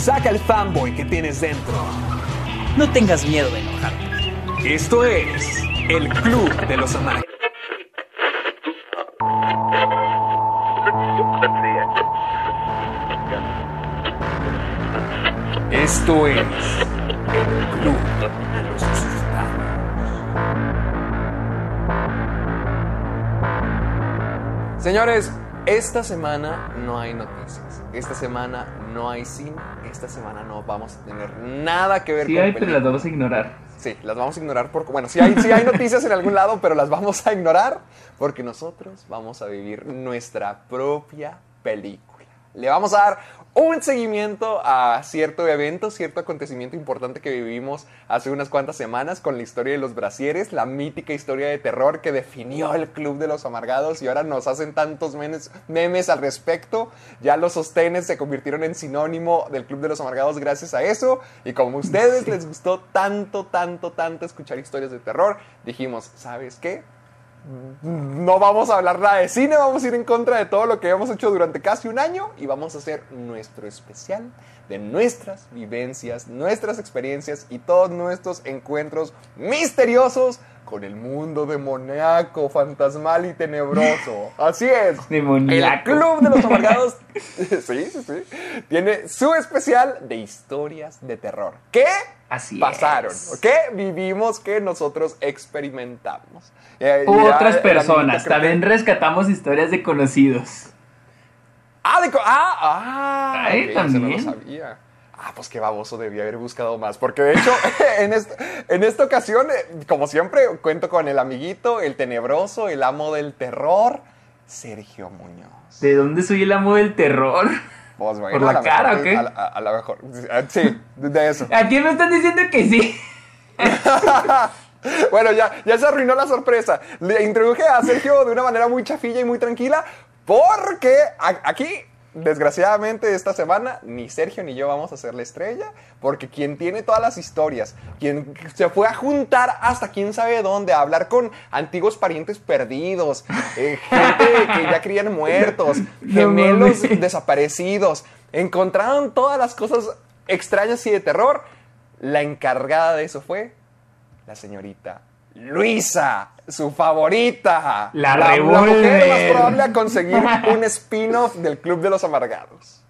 Saca el fanboy que tienes dentro. No tengas miedo de enojarte. Esto es el Club de los Amargados. Esto es el Club de los Asustados. Señores, esta semana no hay noticias. Esta semana no hay cine. Esta semana no vamos a tener nada que ver Sí con hay, pero las vamos a ignorar. Sí, las vamos a ignorar porque, bueno, sí hay, sí hay noticias en algún lado, pero las vamos a ignorar porque nosotros vamos a vivir nuestra propia película. Le vamos a dar un seguimiento a cierto evento, cierto acontecimiento importante que vivimos hace unas cuantas semanas con la historia de los brasieres, la mítica historia de terror que definió el Club de los Amargados y ahora nos hacen tantos memes, memes al respecto. Ya los sostenes se convirtieron en sinónimo del Club de los Amargados gracias a eso. Y como a ustedes les gustó tanto, tanto, tanto escuchar historias de terror, dijimos, ¿sabes qué? No vamos a hablar nada de cine, vamos a ir en contra de todo lo que hemos hecho durante casi un año y vamos a hacer nuestro especial de nuestras vivencias, nuestras experiencias y todos nuestros encuentros misteriosos con el mundo demoníaco, fantasmal y tenebroso. Así es. Demoníaco. El Club de los Amargados, sí, sí, sí, tiene su especial de historias de terror. ¿Qué? Así pasaron, es. ¿ok? Vivimos que nosotros experimentamos. Eh, ya otras personas. También que- rescatamos historias de conocidos. Ah, de co- ah, ah. Ay, también. No lo sabía. Ah, pues qué baboso, debía haber buscado más. Porque de hecho, en, esta, en esta ocasión, eh, como siempre, cuento con el amiguito, el tenebroso, el amo del terror, Sergio Muñoz. ¿De dónde soy el amo del terror? Pues, bueno, ¿Por la cara mejor- o qué? A, a- a lo mejor. Sí, de eso. ¿A quién me están diciendo que sí? Bueno, ya, ya se arruinó la sorpresa. Le introduje a Sergio de una manera muy chafilla y muy tranquila porque aquí, desgraciadamente, esta semana ni Sergio ni yo vamos a ser la estrella porque quien tiene todas las historias, quien se fue a juntar hasta quién sabe dónde, a hablar con antiguos parientes perdidos, eh, gente que ya creían muertos, gemelos desaparecidos, encontraron todas las cosas extrañas y de terror. La encargada de eso fue la señorita Luisa, su favorita. La la, Revolver. mujer más probable a conseguir un spin-off del Club de los Amargados.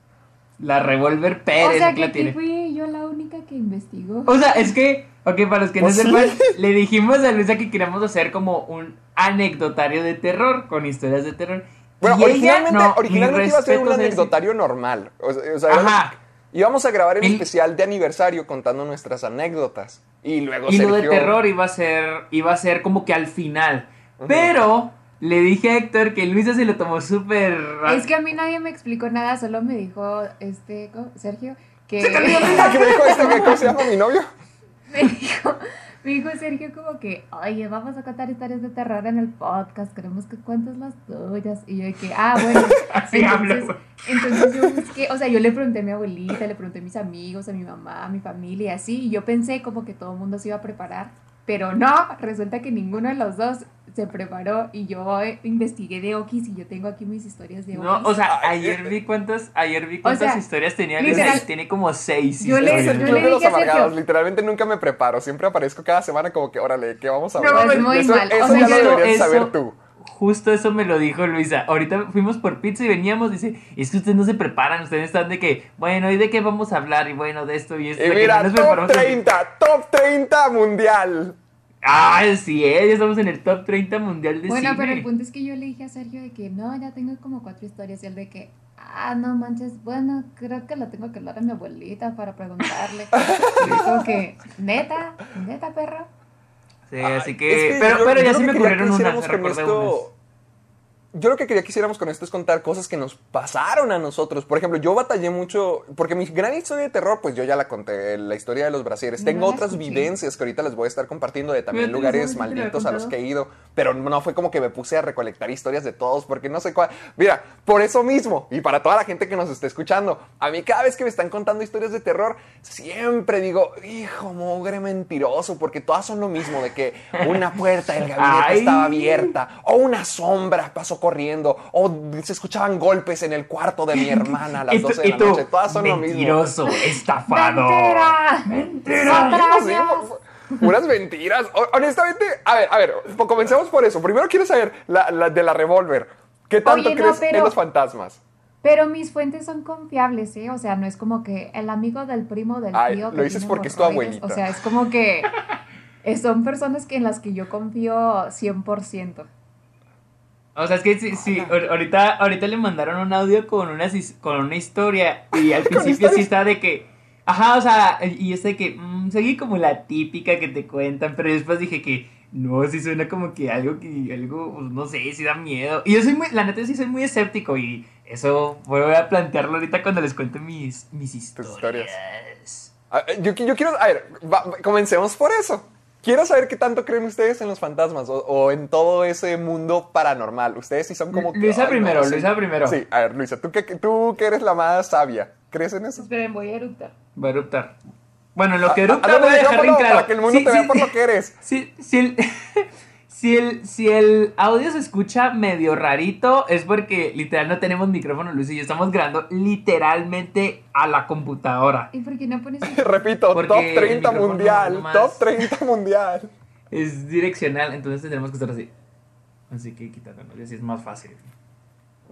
La Revolver O Pérez sea que la aquí tiene. fui yo la única que investigó. O sea, es que, ok, para los que Pues no sí. sepan, le dijimos a Luisa que queríamos hacer como un anecdotario de terror, con historias de terror. Bueno, Y ella, originalmente, no, originalmente iba a ser un anecdotario normal. O sea, o sea, Ajá. Íbamos a grabar el El- especial de aniversario contando nuestras anécdotas. Y luego Y lo de terror iba a ser, iba a ser como que al final. Pero le dije a Héctor que Luisa se lo tomó súper... Es que a mí nadie me explicó nada, solo me dijo este ¿cómo? Sergio que ¿Qué me dijo este? que ¿Cómo se llama mi novio? me dijo, me dijo Sergio como que, oye, vamos a contar historias de terror en el podcast, queremos que cuentes las tuyas. Y yo que, ah, bueno. Así hablo. entonces, entonces yo busqué, o sea, yo le pregunté a mi abuelita, le pregunté a mis amigos, a mi mamá, a mi familia, así, y yo pensé como que todo el mundo se iba a preparar. Pero no, resulta que ninguno de los dos se preparó y yo eh, investigué de Okis y yo tengo aquí mis historias de Okis. No, o sea, ayer vi cuántas, ayer vi cuántas sea, historias tenía literal, tiene como seis yo le- Es historias. yo Club le de los dije Sergio- Amargados. Literalmente nunca me preparo. Siempre aparezco cada semana como que, órale, ¿qué vamos a No, hablar? mames, muy eso mal. O eso sea, ya lo yo- deberías eso- saber tú. Justo eso me lo dijo Luisa. Ahorita fuimos por pizza y veníamos, dice, es que ustedes no se preparan, ustedes están de que, bueno, ¿y de qué vamos a hablar? Y bueno, de esto y esto. Y mira, no nos top preparamos. 30, top 30 mundial. Ah, sí, eh, ya estamos en el top 30 mundial de Bueno, cine. pero el punto es que yo le dije a Sergio de que no, ya tengo como cuatro historias y él de que, ah, no manches, bueno, creo que la tengo que hablar a mi abuelita para preguntarle. Como que, neta, neta, perro. Sí, Ay, así que, es pero, yo- pero yo ya lo se me ocurrieron unas, con esto- unas. Yo lo que quería que hiciéramos con esto es contar cosas que nos pasaron a nosotros. Por ejemplo, yo batallé mucho, porque mi gran historia de terror, pues yo ya la conté, la historia de los brasieres. No, Tengo otras escuché. vivencias que ahorita les voy a estar compartiendo de también lugares malditos a los que he ido. Pero no fue como que me puse a recolectar historias de todos, porque no sé cuál. Mira, por eso mismo, y para toda la gente que nos está escuchando, a mí cada vez que me están contando historias de terror, siempre digo, hijo, mogre mentiroso, porque todas son lo mismo, de que una puerta del gabinete Ay. estaba abierta, o una sombra pasó corriendo, o se escuchaban golpes en el cuarto de mi hermana a las Y tú- 12 de la tú, noche. Todas son lo mismo. Mentiroso, estafador. ¡Mentira! Sí, ¡Gracias! pu- puras mentiras. Honestamente, a ver, a ver, comencemos por eso. Primero quiero saber la, la de la revólver. ¿Qué tanto Oye, no, crees en pero- los fantasmas? Pero mis fuentes son confiables, ¿eh? O sea, no es como que el amigo del primo del Ay, tío. lo dices porque es tu abuelita. O sea, es como que son personas que en las que yo confío 100%. O sea, es que sí, sí, ahor- ahorita, ahorita le mandaron un audio con una, con una historia y al principio sí está de que, ajá, o sea, y es de que, mm, seguí como la típica que te cuentan, pero después dije que, no, sí suena como que algo que, algo, pues, no sé, sí da miedo. Y yo soy muy, la neta sí soy muy escéptico y eso voy a plantearlo ahorita cuando les cuente mis, mis historias. historias. A- Yo, yo quiero, a ver, va- comencemos por eso. Quiero saber qué tanto creen ustedes en los fantasmas o, o en todo ese mundo paranormal. Ustedes sí son como... que, Luisa no, primero, sí. Luisa primero. Sí, a ver, Luisa, tú que, tú que eres la más sabia, ¿crees en eso? Esperen, voy a eructar. Va a eruptar. Bueno, lo que Ah, erupta voy a de dejar en micrófono claro. Para que el mundo Sí, te vea sí, por lo que eres. Si, el, si, el, si el audio se escucha medio rarito, es porque literal no tenemos micrófono, Luis y yo estamos grabando literalmente a la computadora. ¿Y por qué no pones Repito, Porque top el 30 micrófono mundial, nomás- top 30 mundial. Es direccional, entonces tendremos que estar así. Así que quítatelo, así es más fácil.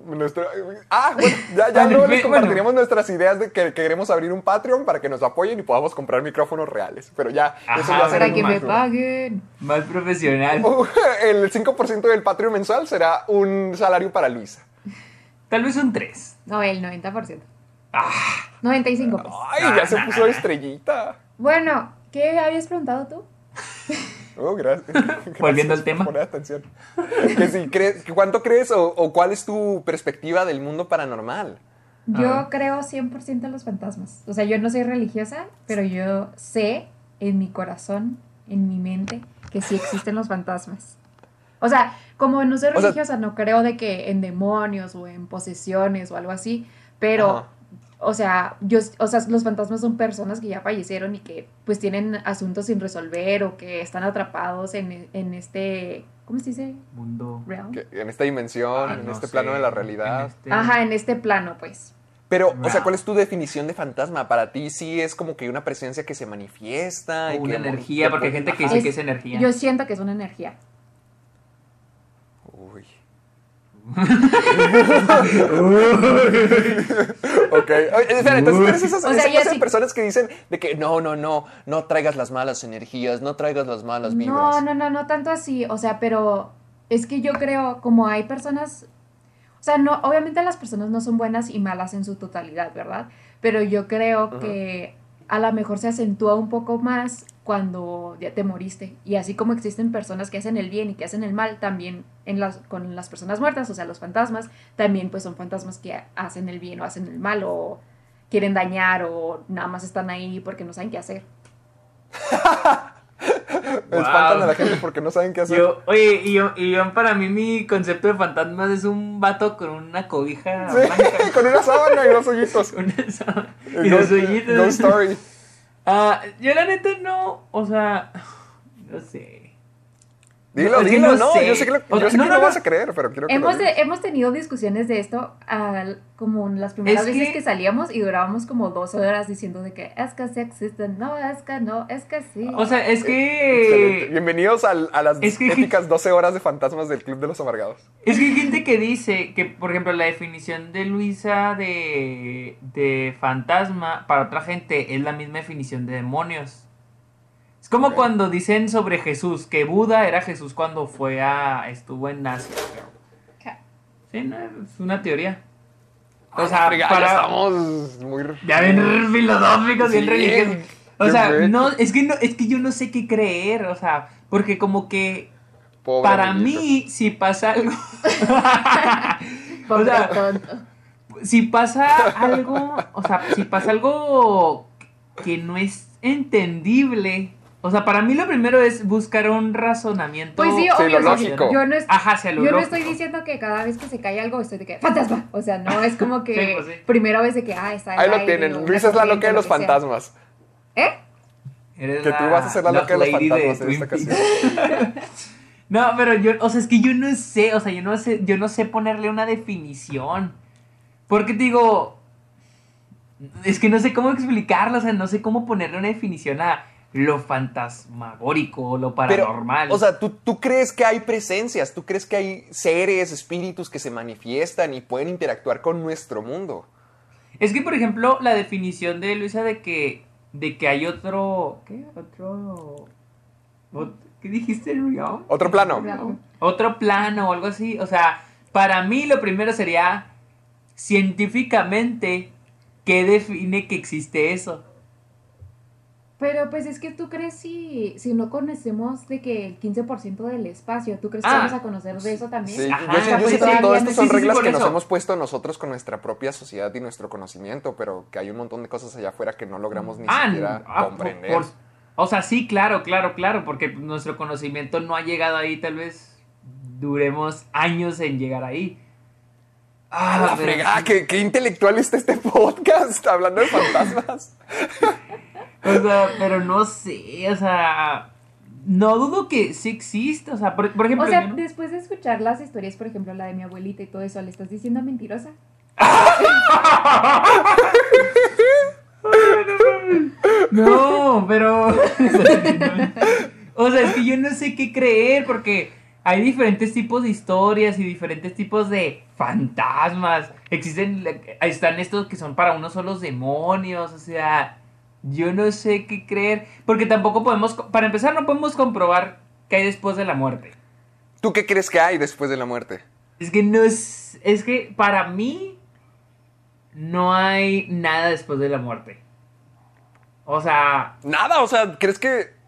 Nuestro- ah, bueno, ya, ya luego les compartiremos nuestras ideas de que, que queremos abrir un Patreon para que nos apoyen y podamos comprar micrófonos reales. Pero ya, Ajá, eso ya será Para que me paguen. Más profesional. El 5% del Patreon mensual será un salario para Luisa. Tal vez un 3. No, el 90%. Ah, 95%. pues. Ay, ya se puso estrellita. Bueno, ¿qué habías preguntado tú? Oh, gracias. Volviendo al tema. por poner atención. Que si crees, que ¿Cuánto crees o, o cuál es tu perspectiva del mundo paranormal? Yo Ah. creo 100% en los fantasmas. O sea, yo no soy religiosa, pero yo sé en mi corazón, en mi mente, que sí existen los fantasmas. O sea, como no soy O sea- religiosa, no creo de que en demonios o en posesiones o algo así, pero, Ajá. O sea, yo, o sea, los fantasmas son personas que ya fallecieron y que pues tienen asuntos sin resolver o que están atrapados en, en este, ¿cómo se dice? mundo. Realm. Que en esta dimensión, Ah, en no este sé, plano de la en realidad. este- Ajá, en este plano, pues. Pero, o sea, Wow. ¿cuál es tu definición de fantasma? Para ti sí es como que una presencia que se manifiesta. y una que- energía, porque hay gente que dice Es- que es energía. Yo siento que es una energía. Uy. ok. Espera, entonces esas, O sea, esa yo clase de sí- personas que dicen de que no, no, no, no traigas las malas energías, no traigas las malas vibras. No, no, no, no tanto así. O sea, pero es que yo creo, como hay personas. O sea, no, obviamente las personas no son buenas y malas en su totalidad, ¿verdad? Pero yo creo que a lo mejor se acentúa un poco más cuando ya te moriste. Y así como existen personas que hacen el bien y que hacen el mal, también en las, con las personas muertas, o sea, los fantasmas, también pues son fantasmas que hacen el bien o hacen el mal o quieren dañar o nada más están ahí porque no saben qué hacer. Espantan a la gente porque no saben qué hacer. Yo, oye, y yo, y yo, para mí mi concepto de fantasmas es un vato con una cobija Sí, con una sábana y dos hoyitos. Con esa- Eh, y dos hoyitos. Ghost Story. Ah, yo la neta no, o sea, no sé. Dilo, No, dilo, no sé. Yo sé que, lo- O yo sea, sé no, que no, no, no. vas a creer, pero quiero que lo Hemos, digas. de- hemos tenido discusiones de esto como las primeras Es veces que- que... salíamos y durábamos como dos horas diciendo de que es que sí existen, no, es que no, es que sí. O sea, es Excelente. que. Bienvenidos a las Es que- épicas 12 horas de fantasmas del Club de los Amargados. Es que hay gente que dice que, por ejemplo, la definición de Luisa de, de fantasma para otra gente es la misma definición de demonios. Es como cuando dicen sobre Jesús, que Buda era Jesús cuando fue a. estuvo en Asia. Sí, no, es una teoría. O sea, Ya, ya para. estamos muy... Ya bien filosóficos, bien Sí. religiosos. O sea, no, es que no, es que yo no sé qué creer, o sea, porque como que Pobre para amiguito. mí si pasa algo o sea, si pasa algo, o sea, si pasa algo que no es entendible, o sea, para mí lo primero es buscar un razonamiento. Pues sí, Sí, obvio. lo o sea, lógico. Yo no, es- Ajá, hacia lo yo no lógico. estoy diciendo que cada vez que se cae algo estoy de que fantasma. O sea, no es como que Sí, pues sí. primero ves de que ah, está Ahí lo tienen. Luis es la loca de lo los sea. fantasmas. ¿Eh? Eres Que tú vas a ser la loca de los fantasmas en esta ocasión. No, pero yo, o sea, es que yo no sé, o sea, yo no sé, yo no sé ponerle una definición. Porque te digo, es que no sé cómo explicarlo, o sea, no sé cómo ponerle una definición a lo fantasmagórico, lo Pero, paranormal. o sea, ¿tú, tú crees que hay presencias, tú crees que hay seres, espíritus que se manifiestan y pueden interactuar con nuestro mundo. es que, por ejemplo, la definición de Luisa de que, de que hay otro, ¿qué? Otro, ot- ¿qué dijiste? Otro plano. No. otro plano o algo así. O sea, para mí lo primero sería científicamente qué define que existe eso. Pero pues es que tú crees si, si no conocemos de que el 15% del espacio, ¿tú crees que Ah. vamos a conocer de eso también? Sí, Ajá, yo, sé- yo pues siento que todavía todo esto es- son sí, sí, sí, reglas que nos hemos puesto nosotros con nuestra propia sociedad y nuestro conocimiento, pero que hay un montón de cosas allá afuera que no logramos ni Ah, siquiera ah, comprender. por- o sea, sí, claro, claro, claro, porque nuestro conocimiento no ha llegado ahí, tal vez duremos años en llegar ahí. Ah, la fregada, qué, qué intelectual está este podcast hablando de fantasmas. O sea, pero no sé, o sea, no dudo que sí existe, o sea, por, por ejemplo, O sea, no- después de escuchar las historias, por ejemplo, la de mi abuelita y todo eso, ¿le estás diciendo mentirosa? No, pero. o sea, es que yo no sé qué creer porque hay diferentes tipos de historias y diferentes tipos de fantasmas. Existen. Están estos que son para unos solos demonios. O sea, yo no sé qué creer. Porque tampoco podemos. Para empezar, no podemos comprobar qué hay después de la muerte. ¿Tú qué crees que hay después de la muerte? Es que no es. Es que para mí. No hay nada después de la muerte. O sea, Nada, o sea, ¿crees que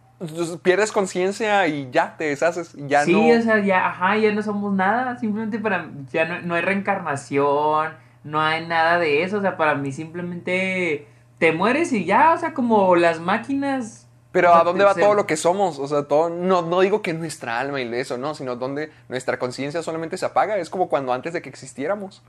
pierdes conciencia y ya te deshaces? Y ya sí, no. o sea, ya, ajá, ya no somos nada, simplemente para, ya no, no hay reencarnación, no hay nada de eso, o sea, para mí simplemente te mueres y ya, o sea, como las máquinas. Pero o sea, ¿a dónde va se- todo lo que somos? O sea, todo, no, no digo que nuestra alma y eso, no, sino donde nuestra conciencia solamente se apaga. Es como cuando antes de que existiéramos.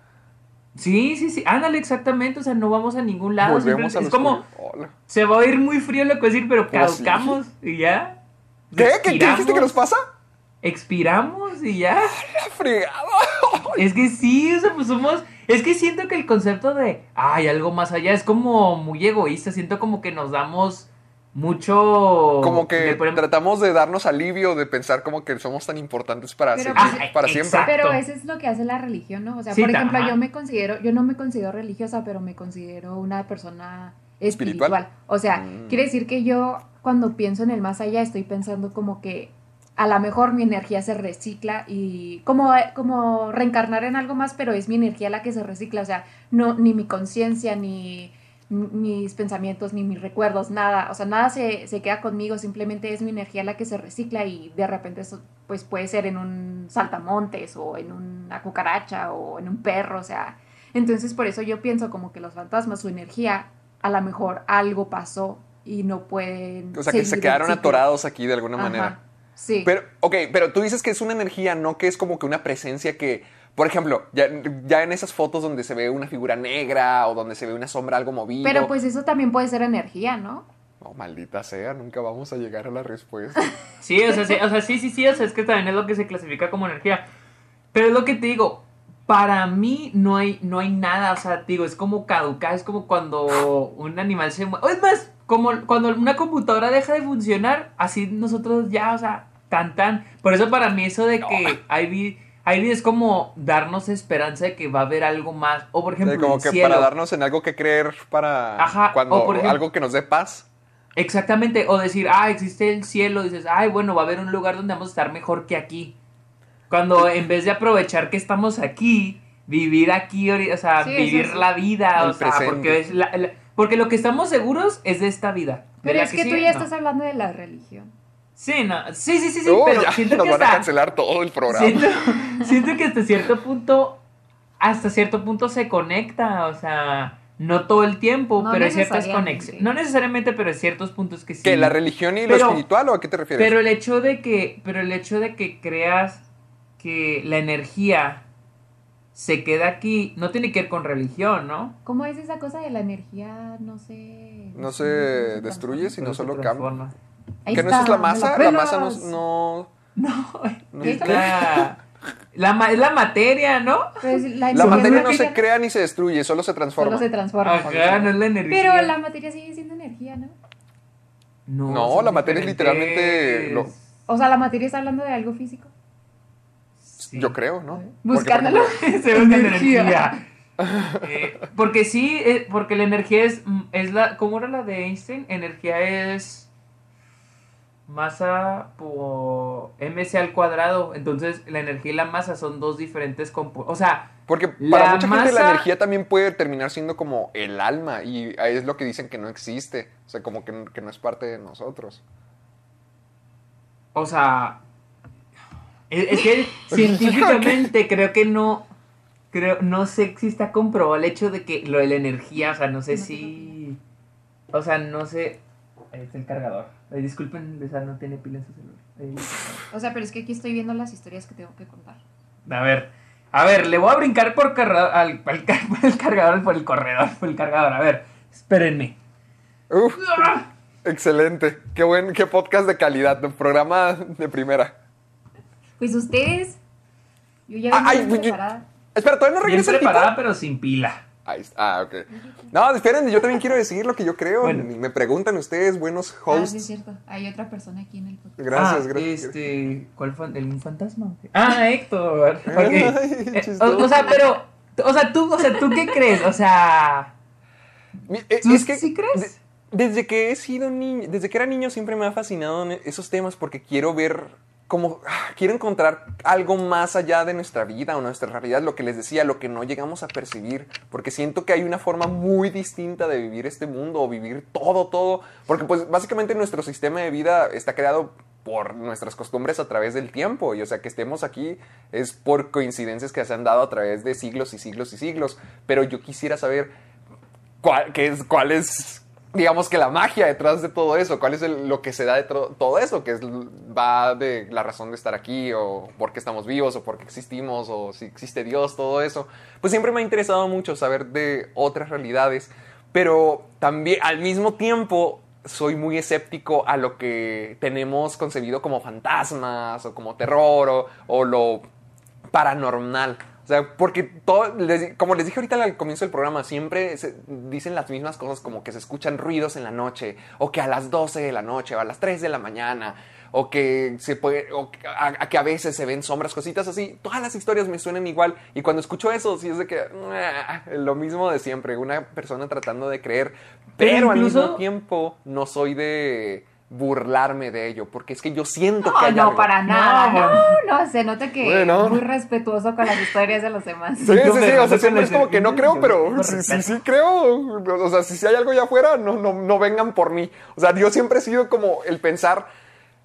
Sí, sí, sí, ándale, exactamente, o sea, no vamos a ningún lado, Volvemos simplemente- a es los como, Hola. se va a oír muy frío lo que decir, pero sí. caducamos y ya. ¿Qué? ¿Qué, ¿Qué dijiste que nos pasa? Expiramos y ya. La fregada. Es que sí, o sea, pues somos. Es que siento que el concepto de. Ay, algo más allá es como muy egoísta. Siento como que nos damos mucho. Como que ponemos- tratamos de darnos alivio de pensar como que somos tan importantes para, Pero seguir- pues- para siempre. Pero eso es lo que hace la religión, ¿no? O sea, Sí, por ejemplo, ajá. yo me considero, yo no me considero religiosa, pero me considero una persona ¿Espiritual? espiritual. O sea, Mm. quiere decir que yo cuando pienso en el más allá estoy pensando como que a lo mejor mi energía se recicla y como, como reencarnar en algo más, pero es mi energía la que se recicla. O sea, no, ni mi conciencia, ni mis pensamientos, ni mis recuerdos, nada. O sea, nada se, se queda conmigo, simplemente es mi energía la que se recicla y de repente eso pues puede ser en un saltamontes o en una cucaracha o en un perro, o sea. Entonces por eso yo pienso como que los fantasmas, su energía, a lo mejor algo pasó y no pueden... O sea, que se quedaron atorados aquí de alguna Ajá, manera. Sí. Pero, ok, pero tú dices que es una energía, no que es como que una presencia que, por ejemplo, ya, ya en esas fotos donde se ve una figura negra o donde se ve una sombra algo movido. Pero pues eso también puede ser energía, ¿no? Oh, maldita sea, nunca vamos a llegar a la respuesta. Sí, o sea, sí, o sea, sí, sí, sí, o sea, es que también es lo que se clasifica como energía. Pero es lo que te digo, para mí no hay, no hay nada, o sea, digo, es como caducar, es como cuando un animal se muere. O es más, como cuando una computadora deja de funcionar, así nosotros ya, o sea, tan tan. Por eso para mí eso de que hay vi- es como darnos esperanza de que va a haber algo más. O por Sí, ejemplo, como el que cielo. para darnos en algo que creer para Ajá, cuando o por ejemplo- algo que nos dé paz. Exactamente, o decir, ah, existe el cielo, dices, ay, bueno, va a haber un lugar donde vamos a estar mejor que aquí. Cuando en vez de aprovechar que estamos aquí, vivir aquí, o sea, Sí, vivir sí. la vida, El o sea, presente. porque, es la- la- porque lo que estamos seguros es de esta vida. Pero es que sí, tú ya no. estás hablando de la religión. Sí, no, sí, sí, sí, sí, pero ya, siento nos que van a hasta- cancelar todo el programa. Siento, siento que hasta cierto punto, hasta cierto punto se conecta, o sea, no todo el tiempo, No pero hay ciertas necesariamente. conexiones. No necesariamente, pero hay ciertos puntos que sí. ¿Qué, la religión y lo Pero- espiritual o a qué te refieres? Pero el hecho de que, pero el hecho de que creas que la energía se queda aquí, no tiene que ver con religión, ¿no? ¿Cómo es esa cosa de la energía? No sé. no se destruye, sino se solo cambia. Ahí ¿Que no es la masa? La masa no... no- No, no- ¿Qué? es la, la, la materia, ¿no? Pues la, materia no se crea ni se destruye, solo se transforma. Solo se transforma. Ajá, no es la energía. Pero la materia sigue siendo energía, ¿no? No, son la materia es literalmente lo- O sea, la materia está hablando de algo físico. Sí. Yo creo, ¿no? Buscándolo. Porque, se busca Energía. energía. Eh, porque sí, eh, porque la energía es, mm, es la, ¿cómo era la de Einstein? Energía es masa por mc al cuadrado. Entonces, la energía y la masa son dos diferentes componentes. O sea, porque para mucha gente la masa- energía también puede terminar siendo como el alma y ahí es lo que dicen que no existe, o sea, como que, que no es parte de nosotros. o sea, es, es que científicamente creo que no, creo, no sé si está comprobado el hecho de que lo de la energía, o sea, no sé si, o sea, no sé, ahí está el cargador. Ay, disculpen, esa no tiene pila en su celular. O sea, pero es que aquí estoy viendo las historias que tengo que contar. A ver, a ver, le voy a brincar por, carga- al, al car- por el cargador, por el corredor, por el cargador. A ver, espérenme. Uf, excelente, qué buen, qué podcast de calidad, un programa de primera. Pues ustedes. Yo ya Ah, vengo ay, bien yo- preparada. Espera, todavía no Bien regresa el tipo. preparada, pero sin pila. Ahí está, ah, ok. No, esperen, yo también quiero decir lo que yo creo. Bueno. Me preguntan ustedes, buenos Ah, sí, es hosts. cierto. Hay otra persona aquí en el podcast. Gracias, Ah, gracias. Este, ¿cuál fue? ¿El fantasma? Ah, Héctor. ok. Ay, Eh, o, o sea, pero, o sea, tú, o sea, ¿tú qué crees? O sea, eh, ¿Tú es que sí crees? de- desde que he sido niño, desde que era niño siempre me ha fascinado esos temas porque quiero ver como ah, quiero encontrar algo más allá de nuestra vida o nuestra realidad, lo que les decía, lo que no llegamos a percibir, porque siento que hay una forma muy distinta de vivir este mundo o vivir todo, todo, porque pues básicamente nuestro sistema de vida está creado por nuestras costumbres a través del tiempo y o sea que estemos aquí es por coincidencias que se han dado a través de siglos y siglos y siglos, pero yo quisiera saber qué es, cuál es, digamos que la magia detrás de todo eso, cuál es lo que se da de todo eso, que es, va de la razón de estar aquí, o por qué estamos vivos, o por qué existimos, o si existe Dios, todo eso. Pues siempre me ha interesado mucho saber de otras realidades, pero también al mismo tiempo soy muy escéptico a lo que tenemos concebido como fantasmas, o como terror, o lo paranormal. O sea, porque todo, les- como les dije ahorita al comienzo del programa, siempre se dicen las mismas cosas como que se escuchan ruidos en la noche, o que a las 12 de la noche, o a las 3 de la mañana, o que se puede, o que a, a que a veces se ven sombras, cositas así. Todas las historias me suenan igual. Y cuando escucho eso, sí es de que "Ah", lo mismo de siempre, una persona tratando de creer, pero, Pero al mismo tiempo no soy de burlarme de ello, porque es que yo siento que No, hay no, algo. para nada. No, No, no, se nota que Bueno. muy respetuoso con las historias de los demás. Sí, sí, sí, o sea, siempre es como que no creo, pero sí, sí, sí creo. O sea, si, si hay algo allá afuera, no, no, no vengan por mí. O sea, yo siempre he sido como el pensar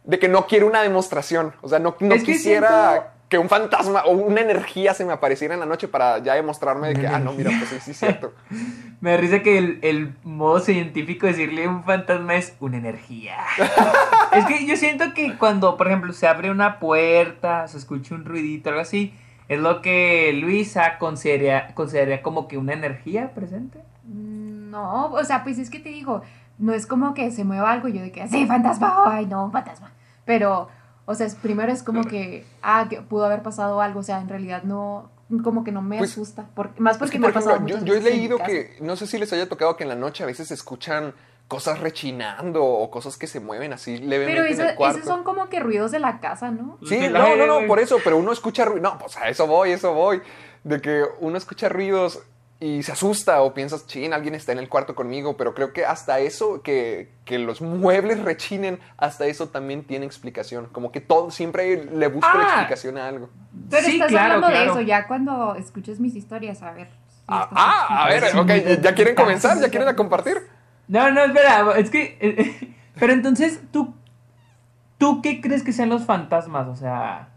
de que no quiero una demostración. O sea, no, no Es quisiera siento- que un fantasma o una energía se me apareciera en la noche para ya demostrarme de que, ah, no, mira, pues sí, sí, es cierto. me da risa que el, el modo científico de decirle un fantasma es una energía. es que yo siento que cuando, por ejemplo, se abre una puerta, se escucha un ruidito, algo así, es lo que Luisa consideraría, consideraría como que una energía presente. Mm, No, o sea, pues es que te digo, no es como que se mueva algo y yo de que, sí, fantasma, ay, no, un fantasma. Pero, o sea, es- primero es como que, ah, que pudo haber pasado algo, o sea, en realidad no, como que no me Pues, asusta, por- más Es porque que, me por ha pasado ejemplo, yo, he leído que, no sé si les haya tocado que en la noche a veces se escuchan cosas rechinando o cosas que se mueven así levemente Pero eso- en el cuarto. esos son como que ruidos de la casa, ¿no? Sí, no, no, no, por eso, pero uno escucha ruido. No, pues a eso voy, eso voy. De que uno escucha ruidos y se asusta o piensas, chin, alguien está en el cuarto conmigo, pero creo que hasta eso, que, que los muebles rechinen, hasta eso también tiene explicación. Como que todo, siempre le busco la Ah. explicación a algo. Pero Sí, estás claro, hablando de eso ya cuando escuches mis historias, a ver. si Ah, ah, a ver, ok, ¿ya quieren comenzar? ¿Ya quieren a compartir? No, no, espera, es que... eh, pero entonces, ¿tú, ¿tú qué crees que sean los fantasmas? O sea...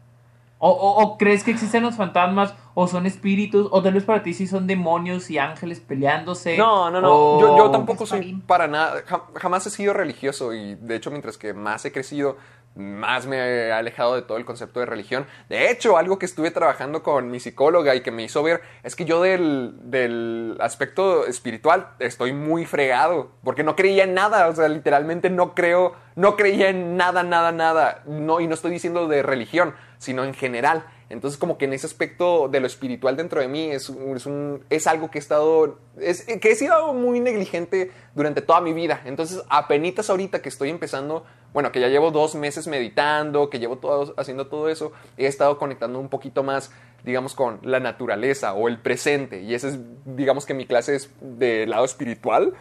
O, o- o crees que existen los fantasmas? ¿O son espíritus? ¿O tal vez para ti sí son demonios y ángeles peleándose? No, no, no. o- Yo, yo tampoco soy para nada. ja- jamás he sido religioso y de hecho mientras que más he crecido, más me he alejado de todo el concepto de religión. De hecho, algo que estuve trabajando con mi psicóloga y que me hizo ver es que yo del, del aspecto espiritual estoy muy fregado porque no creía en nada. O sea, literalmente no creo, no creía en nada, nada, nada. No, y no estoy diciendo de religión, sino en general. Entonces, como que en ese aspecto de lo espiritual dentro de mí es, es, un- es algo que he estado, es, que he sido muy negligente durante toda mi vida. Entonces, apenitas ahorita que estoy empezando, bueno, que ya llevo dos meses meditando, que llevo todo, haciendo todo eso, he estado conectando un poquito más, digamos, con la naturaleza o el presente. Y esa es, digamos que mi clase es de lado espiritual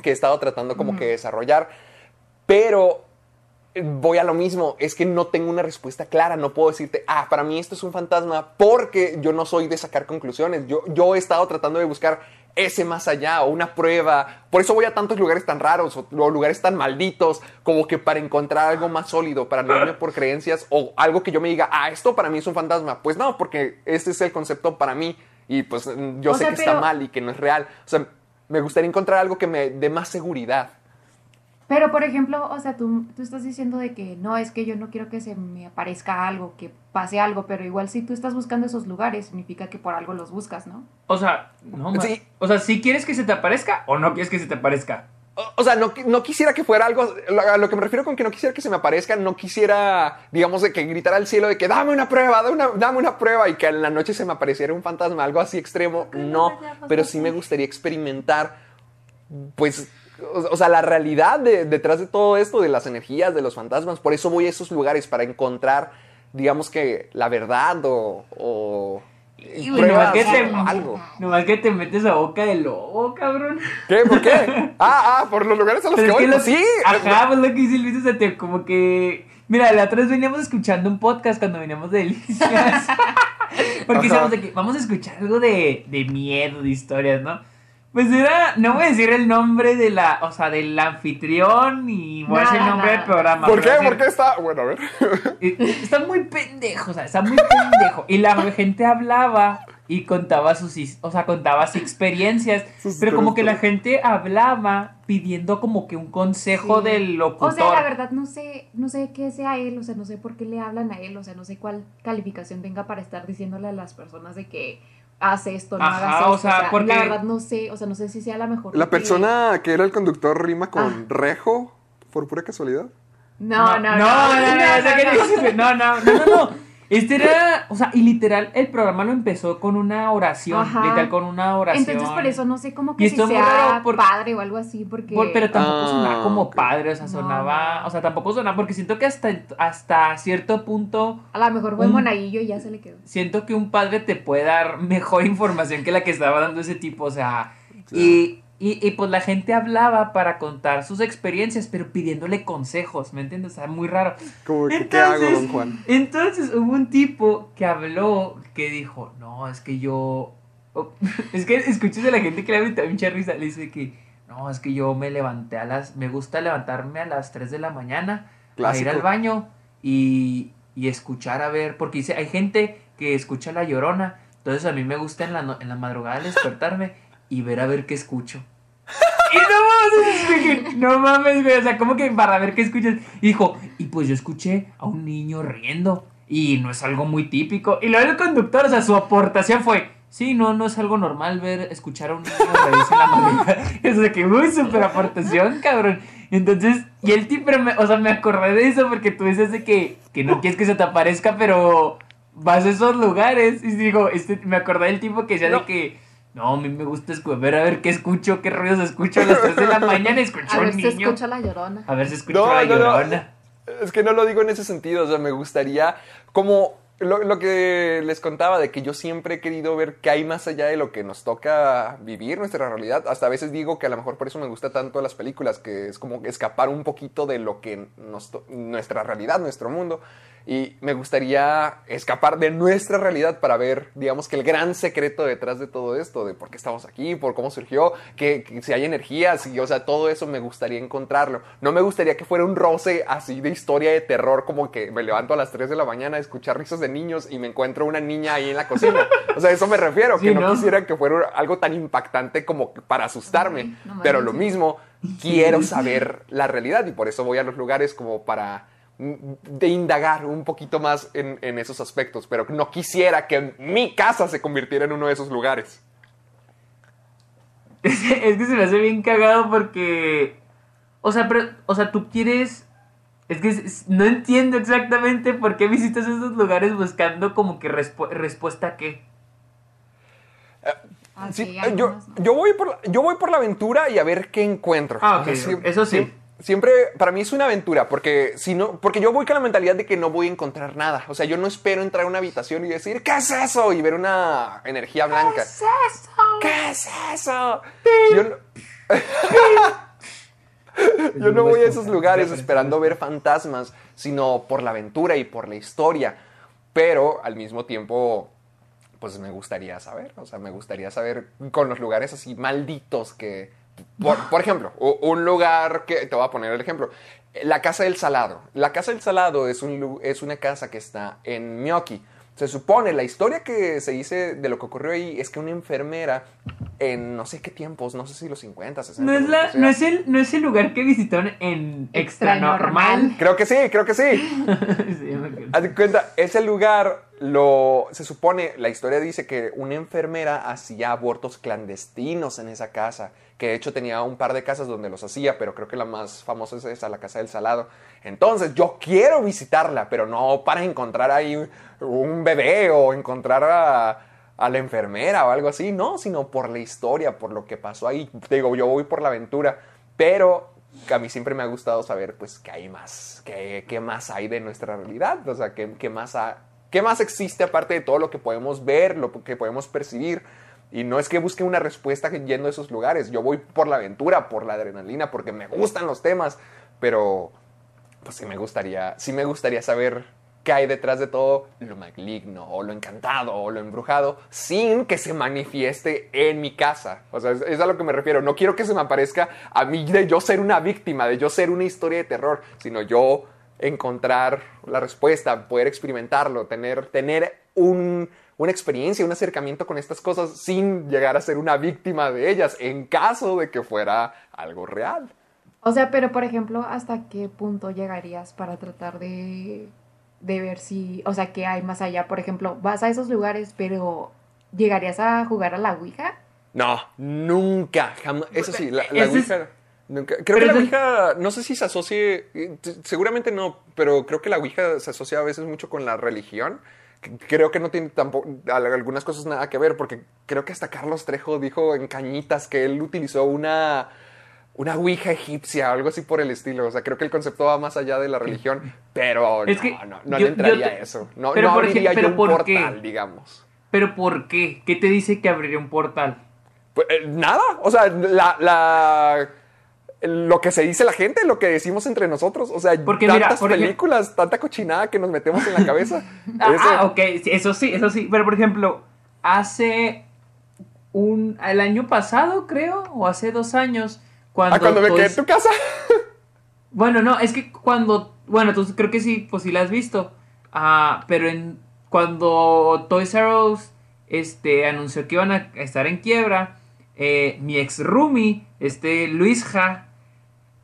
que he estado tratando como que desarrollar. Pero voy a lo mismo, es que no tengo una respuesta clara, no puedo decirte, ah, para mí esto es un fantasma, porque yo no soy de sacar conclusiones, yo, yo he estado tratando de buscar ese más allá o una prueba, por eso voy a tantos lugares tan raros o, o lugares tan malditos, como que para encontrar algo más sólido, para no irme por creencias o algo que yo me diga, ah, esto para mí es un fantasma, pues no, porque este es el concepto para mí y pues yo O sé sea, que está mal y que no es real, o sea, me gustaría encontrar algo que me dé más seguridad. Pero, por ejemplo, o sea, tú, tú estás diciendo de que no, es que yo no quiero que se me aparezca algo, que pase algo, pero igual si tú estás buscando esos lugares, significa que por algo los buscas, ¿no? O sea, no, Sí. O sea, ¿sí quieres que se te aparezca o no quieres que se te aparezca? O- O sea, no, no quisiera que fuera algo. lo- A lo que me refiero con que no quisiera que se me aparezca, no quisiera, digamos, de que gritara al cielo de que dame una prueba, dame una, dame una prueba y que en la noche se me apareciera un fantasma, algo así extremo. No, pero sí me gustaría experimentar, pues, o, sea, la realidad de- detrás de todo esto, de las energías, de los fantasmas. Por eso voy a esos lugares, para encontrar, digamos que la verdad o. o Y bueno, pruebas ¿qué te- algo. Nomás que te metes a boca de lobo, cabrón. ¿Qué? ¿Por qué? Ah, ah, por los lugares a los Pero que voy. que pues lo- sí. Ajá, pues lo que dice Luis, o sea, te- como que... Mira, la otra vez veníamos escuchando un podcast cuando veníamos de Delicias. Porque decíamos de que vamos a escuchar algo de, de miedo, de historias, ¿no? Pues era, no voy a decir el nombre de la, o sea, del anfitrión y voy a decir el Nada, nombre del programa. ¿Por qué? decir- ¿Por qué está? Bueno, a ver. Eh, Está muy pendejo, o sea, está muy pendejo. Y la gente hablaba y contaba sus, o sea, contaba sus experiencias, Sus pero como que la gente hablaba pidiendo como que un consejo Sí. del locutor. O sea, la verdad no sé, no sé qué sea él, o sea, no sé por qué le hablan a él, o sea, no sé cuál calificación tenga para estar diciéndole a las personas de que haz esto, no Ajá, hagas esto. o sea, porque- La verdad no sé, o sea, no sé si sea la mejor. La que- persona que era el conductor rima con Ah. rejo, por pura casualidad. No, no, no. no, no, no, no, no, no, no, no. Este era, o sea, y literal, el programa lo empezó con una oración, Ajá. literal, con una oración. Entonces por eso no sé cómo Y que si esto es muy sea padre o algo así, porque... Por- pero tampoco Ah, sonaba como padre, o sea, No, sonaba, no. o sea, tampoco sonaba, porque siento que hasta, hasta cierto punto A lo mejor fue un- monaguillo y ya se le quedó. siento que un padre te puede dar mejor información que la que estaba dando ese tipo, o sea, y, y, y, pues la gente hablaba para contar sus experiencias, pero pidiéndole consejos, ¿me entiendes? O sea, muy raro. Como que, ¿qué Entonces- hago, don Juan? Entonces hubo un tipo que habló que dijo, no, es que yo... oh, es que escuchas a la gente que le da mucha risa, le dice que, no, es que yo me levanté a las... Me gusta levantarme a las 3 de la mañana a ir Clásico. al baño y, y escuchar a ver, porque dice, hay gente que escucha la llorona, entonces a mí me gusta en la, en la madrugada despertarme y ver a ver qué escucho. Y no mames, dije, no mames, güey, o sea, como que para ver qué escuchas. Y dijo, y pues yo escuché a un niño riendo y no es algo muy típico. Y luego el conductor, o sea, su aportación fue, sí, no, no es algo normal ver, escuchar a un niño reírse la sea, que muy super aportación, cabrón. Entonces, y el tipo, pero me- o sea, me acordé de eso porque tú dices de que, que no quieres que se te aparezca, pero vas a esos lugares. Y digo, este, me acordé del tipo que decía No. de que, no, a mí me gusta ver a ver qué escucho, qué ruidos escucho a las 3 de la mañana. Escucho A ver un si niño. escucha la llorona. A ver si escucho No, la no, no. llorona. Es que no lo digo en ese sentido, o sea, me gustaría, como lo, lo que les contaba, de que yo siempre he querido ver qué hay más allá de lo que nos toca vivir, nuestra realidad. Hasta a veces digo que a lo mejor por eso me gusta tanto las películas, que es como escapar un poquito de lo que nos to- nuestra realidad, nuestro mundo. Y me gustaría escapar de nuestra realidad para ver, digamos, que el gran secreto detrás de todo esto, de por qué estamos aquí, por cómo surgió, que, que si hay energías, y, o sea, todo eso me gustaría encontrarlo. No me gustaría que fuera un roce así de historia de terror, como que me levanto a las 3 de la mañana a escuchar risas de niños y me encuentro una niña ahí en la cocina. O sea, eso me refiero, Sí, que no, ¿no? quisiera que fuera algo tan impactante como para asustarme. No pero lo mismo, quiero saber la realidad y por eso voy a los lugares como para de indagar un poquito más en, en esos aspectos, pero no quisiera que mi casa se convirtiera en uno de esos lugares. Es que, es que se me hace bien cagado porque. O sea, pero. O sea, tú quieres. Es que no entiendo exactamente por qué visitas esos lugares buscando como que respu- respuesta a qué. Sí, eh, yo, yo, voy por la, yo voy por la aventura y a ver qué encuentro. Ah, ok, O sea, eso sí. Siem- Siempre, para mí es una aventura, porque si no, porque yo voy con la mentalidad de que no voy a encontrar nada. O sea, yo no espero entrar a una habitación y decir, ¿qué es eso? Y ver una energía blanca. ¿Qué es eso? ¿Qué es eso? Yo no, yo no voy a esos lugares esperando ver fantasmas, sino por la aventura y por la historia. Pero al mismo tiempo, pues me gustaría saber, o sea, me gustaría saber con los lugares así malditos que, por, por ejemplo, un lugar que, te voy a poner el ejemplo, la Casa del Salado. La Casa del Salado es, un, es una casa que está en Miyoki. Se supone, la historia que se dice de lo que ocurrió ahí es que una enfermera en no sé qué tiempos, no sé si los 50, 60. No es, la, no, es el, no es el lugar que visitaron en Extra Extra Normal. Normal. Creo que sí, creo que sí. Sí. Haz cuenta, ese lugar lo se supone, la historia dice que una enfermera hacía abortos clandestinos en esa casa, que de hecho tenía un par de casas donde los hacía, pero creo que la más famosa es esa, la casa del Salado. Entonces, yo quiero visitarla, pero no para encontrar ahí un bebé o encontrar a, la enfermera o algo así, no, sino por la historia, por lo que pasó ahí. Te digo, yo voy por la aventura, pero a mí siempre me ha gustado saber, pues, qué hay más, qué, qué más hay de nuestra realidad, o sea, qué, qué más ha- qué más existe aparte de todo lo que podemos ver, lo que podemos percibir. Y no es que busque una respuesta yendo a esos lugares, yo voy por la aventura, por la adrenalina, porque me gustan los temas, pero pues sí me gustaría, sí me gustaría saber qué hay detrás de todo lo maligno o lo encantado o lo embrujado sin que se manifieste en mi casa. O sea, es, es a lo que me refiero. No quiero que se me aparezca a mí de yo ser una víctima, de yo ser una historia de terror, sino yo encontrar la respuesta, poder experimentarlo, tener, tener un, una experiencia, un acercamiento con estas cosas sin llegar a ser una víctima de ellas en caso de que fuera algo real. O sea, pero por ejemplo, ¿hasta qué punto llegarías para tratar de, de ver si, o sea, qué hay más allá? Por ejemplo, vas a esos lugares, pero ¿llegarías a jugar a la Ouija? No, nunca, jamás. Eso sí, la, Ouija. nunca- Creo Pero que la Ouija, no sé si se asocie, eh, seguramente no, pero creo que la Ouija se asocia a veces mucho con la religión. Creo que no tiene tampoco al- algunas cosas nada que ver, porque creo que hasta Carlos Trejo dijo en Cañitas que él utilizó una, una Ouija egipcia o algo así por el estilo. O sea, creo que el concepto va más allá de la religión, pero Es no, que no, no yo- le entraría yo te- a eso. No, pero no por abriría yo pero un ¿por qué? portal, digamos. ¿Pero por qué? ¿Qué te dice que abriría un portal? Pues, eh, nada, o sea, la, la- lo que se dice la gente, lo que decimos entre nosotros, o sea, Porque mira, tantas por ejemplo- películas, tanta cochinada que nos metemos en la cabeza. Ah, ok, eso sí, eso sí. Pero por ejemplo, hace un. El año pasado, creo, o hace dos años, cuando. Ah, cuando me quedé en tu casa. Bueno, no, es que cuando. Bueno, tú creo que sí, pues sí la has visto. Ah, pero en, cuando Toys R Us este, anunció que iban a estar en quiebra, eh, mi ex roomie, este Luis Ja,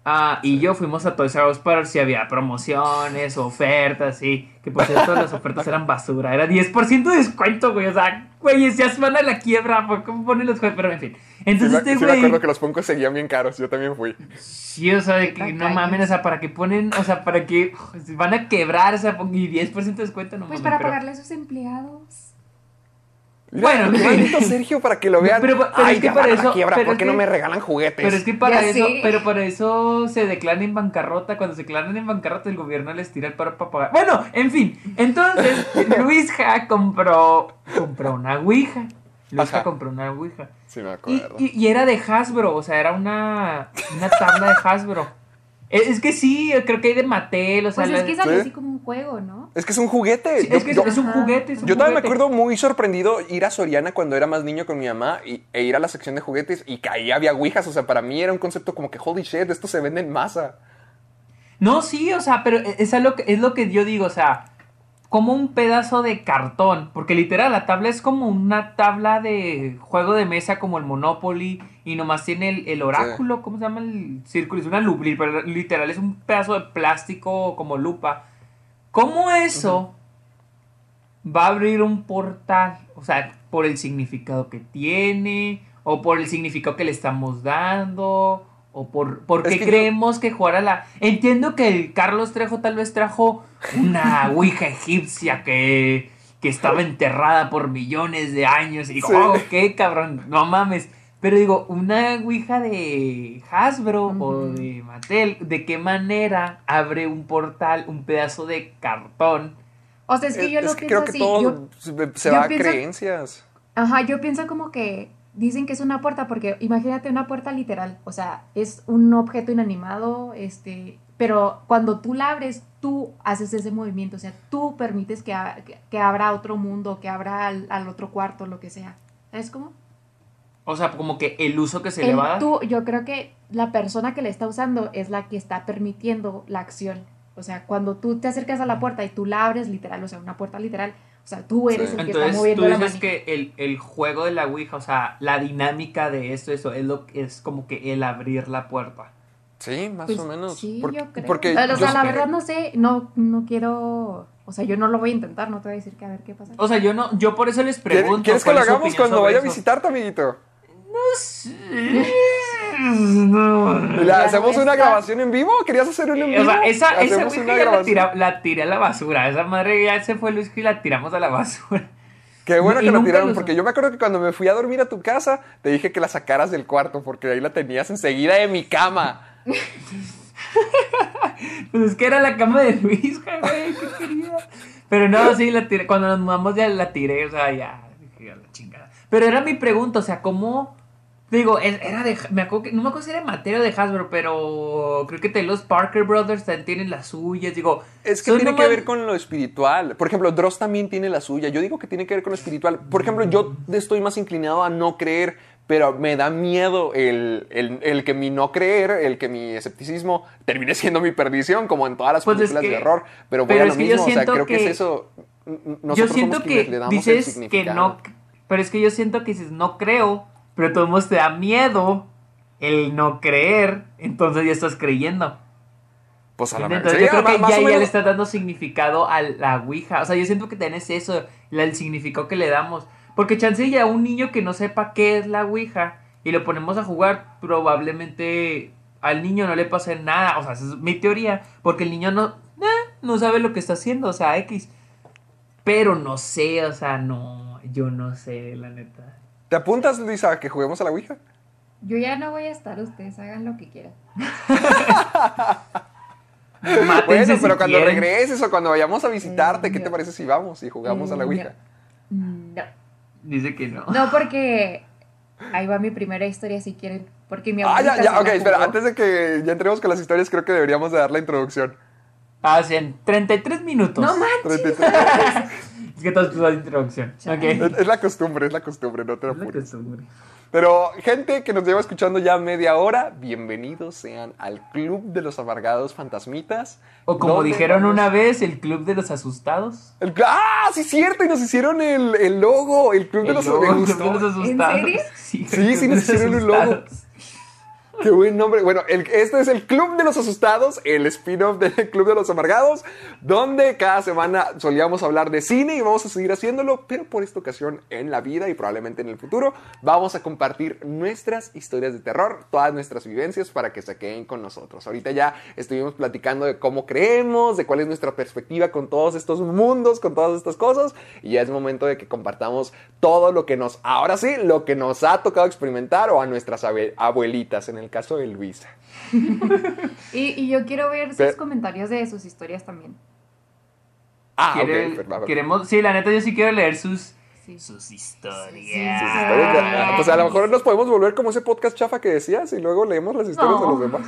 ah, y yo fuimos a Toys R Us para ver si había promociones, ofertas, y que por cierto las ofertas eran basura. Era 10% de descuento, güey. O sea, güey, ya se van a la quiebra. ¿por ¿Cómo ponen los juegos? Pero en fin. Sí, Entonces me, este sí me güey. acuerdo que los Funkos seguían bien caros, yo también fui. Sí, o sea, de que no mamen, o sea, para que ponen, o sea, para que uf, van a quebrar, o sea, y 10% de descuento, no Pues mames, para pero- pagarle a sus empleados. Mira, Bueno, bonito, Sergio, para que lo vean. Pero- pero Ay, es que para eso- quiebra, pero ¿por es qué no me regalan juguetes? Pero es que para Ya eso, pero para eso se declaran en bancarrota. Cuando se declaran en bancarrota, el gobierno les tira el paro para pagar. Bueno, en fin. Entonces, Luis Ja compró, compró una Ouija. Luis Ja compró una Ouija. Sí, me Y, acuerdo. y- y era de Hasbro, o sea, era una, una tabla de Hasbro. Es, es que sí, creo que hay de Mattel, o sea... Pues es la- que salió Sí. así como un juego, ¿no? Es que es un juguete. sí, Yo- es que es- yo- es un juguete, es un Yo todavía me acuerdo muy sorprendido ir a Soriana cuando era más niño con mi mamá y, e ir a la sección de juguetes y que ahí había ouijas. O sea, para mí era un concepto como que, holy shit, esto se vende en masa. No, sí, o sea, pero es, es lo que, es lo que yo digo, o sea, como un pedazo de cartón, porque literal la tabla es como una tabla de juego de mesa como el Monopoly y nomás tiene el, el oráculo, ¿cómo se llama el círculo? Es una lupa, pero literal es un pedazo de plástico como lupa. ¿Cómo eso va a abrir un portal? O sea, por el significado que tiene, o por el significado que le estamos dando, o por que yo- creemos que jugar a la... Entiendo que el Carlos Trejo tal vez trajo una ouija egipcia que, que estaba enterrada por millones de años y digo, Sí. oh, qué cabrón, no mames. Pero digo, una ouija de Hasbro o de Mattel, ¿de qué manera abre un portal, un pedazo de cartón? O sea, es que yo lo es que pienso creo que así. todo yo- se- va a pienso- creencias. Ajá, yo pienso como que dicen que es una puerta porque imagínate una puerta literal, o sea, es un objeto inanimado, este, pero cuando tú la abres, tú haces ese movimiento, o sea, tú permites que, a- que, que abra otro mundo, que abra al, al otro cuarto, lo que sea. ¿Sabes cómo? O sea, como que el uso que se le El va a dar. tú, yo creo que la persona que le está usando es la que está permitiendo la acción. O sea, cuando tú te acercas a la puerta y tú la abres literal, o sea, una puerta literal, o sea, tú eres Sí. el que está Entonces tú moviendo la dices que el, el juego de la Ouija, o sea, la dinámica de esto, eso, es lo es como que el abrir la puerta. Sí, más Pues, o menos. Sí, Por- yo creo. Porque Pero, o sea, yo- la verdad no sé, no, no quiero, o sea, yo no lo voy a intentar, no te voy a decir que a ver qué pasa. O sea, yo no, yo por eso les ¿Quieres- pregunto. ¿Quieres que lo hagamos cuando vaya a eso. visitarte, amiguito? No. ¿Le Ya ¿Hacemos una grabación en vivo? ¿Querías hacer un en vivo? O sea, esa, esa una ya la, tira- la tiré a la basura. Esa madre ya se fue Luis y la tiramos a la basura. Qué bueno que la tiraron, porque yo me acuerdo que cuando me fui a dormir a tu casa, te dije que la sacaras del cuarto, porque ahí la tenías enseguida de mi cama. Pues es que era la cama de Luis, güey, qué querida. Pero no, sí, la tiré. Cuando nos mudamos ya la tiré, o sea, ya, la chingada. Pero era mi pregunta, o sea, ¿cómo? Digo, era de. Me acuerdo que, no me acuerdo si era de Mateo de Hasbro, pero creo que te- los Parker Brothers también tienen las suyas. Digo, Es que tiene que ver con lo espiritual. Por ejemplo, Dross también tiene la suya. Yo digo que tiene que ver con lo espiritual. Por ejemplo, yo estoy más inclinado a no creer, pero me da miedo el, el- el que mi no creer, el que mi escepticismo termine siendo mi perdición, como en todas las Pues es películas que- de horror. Pero voy pero a lo que mismo, o sea, creo que, que- es eso. Yo siento somos que le damos el dices que significado. no. Pero es que yo siento que dices no creo, pero de todos modos te da miedo el no creer, entonces ya estás creyendo. Pues a la Entonces yo creo que más ya, ya le está dando significado a la Ouija. O sea, yo siento que tenés eso, el significado que le damos. Porque chance ya un niño que no sepa qué es la Ouija y lo ponemos a jugar, probablemente al niño no le pase nada. O sea, esa es mi teoría. Porque el niño no, eh, no sabe lo que está haciendo, o sea, X. Pero no sé, o sea, no, yo no sé, la neta. ¿Te apuntas, Luisa, a que juguemos a la Ouija? Yo ya no voy a estar, ustedes hagan lo que quieran. Bueno, si pero cuando quieren. regreses o cuando vayamos a visitarte, Eh, ¿qué te no. parece si vamos y jugamos a la Eh, Ouija? No. Dice que no. No, porque ahí va mi primera historia si quieren. Porque mi Ah, ya, abuelita ya, ok, la espera, antes de que ya entremos con las historias, creo que deberíamos de dar la introducción. Hacen 33 minutos. No manches. 33. Es que es la introducción. Es, es la costumbre, es la costumbre, no te Es la apures. costumbre. Pero, gente que nos lleva escuchando ya media hora, bienvenidos sean al Club de los Amargados Fantasmitas. O como dijeron vamos- una vez, el club de los asustados. El- ¡Ah, sí, cierto! Y nos hicieron el, el logo, el Club de los logo, el club de los asustados. serio? Sí, Sí, sí, nos hicieron un logo. Qué buen nombre. Bueno, el- este es el Club de los Asustados, el spin-off del Club de los Amargados, donde cada semana solíamos hablar de cine y vamos a seguir haciéndolo, pero por esta ocasión en la vida y probablemente en el futuro vamos a compartir nuestras historias de terror, todas nuestras vivencias para que se queden con nosotros. Ahorita ya estuvimos platicando de cómo creemos, de cuál es nuestra perspectiva con todos estos mundos, con todas estas cosas, y ya es momento de que compartamos todo lo que nos, ahora sí, lo que nos ha tocado experimentar o a nuestras abue- abuelitas, en el caso de Luisa. Y, y yo quiero ver sus Pero- comentarios de sus historias también. Ah, Quiere- ok, perdón. Queremos, sí, la neta, yo sí quiero leer sus, Sí. sus historias. Sí, sí, Sus historias de- ah, Pues a lo mejor nos podemos volver como ese podcast chafa que decías y luego leemos las historias de No. los demás.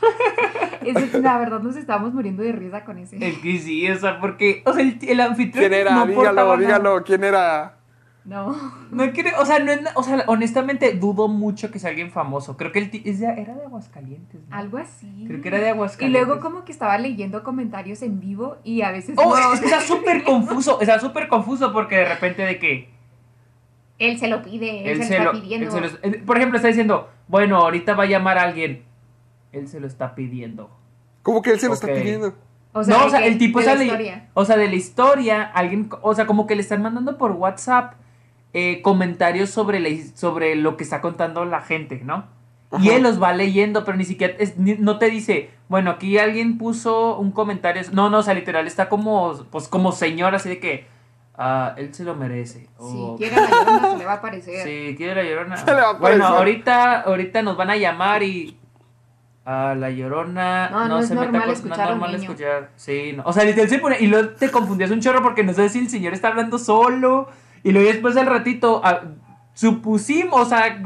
La verdad nos estábamos muriendo de risa con ese. Es que sí, o sea, porque, o sea, el, el anfitrión. ¿Quién era? no dígalo, dígalo. ¿Quién era? No. No quiere, o sea, no o sea, honestamente dudo mucho que sea alguien famoso. Creo que el ti- es de- era de Aguascalientes, ¿no? Algo así. Creo que era de Y Aguascalientes. luego como que estaba leyendo comentarios en vivo y a veces Oh, no. es que está súper confuso, está súper confuso porque de repente de que Él se lo pide, él, él se, se lo está pidiendo. él se lo- eh, por ejemplo, está diciendo, bueno, ahorita va a llamar a alguien. Él se lo está pidiendo. ¿Cómo que él se lo está pidiendo? O no, de o sea, el tipo de la sale, historia. o sea, de la historia, alguien, o sea, como que le están mandando por WhatsApp eh, comentarios sobre, la sobre lo que está contando la gente, ¿no? Y él los va leyendo, pero ni siquiera, es- ni- no te dice, bueno, aquí alguien puso un comentario, no, no, o sea, literal, está como, pues como señor, así de que, ah, él se lo merece. Si quiere la llorona se le va a aparecer. Sí, quiere la llorona. Se le va a bueno, aparecer. ahorita, ahorita nos van a llamar y. A la llorona. No, no es se normal escuchar no a es un normal niño. escuchar. Sí, no. O sea, literal se pone. Y luego te confundías un chorro porque no sabes si el señor está hablando solo. Y luego después al ratito. ah, supusimos, o sea.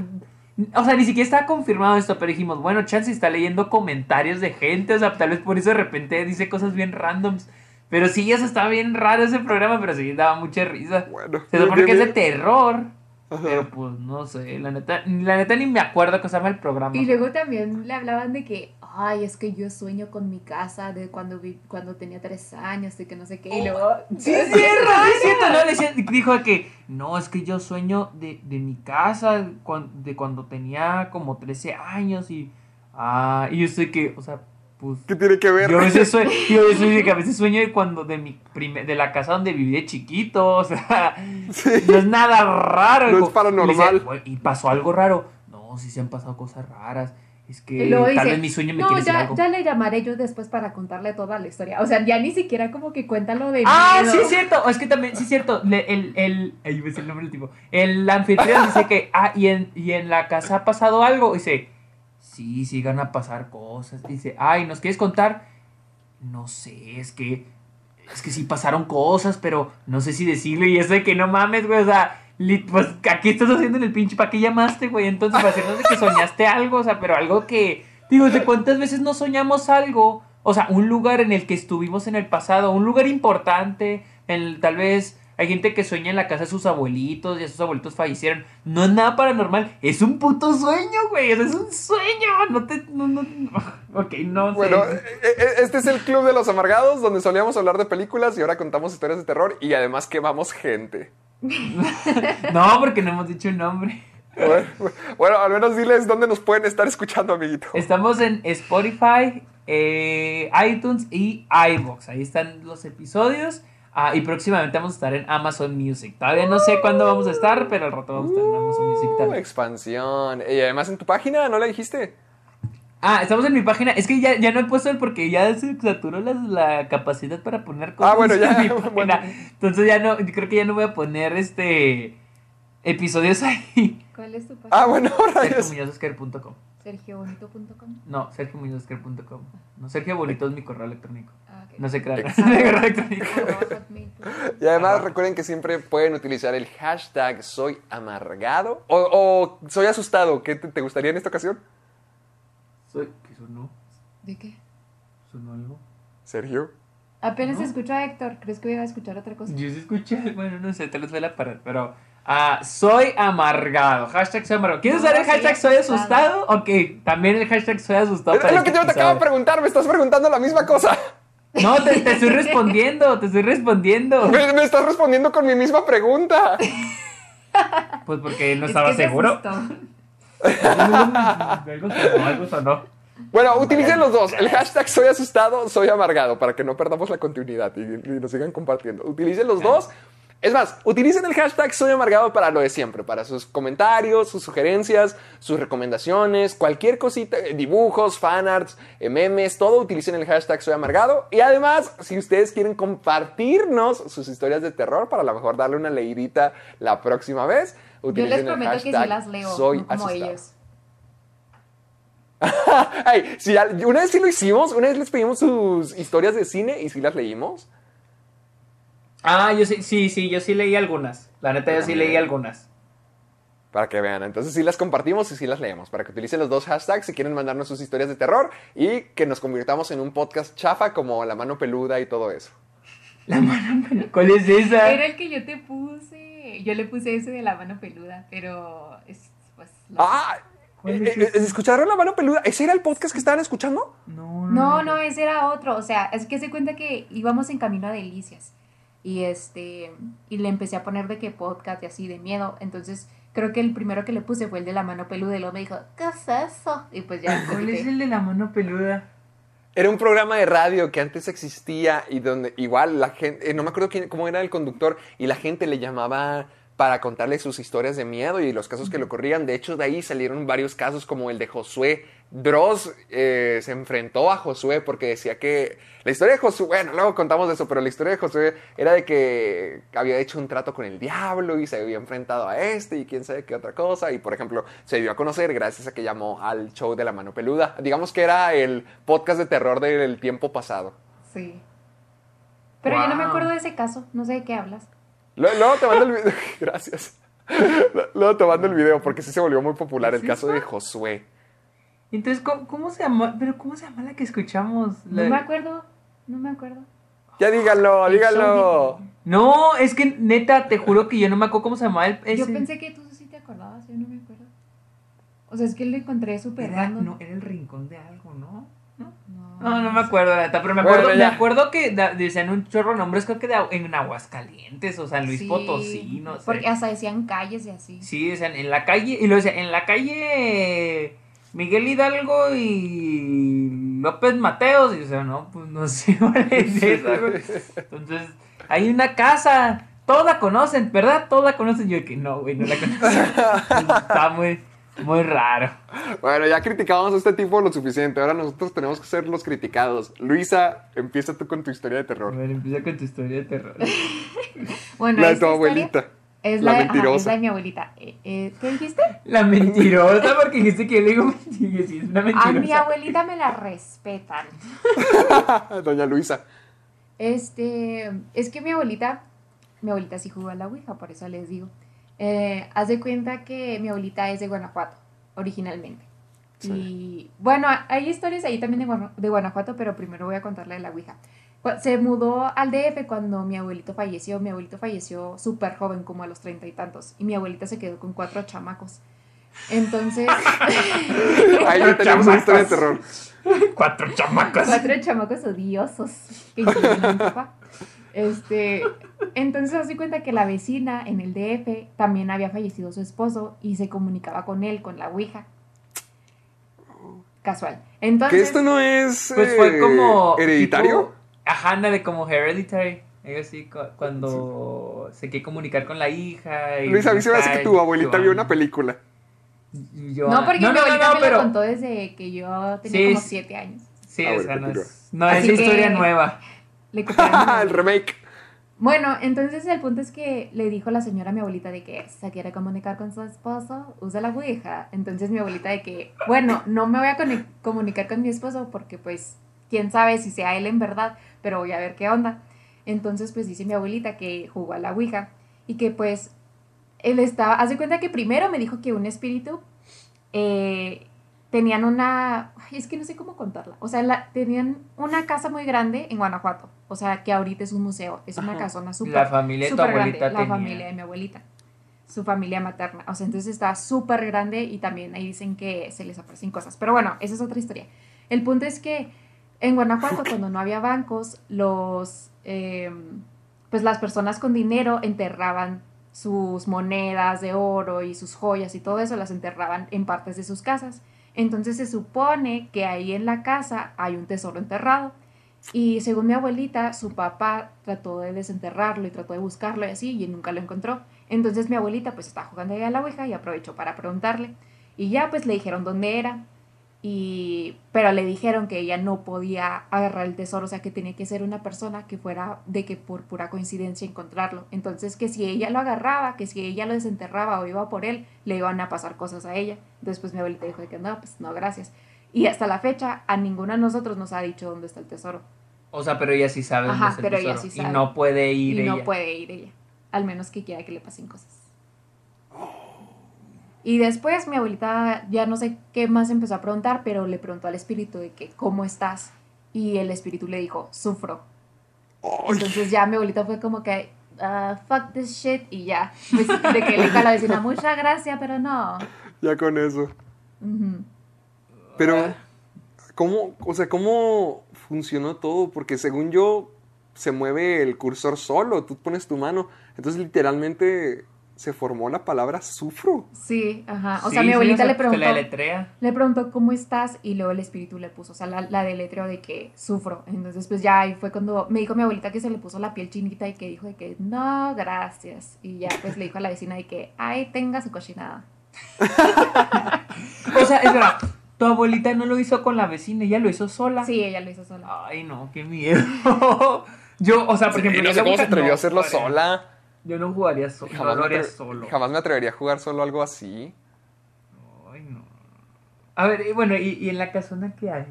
O sea, ni siquiera estaba confirmado esto, pero dijimos, bueno, Chance está leyendo comentarios de gente, o sea, tal vez por eso de repente dice cosas bien randoms. Pero sí, eso estaba bien raro ese programa, pero sí daba mucha risa. Bueno. Se supone que es de terror. Ajá. Pero pues no sé, la neta, la neta ni me acuerdo que se llama el programa. Y luego también le hablaban de que, ay, es que yo sueño con mi casa de cuando vi, cuando tenía tres años, de que no sé qué. Y luego, Sí, es cierto, es cierto. No, decía- dijo que no, es que yo sueño de, de mi casa de cuando tenía como 13 años y. Ah, y yo sé que, o sea, pues. ¿Qué tiene que ver? Yo a veces sueño, yo a veces, que a veces sueño de cuando de mi prime- de la casa donde viví de chiquito, o sea, Sí. no es nada raro. No es Y paranormal. decía, "Güey, Y pasó algo raro. No, sí se han pasado cosas raras. Es que tal dice, vez mi sueño me no, quiere ya, algo. ya le llamaré yo después para contarle toda la historia. O sea, ya ni siquiera como que cuenta lo de Ah, miedo. sí es cierto. Es que también, sí es cierto. El, el, ahí ves el nombre del tipo. El anfitrión dice que, ah, y en, y en la casa ha pasado algo. Dice, sí, sigan a pasar cosas. Dice, ay, ¿nos quieres contar? No sé, es que, es que sí pasaron cosas, pero no sé si decirlo. Y eso de que no mames, güey, o sea, pues, ¿qué estás haciendo en el pinche? ¿Para qué llamaste, güey? Entonces, para decirnos de que soñaste algo, o sea, pero algo que, digo, ¿de cuántas veces no soñamos algo? O sea, un lugar en el que estuvimos en el pasado, un lugar importante, en tal vez hay gente que sueña en la casa de sus abuelitos y sus abuelitos fallecieron. No es nada paranormal, es un puto sueño, güey, es un sueño, no te, no, no, no. ok, no sé. Bueno, eh, eh, este es el Club de los Amargados, donde solíamos hablar de películas y ahora contamos historias de terror y además quemamos gente. No, porque no hemos dicho el nombre. Bueno, bueno, al menos diles dónde nos pueden estar escuchando, amiguito. Estamos en Spotify, eh, iTunes y iBox. Ahí están los episodios. Ah, y próximamente vamos a estar en Amazon Music. Todavía no sé cuándo vamos a estar, pero al rato vamos a estar en Amazon Music Uh, también. expansión. Y además en tu página, ¿no la dijiste? Ah, estamos en mi página. Es que ya, ya no he puesto el porque ya se saturó la, la capacidad para poner cosas Ah, bueno, ya, en mi bueno. Entonces ya no, creo que ya no voy a poner este episodios ahí. ¿Cuál es tu página? Ah, bueno, rayos. SergioMuñozosquer.com SergioBonito.com. No, SergioMuñozosquer.com No, Sergio Bonito es mi correo electrónico. Ah, ok. No se crean. mi correo electrónico. Y además recuerden que siempre pueden utilizar el hashtag soy amargado o, o soy asustado. ¿Qué te, te gustaría en esta ocasión? Soy, ¿Qué sonó? ¿De qué? ¿Sonó algo? Sergio. Apenas ¿No? escucho a Héctor. ¿Crees que voy a escuchar otra cosa? Yo sí escuché, bueno, no sé, te los voy a parar, pero... ah, soy amargado, hashtag soy amargado. ¿Quieres No, usar el hashtag soy asustado. asustado? Ok, también el hashtag soy asustado. Es, lo que yo te acabo de preguntar, me estás preguntando la misma cosa. No, te, te estoy respondiendo, te estoy respondiendo. Me, me estás respondiendo con mi misma pregunta. Pues porque no Es estaba se seguro. asustó. Bueno, utilicen los dos. El hashtag soy asustado, soy amargado, para que no perdamos la continuidad y, y nos sigan compartiendo. Utilicen los dos. Es más, utilicen el hashtag soy amargado para lo de siempre, para sus comentarios, sus sugerencias, sus recomendaciones, cualquier cosita, eh, dibujos, fanarts, eh, memes, todo utilicen el hashtag soy amargado. Y además, si ustedes quieren compartirnos sus historias de terror para a lo mejor darle una leidita la próxima vez, Yo les el prometo que sí las leo, soy no como asustado. ellos. Ay, si ya- una vez sí lo hicimos, una vez les pedimos sus historias de cine y sí las leímos. Ah, yo sí, sí, sí, yo sí leí algunas. La neta, yo sí leí algunas. Para que vean. Entonces sí las compartimos y sí las leemos. Para que utilicen los dos hashtags si quieren mandarnos sus historias de terror y que nos convirtamos en un podcast chafa como La Mano Peluda y todo eso. La mano peluda. ¿Cuál es esa? Era el que yo te puse. Yo le puse ese de la mano peluda, pero es pues. lo- ¡Ah! ¿Cuál Eh, es eh? ¿Escucharon La Mano Peluda? ¿Ese era el podcast que estaban escuchando? No, No, no, ese era otro. O sea, es que se cuenta que íbamos en camino a Delicias. Y este. Y le empecé a poner de que podcast y así de miedo. Entonces, creo que el primero que le puse fue el de la mano peluda. Y luego me dijo, ¿qué es eso? Y pues ya. ¿Cuál es quité. el de la mano peluda? Era un programa de radio que antes existía y donde igual la gente, eh, no me acuerdo quién, cómo era el conductor, y la gente le llamaba para contarle sus historias de miedo y los casos que le ocurrían. De hecho, de ahí salieron varios casos como el de Josué. Dross eh, se enfrentó a Josué porque decía que la historia de Josué, bueno, luego contamos de eso, pero la historia de Josué era de que había hecho un trato con el diablo y se había enfrentado a este y quién sabe qué otra cosa. Y por ejemplo, se dio a conocer gracias a que llamó al show de la mano peluda. Digamos que era el podcast de terror del tiempo pasado. Sí. Pero yo no me acuerdo de ese caso. No sé de qué hablas. Luego, luego te mando el video. Gracias. Luego te mando el video porque sí se volvió muy popular el ¿Es caso de Josué. Entonces, ¿cómo, cómo se llama? Pero ¿cómo se llama la que escuchamos? No me acuerdo. No me acuerdo. Ya díganlo, díganlo. No, es que neta, te juro que yo no me acuerdo cómo se llamaba el. Yo ese- pensé que tú sí te acordabas. Yo no me acuerdo. O sea, es que lo encontré súper random. no, era el rincón de algo, ¿no? No, No, me acuerdo, la neta, pero me acuerdo, me acuerdo que da- decían un chorro de nombres, creo que de, en Aguascalientes o San Luis Sí, Potosí, no sé. Porque hasta decían calles y así. Sí, decían en la calle, y lo decían, en la calle Miguel Hidalgo y López Mateos, y yo decía, no, pues no sé cuál es güey. Entonces, hay una casa, todos la conocen, ¿verdad? Todos la conocen, yo que no, güey, no la conocen. Está muy, muy raro. Bueno, ya criticamos a este tipo lo suficiente. Ahora nosotros tenemos que ser los criticados. Luisa, empieza tú con tu historia de A terror. ver, empieza con tu historia de terror. Bueno, La de tu abuelita. Es la la, ajá, mentirosa. es la de mi abuelita. Eh, eh, ¿Qué dijiste? La mentirosa, porque dijiste que yo le digo mentirosa, sí, es una A mentirosa. mi abuelita me la respetan. Doña Luisa. Este, es que mi abuelita, mi abuelita sí jugó a la Ouija, por eso les digo. Eh, haz de cuenta que mi abuelita es de Guanajuato, originalmente. Y bueno, hay historias ahí también de, Guana- de Guanajuato, pero primero voy a contarle de la Ouija. Se mudó al DF cuando mi abuelito falleció. Mi abuelito falleció súper joven, como a los treinta y tantos. Y mi abuelita se quedó con cuatro chamacos. Entonces, Ahí ya tenemos una historia de terror. Cuatro chamacos. cuatro chamacos odiosos que mi papá. Este, entonces hace cuenta que la vecina en el DF también había fallecido su esposo y se comunicaba con él, con la Ouija. Casual. Entonces, Que esto no es Pues fue eh, como. hereditario. tipo- ajá, ándale, como hereditary. Algo así, cu- cuando se quiere comunicar con la hija. Y Luisa, a mí se me hace que tu abuelita vio una película. película. no, porque mi abuelita me lo contó desde que yo tenía Sí, como siete años. Sí, Ah, sea, no es, no Así es historia que- nueva. Le copiaron el remake. Bueno, entonces el punto es que le dijo la señora a mi abuelita de que se quiere comunicar con su esposo, usa la ouija. Entonces mi abuelita de que, bueno, no me voy a comunicar con mi esposo porque pues, quién sabe si sea él en verdad, pero voy a ver qué onda. Entonces pues dice mi abuelita que jugó a la ouija y que pues él estaba, hace cuenta que primero me dijo que un espíritu eh, tenían una, ay, es que no sé cómo contarla, o sea, la- tenían una casa muy grande en Guanajuato, o sea, que ahorita es un museo, es una casona súper La familia de tu súper grande, abuelita la familia de mi abuelita, su familia materna, o sea, entonces estaba súper grande y también ahí dicen que se les aparecen cosas, pero bueno, esa es otra historia. El punto es que en Guanajuato, cuando no había bancos, los, eh, pues las personas con dinero enterraban sus monedas de oro y sus joyas y todo eso las enterraban en partes de sus casas. Entonces se supone que ahí en la casa hay un tesoro enterrado. Y según mi abuelita, su papá trató de desenterrarlo y trató de buscarlo y así, y nunca lo encontró. Entonces mi abuelita pues estaba jugando ahí a la Ouija y aprovechó para preguntarle. Y ya pues le dijeron dónde era. Y, pero le dijeron que ella no podía agarrar el tesoro, o sea que tenía que ser una persona que fuera de que por pura coincidencia encontrarlo. Entonces que si ella lo agarraba, que si ella lo desenterraba o iba por él, le iban a pasar cosas a ella. Entonces pues mi abuelita dijo que no, pues no, gracias. Y hasta la fecha a ninguno de nosotros nos ha dicho dónde está el tesoro. O sea, pero ella sí sabe dónde Ajá, el pero ella sí Y sabe. no puede ir y no ella. puede ir ella, al menos que quiera que le pasen cosas. Y después mi abuelita ya no sé qué más empezó a preguntar, pero le preguntó al espíritu de que, ¿cómo estás? Y el espíritu le dijo, sufro. Entonces ya mi abuelita fue como que, "Ah, fuck this shit, y ya. Pues, de que le dijo a la vecina, muchas gracias, pero no. Ya con eso. Pero, ¿cómo, o sea, cómo funcionó todo? Porque según yo, se mueve el cursor solo, tú pones tu mano. Entonces, literalmente, se formó la palabra sufro. Sí, ajá. O Sí, sea, mi sí, abuelita se- le preguntó, la deletrea. le preguntó, ¿cómo estás? Y luego el espíritu le puso, o sea, la, la deletreo de que sufro. Entonces, pues ya ahí fue cuando me dijo mi abuelita que se le puso la piel chinita y que dijo de que, no, gracias. Y ya, pues le dijo a la vecina de que, ay, tenga su cochinada. O sea, espera, tu abuelita no lo hizo con la vecina, ella lo hizo sola. Sí, ella lo hizo sola. Ay, no, qué miedo. Yo, o sea, por ejemplo, no yo sé cómo se atrevió no a hacerlo sola. Yo no jugaría solo. Jamás, no lo haría solo. jamás me atrevería a jugar solo algo así. Ay, no. A ver, y bueno, ¿y, y en la casona qué hay?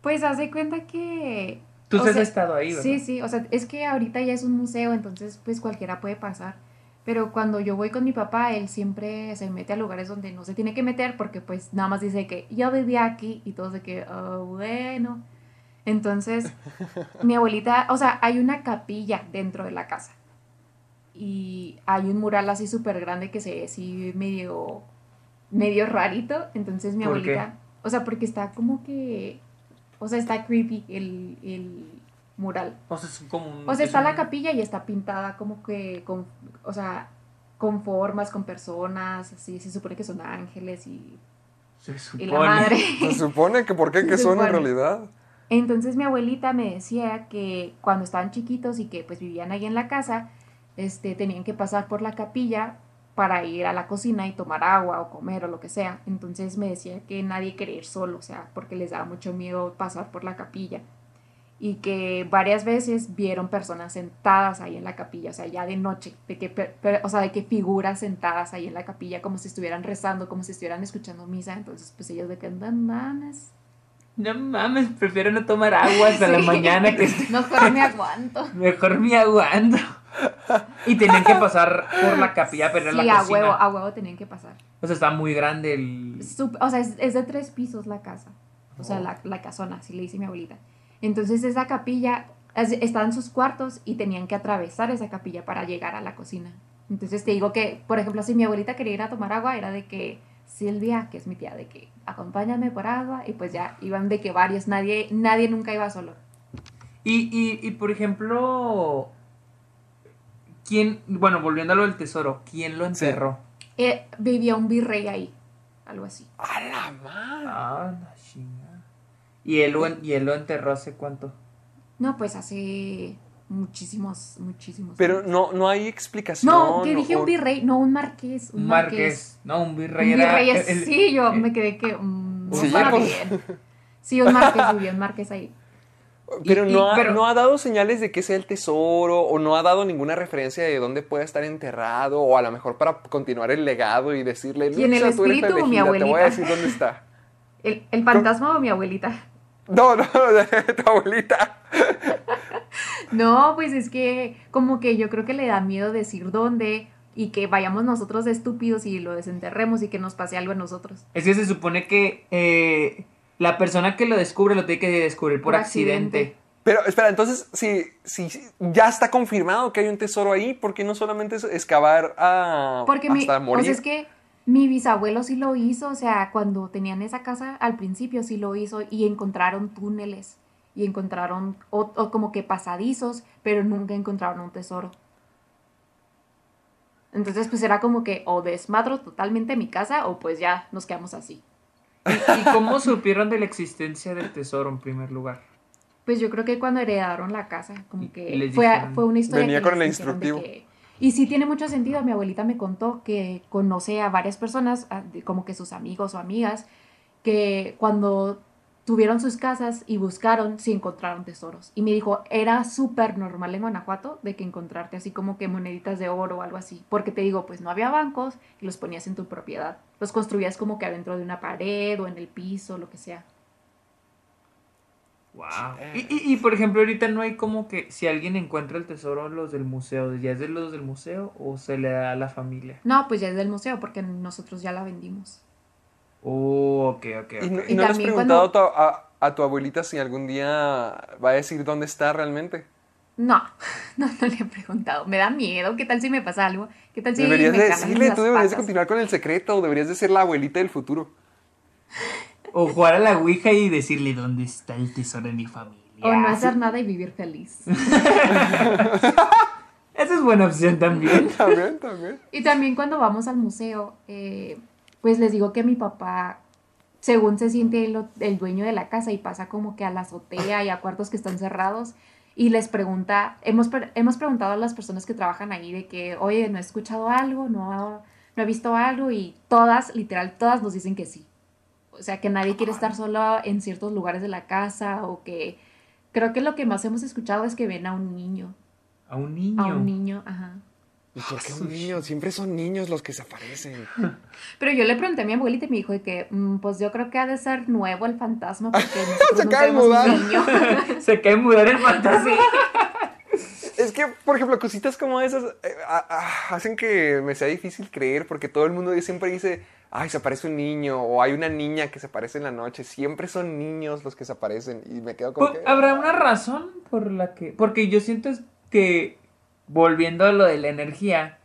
Pues haz de cuenta que... Tú o has sea, estado ahí, ¿verdad? Sí, sí, o sea, es que ahorita ya es un museo, entonces pues cualquiera puede pasar. Pero cuando yo voy con mi papá, él siempre se mete a lugares donde no se tiene que meter porque pues nada más dice que yo vivía aquí y todos de que, oh, bueno. Entonces, mi abuelita, o sea, hay una capilla dentro de la casa. Y hay un mural así súper grande que se ve así medio, medio rarito. Entonces mi abuelita, o sea, porque está como que, o sea, está creepy el, el mural. O sea, es como un... O sea, es está la un- capilla y está pintada como que con, o sea, con formas, con personas, así, se supone que son ángeles y, Se y supone. la madre. Se supone que por qué que Se son en realidad. Entonces mi abuelita me decía que cuando estaban chiquitos y que pues vivían ahí en la casa, este, tenían que pasar por la capilla para ir a la cocina y tomar agua o comer o lo que sea. Entonces me decía que nadie quería ir solo, o sea, porque les daba mucho miedo pasar por la capilla. Y que varias veces vieron personas sentadas ahí en la capilla, o sea, ya de noche, de que, per- per- o sea, de que figuras sentadas ahí en la capilla, como si estuvieran rezando, como si estuvieran escuchando misa. Entonces, pues ellos de que andan mames. No mames, prefiero no tomar agua hasta la Sí. mañana que Mejor me aguanto. mejor me aguanto. Y tenían que pasar por la capilla, pero Sí, la a cocina. huevo, a huevo tenían que pasar. O sea, está muy grande el... Sup- o sea, es, es de tres pisos la casa. O sea, la, la casona, así le dice mi abuelita. Entonces esa capilla, es- estaban sus cuartos y tenían que atravesar esa capilla para llegar a la cocina. Entonces te digo que, por ejemplo, si mi abuelita quería ir a tomar agua, era de que Silvia, que es mi tía, de que acompáñame por agua y pues ya iban de que varios, nadie, nadie nunca iba solo. Y, y, y por ejemplo, ¿quién, bueno, volviendo a lo del tesoro, ¿quién lo enterró? Eh, vivía un virrey ahí, algo así. ¡A la madre! Ah. ¿Y él, lo, en- ¿Y él lo enterró hace cuánto? No, pues hace muchísimos, muchísimos. Pero no, no hay explicación. No, que dije o- un virrey, no un marqués. Un, Un marqués. marqués. No, un Un virrey era... virrey, es- el- sí, yo el- me quedé que. mm, Sí, bien. Sí, un marqués, vivía un marqués ahí. Pero, Y- no, y- ha, pero- no ha dado señales de que sea el tesoro o no ha dado ninguna referencia de dónde puede estar enterrado o a lo mejor para continuar el legado y decirle, ¿Quién, el "Luisa, tú eres la espíritu o mi elegida, te voy a abuelita?" decir dónde está. El, el fantasma o mi abuelita. No, no, de tu abuelita. No, pues es que como que yo creo que le da miedo decir dónde y que vayamos nosotros de estúpidos y lo desenterremos y que nos pase algo a nosotros. Es que se supone que eh, la persona que lo descubre lo tiene que descubrir por, Por accidente. accidente. Pero espera, entonces, si, si ya está confirmado que hay un tesoro ahí, ¿por qué no solamente es excavar a, Porque mi, hasta o morir? sea, es que mi bisabuelo sí lo hizo, o sea, cuando tenían esa casa al principio sí lo hizo y encontraron túneles y encontraron o, o como que pasadizos, pero nunca encontraron un tesoro. Entonces, pues era como que o desmadro totalmente mi casa o pues ya nos quedamos así. ¿Y cómo supieron de la existencia del tesoro en primer lugar? Pues yo creo que cuando heredaron la casa, como que fue, dijeron- fue una historia Venía que con les el de instructivo. que- y sí tiene mucho sentido, mi abuelita me contó que conoce a varias personas, como que sus amigos o amigas, que cuando tuvieron sus casas y buscaron, sí encontraron tesoros. Y me dijo, era súper normal en Guanajuato de que encontrarte así como que moneditas de oro o algo así. Porque te digo, pues no había bancos y los ponías en tu propiedad. Los construías como que adentro de una pared o en el piso, lo que sea. Wow. Y, y, y, por ejemplo, ahorita no hay como que si alguien encuentra el tesoro, los del museo, ¿ya es de los del museo o se le da a la familia? No, pues ya es del museo porque nosotros ya la vendimos. Oh, ok, ok. ¿Y no, ok. y no le has preguntado cuando- a, tu, a- tu abuelita si algún día va a decir dónde está realmente? No, no, no le he preguntado. Me da miedo. ¿Qué tal si me pasa algo? ¿Qué tal si deberías me de decirle, tú deberías de continuar con el secreto, deberías de ser la abuelita del futuro. O jugar a la Ouija y decirle dónde está el tesoro de mi familia. O no hacer nada y vivir feliz. Esa es buena opción también. También, también. Y también cuando vamos al museo, eh, pues les digo que mi papá, según se siente el, el dueño de la casa y pasa como que a la azotea y a cuartos que están cerrados y les pregunta, hemos, hemos preguntado a las personas que trabajan ahí de que, oye, no he escuchado algo, no, no he visto algo y todas, literal, todas nos dicen que sí. O sea, que nadie quiere estar solo en ciertos lugares de la casa o que creo que lo que más hemos escuchado es que ven a un niño. A un niño. A un niño, ajá. ¿Y por qué un niño? Siempre son niños los que se aparecen. Pero yo le pregunté a mi abuelita y me dijo que, mm, pues yo creo que ha de ser nuevo el fantasma porque Se acaba de mudar. un niño. Se cae mudar el fantasma. Es que, por ejemplo, cositas como esas eh, a- a- hacen que me sea difícil creer porque todo el mundo siempre dice, ay, se aparece un niño o hay una niña que se aparece en la noche. Siempre son niños los que se aparecen y me quedo como Pues, que... ¿Habrá una razón por la que.? Porque yo siento que, volviendo a lo de la energía,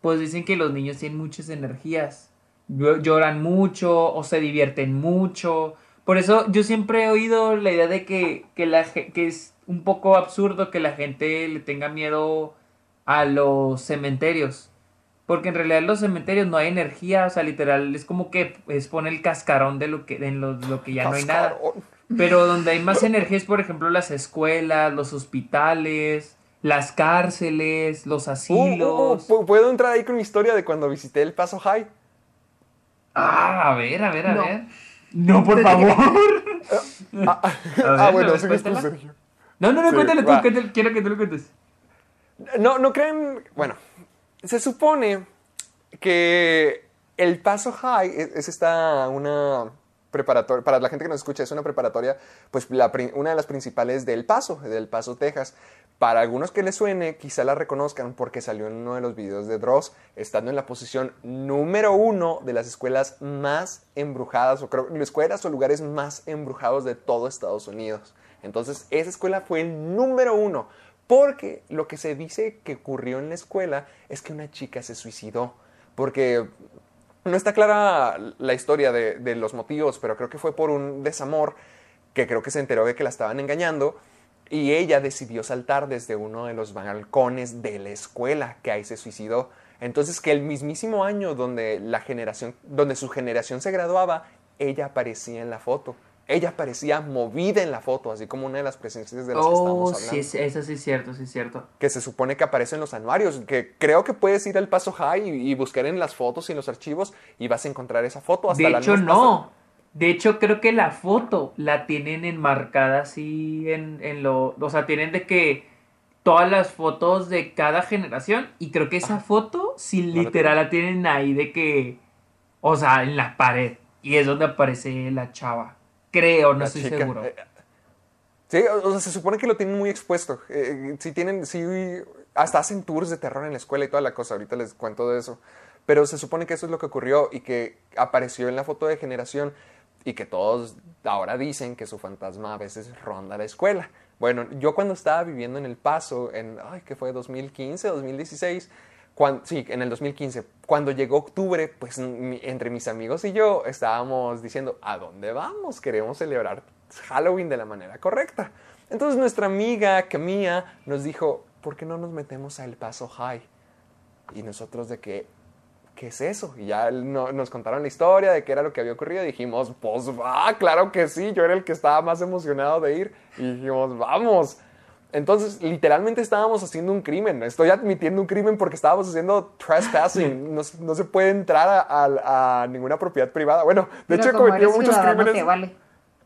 pues dicen que los niños tienen muchas energías. Llo- Lloran mucho o se divierten mucho. Por eso yo siempre he oído la idea de que, que, la, que es un poco absurdo que la gente le tenga miedo a los cementerios. Porque en realidad en los cementerios no hay energía, o sea, literal, es como que es poner el cascarón de lo que, de lo, lo que ya no hay nada. Pero donde hay más energía es, por ejemplo, las escuelas, los hospitales, las cárceles, los Uh, uh, uh, asilos. ¿pu- ¿Puedo entrar ahí con mi historia de cuando visité el Paso High? Ah, a ver, a ver, a No. ver. No, por favor. Ah, ver, ah, a bueno, sigues tú. Sergio. No, no, no, Sí, cuéntale tú, cuéntale, quiero que tú lo cuentes. No, no creen. Bueno, se supone que el Paso High es, es esta una preparatoria, para la gente que nos escucha, es una preparatoria, pues la una de las principales del Paso, del Paso, Texas. Para algunos que les suene, quizá la reconozcan porque salió en uno de los videos de Dross, estando en la posición número uno de las escuelas más embrujadas, o creo, escuelas o lugares más embrujados de todo Estados Unidos. Entonces, esa escuela fue el número uno. Porque lo que se dice que ocurrió en la escuela es que una chica se suicidó. Porque no está clara la historia de, los motivos, pero creo que fue por un desamor que creo que se enteró de que la estaban engañando y ella decidió saltar desde uno de los balcones de la escuela, que ahí se suicidó. Entonces que el mismísimo año donde la generación, donde su generación se graduaba, ella aparecía en la foto. Ella aparecía movida en la foto, así como una de las presencias de las que Oh, estamos hablando sí, es- eso sí es cierto, sí es cierto. que se supone que aparece en los anuarios, que creo que puedes ir al Paso High y, y buscar en las fotos y en los archivos y vas a encontrar esa foto. Hasta de la hecho, no. De hecho, creo que la foto la tienen enmarcada así en, en lo... O sea, tienen de que todas las fotos de cada generación y creo que esa foto la literal la tienen ahí de que... O sea, en la pared. Y es donde aparece la chava. Creo, no La estoy chica. seguro. Eh, Sí, o sea, se supone que lo tienen muy expuesto. Eh, sí tienen, sí, hasta hacen tours de terror en la escuela y toda la cosa. Ahorita les cuento de eso. Pero se supone que eso es lo que ocurrió y que apareció en la foto de generación y que todos ahora dicen que su fantasma a veces ronda la escuela. Bueno, yo cuando estaba viviendo en El Paso, en, ay, ¿qué fue? 2015, 2016, cuan- sí, en el 2015, cuando llegó octubre, pues entre mis amigos y yo estábamos diciendo, ¿a dónde vamos? Queremos celebrar Halloween de la manera correcta. Entonces nuestra amiga Camilla nos dijo, ¿por qué no nos metemos a El Paso High? Y nosotros de que, ¿qué es eso? Y ya no- nos contaron la historia de qué era lo que había ocurrido. Dijimos, pues va, claro que sí. Yo era el que estaba más emocionado de ir. Y dijimos, vamos. Entonces, literalmente estábamos haciendo un crimen. Estoy admitiendo un crimen porque estábamos haciendo trespassing. No, se- no se puede entrar a, a- a ninguna propiedad privada. Bueno, de Pero hecho, he como cometido eres muchos ciudadano crímenes. te vale.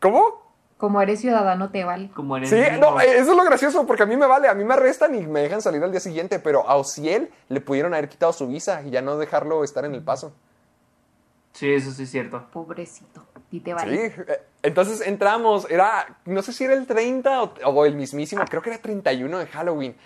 ¿Cómo? Como eres ciudadano te vale. Como eres Sí, niño. no, eh, eso es lo gracioso, porque a mí me vale, a mí me arrestan y me dejan salir al día siguiente, pero a Ociel le pudieron haber quitado su visa y ya no dejarlo estar en el paso. Sí, eso sí es cierto. Pobrecito. Y te Sí, eh, entonces entramos, era, no sé si era el 30 o, o el mismísimo, creo que era 31 de Halloween.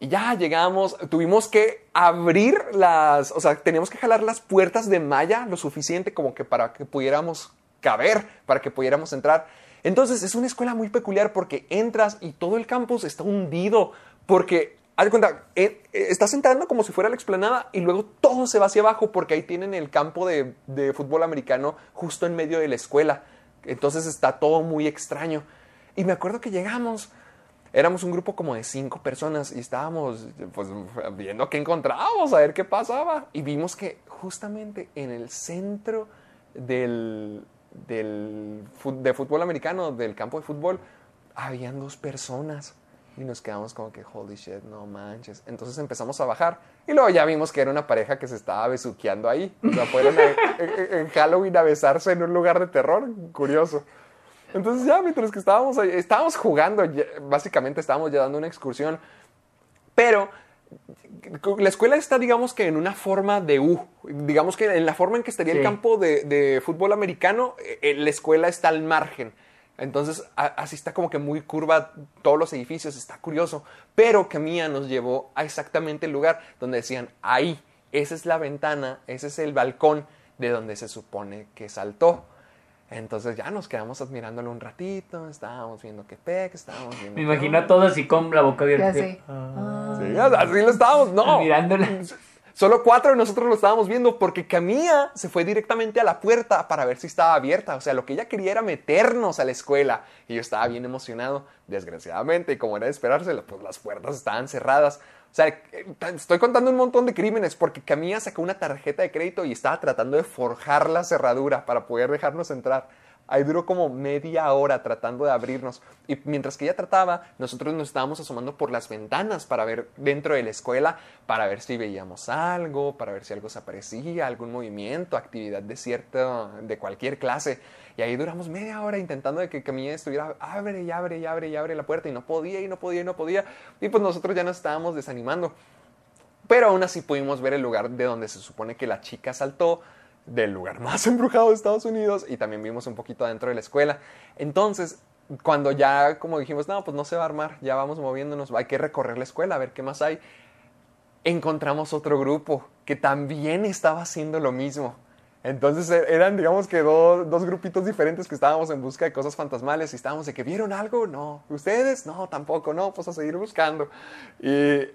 Y ya llegamos, tuvimos que abrir las, o sea, teníamos que jalar las puertas de malla lo suficiente como que para que pudiéramos caber, para que pudiéramos entrar. Entonces es una escuela muy peculiar porque entras y todo el campus está hundido, porque, haz de cuenta, eh, eh, estás entrando como si fuera la explanada y luego todo se va hacia abajo porque ahí tienen el campo de, de fútbol americano justo en medio de la escuela. Entonces está todo muy extraño. Y me acuerdo que llegamos, éramos un grupo como de cinco personas y estábamos pues viendo qué encontrábamos, a ver qué pasaba. Y vimos que justamente en el centro del, del de fútbol americano, del campo de fútbol, habían dos personas. Y nos quedamos como que, holy shit, no manches. Entonces empezamos a bajar. Y luego ya vimos que era una pareja que se estaba besuqueando ahí. O sea, fueron a- en, en Halloween a besarse en un lugar de terror. Curioso. Entonces ya mientras que estábamos ahí, estábamos jugando, básicamente estábamos ya dando una excursión. Pero la escuela está, digamos que en una forma de U. Digamos que en la forma en que estaría el Sí. campo de, de fútbol americano, eh, la escuela está al margen. Entonces, a- así está como que muy curva todos los edificios, está curioso. Pero Camilla nos llevó a exactamente el lugar donde decían, ahí, esa es la ventana, ese es el balcón de donde se supone que saltó. Entonces ya nos quedamos admirándolo un ratito, estábamos viendo qué pec, estábamos viendo... Me imagino a todos así con la boca abierta. Ya sé. Ah. Sí, así lo estábamos, no. Mirándola. Solo cuatro de nosotros lo estábamos viendo porque Camilla se fue directamente a la puerta para ver si estaba abierta. O sea, lo que ella quería era meternos a la escuela. Y yo estaba bien emocionado, desgraciadamente. Y como era de esperarse, pues las puertas estaban cerradas. O sea, eh, estoy contando un montón de crímenes porque Camilla sacó una tarjeta de crédito y estaba tratando de forjar la cerradura para poder dejarnos entrar. Ahí duró como media hora tratando de abrirnos. Y mientras que ella trataba, nosotros nos estábamos asomando por las ventanas para ver dentro de la escuela, para ver si veíamos algo, para ver si algo se aparecía, algún movimiento, actividad de cierta, de cualquier clase. Y ahí duramos media hora intentando de que Camilla estuviera, abre y abre y abre y abre la puerta. Y no podía y no podía y no podía. Y pues nosotros ya nos estábamos desanimando. Pero aún así pudimos ver el lugar de donde se supone que la chica saltó, del lugar más embrujado de Estados Unidos, y también vimos un poquito adentro de la escuela. Entonces, cuando ya como dijimos, no, pues no se va a armar, ya vamos moviéndonos, hay que recorrer la escuela, a ver qué más hay, encontramos otro grupo que también estaba haciendo lo mismo. Entonces e- eran, digamos que do- dos grupitos diferentes que estábamos en busca de cosas fantasmales y estábamos de que vieron algo, no, ustedes, no, tampoco, no, pues a seguir buscando. Y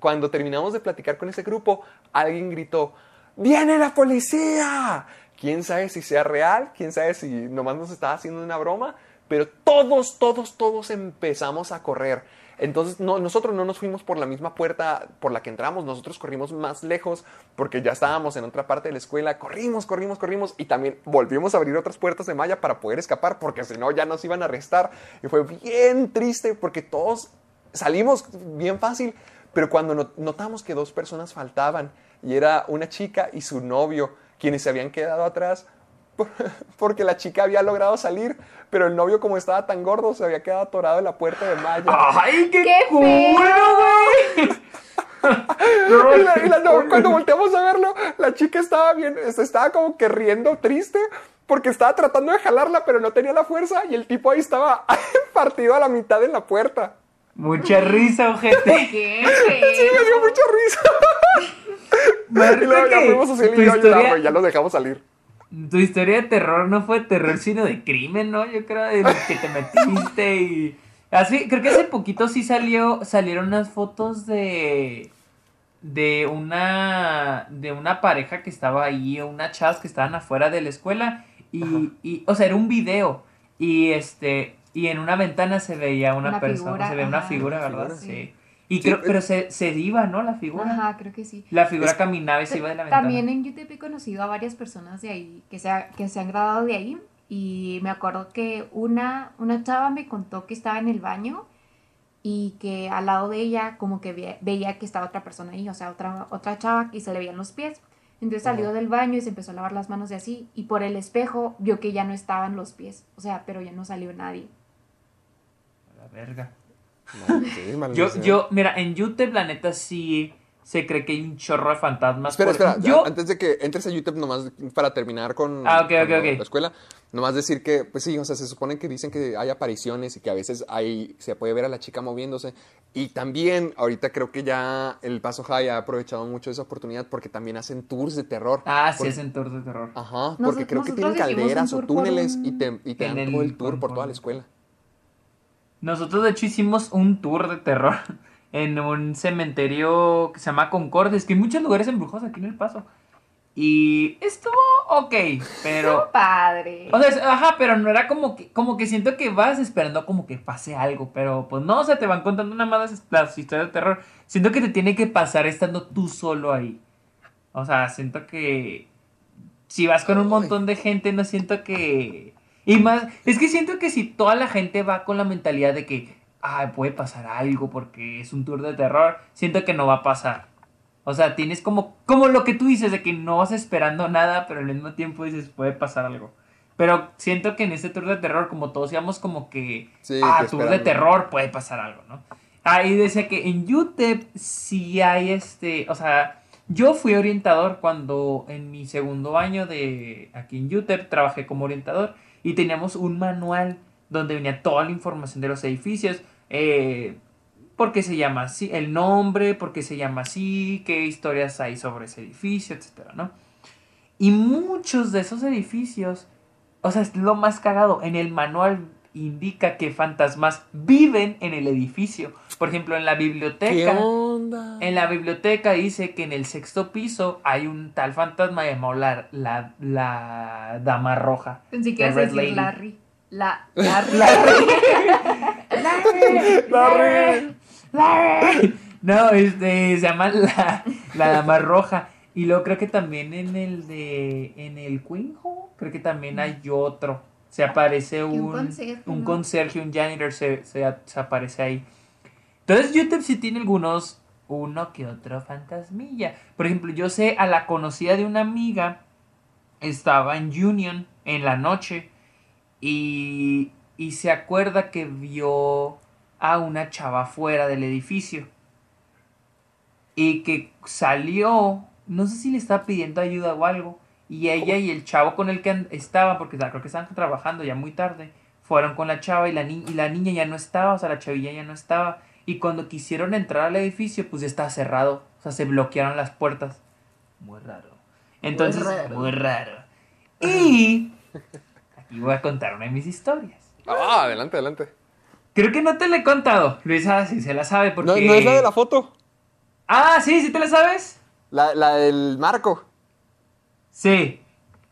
cuando terminamos de platicar con ese grupo, alguien gritó, ¡Viene la policía! ¿Quién sabe si sea real? ¿Quién sabe si nomás nos estaba haciendo una broma? Pero todos, todos, todos empezamos a correr. Entonces no, nosotros no nos fuimos por la misma puerta por la que entramos, nosotros corrimos más lejos porque ya estábamos en otra parte de la escuela, corrimos, corrimos, corrimos y también volvimos a abrir otras puertas de malla para poder escapar porque si no ya nos iban a arrestar y fue bien triste porque todos salimos bien fácil, pero cuando no- notamos que dos personas faltaban y era una chica y su novio quienes se habían quedado atrás porque la chica había logrado salir, pero el novio como estaba tan gordo se había quedado atorado en la puerta de malla. ¡Ay, qué, ¡Qué culo, güey! Y la- y la- no, cuando volteamos a verlo, la chica estaba bien, se estaba como que riendo triste porque estaba tratando de jalarla, pero no tenía la fuerza y el tipo ahí estaba partido a la mitad en la puerta. Mucha risa, ojete. ¡Qué Sí, me dio mucha risa. Da Y luego ya que fuimos a tu y yo historia- y ya los dejamos salir. Tu historia de terror no fue terror, sino de crimen, ¿no? Yo creo de que te metiste y... Así, creo que hace poquito sí salió, salieron unas fotos de... De una... De una pareja que estaba ahí, o unas chavas que estaban afuera de la escuela. Y, y, o sea, era un video. Y este... Y en una ventana se veía una, Una persona, figura, se veía una ajá. figura, Una ¿verdad? figura. Sí. Y Sí, creo, eh. pero se, se iba, ¿no? La figura. Ajá, creo que sí. La figura Es- caminaba y se iba de la ventana. También en YouTube he conocido a varias personas de ahí que se, ha- que se han graduado de ahí y me acuerdo que una, una chava me contó que estaba en el baño y que al lado de ella como que ve- veía que estaba otra persona ahí, o sea, otra, otra chava y se le veían los pies. Entonces salió Ajá. del baño y se empezó a lavar las manos y así y por el espejo vio que ya no estaban los pies, o sea, pero ya no salió nadie. Verga. Sí, Yo, yo, mira, en YouTube, la neta, sí, se cree que hay un chorro de fantasmas. Espera, por- espera, Yo, antes de que entres a YouTube, nomás para terminar con, Ah, con la escuela, nomás decir que, pues sí, o sea, se supone que dicen que hay apariciones y que a veces hay, se puede ver a la chica moviéndose. Y también, ahorita creo que ya el Paso High ha aprovechado mucho esa oportunidad porque también hacen tours de terror. ah, sí, hacen tours de terror. Ajá, Nos- porque creo que tienen calderas o túneles un- y te, y te en dan el- todo el tour por- toda la escuela. Nosotros de hecho hicimos un tour de terror en un cementerio que se llama Concordes, que hay muchos lugares embrujados aquí en El Paso. Y estuvo ok, pero... Padre. O sea, ajá, pero no era como que, como que siento que vas esperando como que pase algo, pero pues no, o sea, te van contando nada más las historias de terror. Siento que te tiene que pasar estando tú solo ahí. O sea, siento que si vas con un montón de gente, no siento que... Y más, es que siento que si toda la gente va con la mentalidad de que, ay, puede pasar algo porque es un tour de terror, siento que no va a pasar. O sea, tienes como, como lo que tú dices, de que no vas esperando nada, pero al mismo tiempo dices, puede pasar algo. Pero siento que en este tour de terror, como todos íbamos como que, Sí, ah, tour de terror, puede pasar algo, ¿no? Ahí decía que en UTEP sí hay este, o sea, yo fui orientador cuando en mi segundo año de aquí en UTEP trabajé como orientador y teníamos un manual donde venía toda la información de los edificios, eh, por qué se llama así, el nombre, por qué se llama así, qué historias hay sobre ese edificio, etcétera, ¿no? Y muchos de esos edificios, o sea, es lo más cagado, en el manual indica que fantasmas viven en el edificio. Por ejemplo, en la ¿Qué biblioteca, onda? en la biblioteca dice que en el sexto piso hay un tal fantasma llamado la, la, la Dama Roja. Pensé que decir Lady. Larry. La, Larry. Larry. Larry. No, este, se llama la, la Dama Roja. Y luego creo que también en el de. En el Quinjo, creo que también hay otro. Se aparece un un, conserje, un ¿no? conserje, un janitor, se, se, se aparece ahí. Entonces, YouTube sí tiene algunos. Uno que otro fantasmilla. Por ejemplo, yo sé a la conocida de una amiga. Estaba en Union en la noche. Y, y se acuerda que vio a una chava fuera del edificio. Y que salió, no sé si le estaba pidiendo ayuda o algo. Y ella y el chavo con el que and- estaba, porque creo que estaban trabajando ya muy tarde, fueron con la chava y la, ni- y la niña ya no estaba, o sea, la chavilla ya no estaba. Y cuando quisieron entrar al edificio, pues ya estaba cerrado. O sea, se bloquearon las puertas. Muy raro. Entonces, muy raro. raro. Y aquí voy a contar una de mis historias. Ah, adelante, adelante. Creo que no te la he contado. Luisa sí se la sabe porque... No, no es la de la foto. Ah, sí, sí te la sabes. La, la del marco. Sí.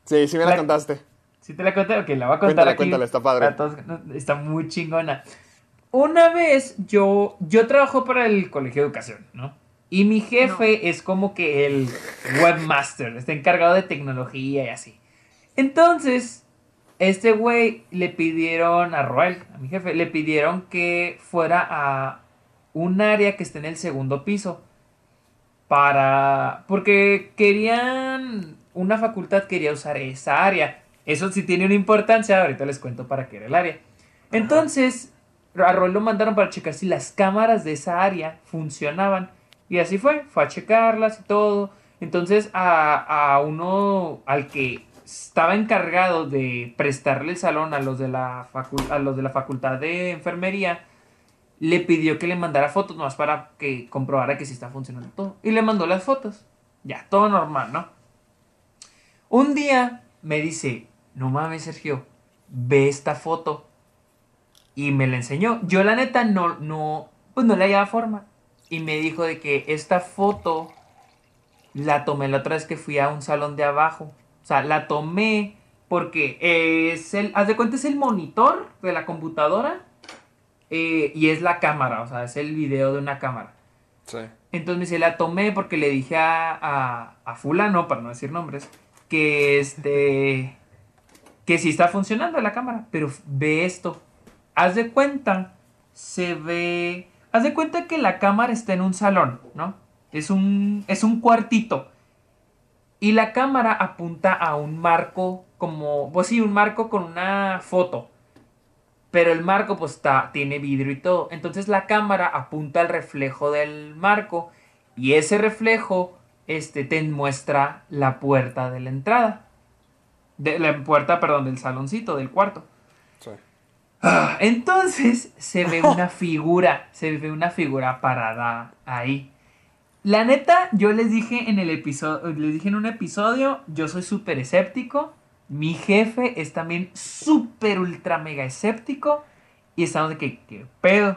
Sí, sí me la, La- contaste. ¿Sí te la conté? Ok, la voy a contar Cuéntala, aquí. cuéntala, está padre. todos. Está muy chingona. Una vez yo, yo trabajo para el Colegio de Educación, ¿no? Y mi jefe es como que el webmaster, está encargado de tecnología y así. Entonces, este güey le pidieron a Roel, a mi jefe, le pidieron que fuera a un área que está en el segundo piso. Para. Porque querían. Una facultad quería usar esa área. Eso sí tiene una importancia. Ahorita les cuento para qué era el área. Entonces, a Roel lo mandaron para checar si las cámaras de esa área funcionaban. Y así fue. Fue a checarlas y todo. Entonces, a, a uno. Al que estaba encargado de prestarle el salón a los de la, facu- a los de la facultad de enfermería le pidió que le mandara fotos nomás para que comprobara que sí está funcionando todo. Y le mandó las fotos. Ya, todo normal, ¿no? Un día me dice, no mames, Sergio, ve esta foto. Y me la enseñó. Yo la neta no, no, pues no le hallaba forma. Y me dijo de que esta foto la tomé la otra vez que fui a un salón de abajo. O sea, la tomé porque es el, haz de cuenta, es el monitor de la computadora eh, y es la cámara, o sea, es el video de una cámara. Sí. Entonces me dice, la tomé porque le dije a, a, a fulano, para no decir nombres, que este, que sí está funcionando la cámara, pero ve esto. Haz de cuenta, se ve, haz de cuenta que la cámara está en un salón, ¿no? Es un, es un cuartito. Y la cámara apunta a un marco como, pues sí, un marco con una foto. Pero el marco pues está, tiene vidrio y todo. Entonces la cámara apunta al reflejo del marco Y ese reflejo este, te muestra la puerta de la entrada. De la puerta, perdón, del saloncito, del cuarto. Sí. Ah, Entonces se ve una figura, se ve una figura parada ahí. La neta, yo les dije en el episodio, les dije en un episodio, yo soy súper escéptico. Mi jefe es también súper ultra mega escéptico. Y estamos de que, ¿qué pedo?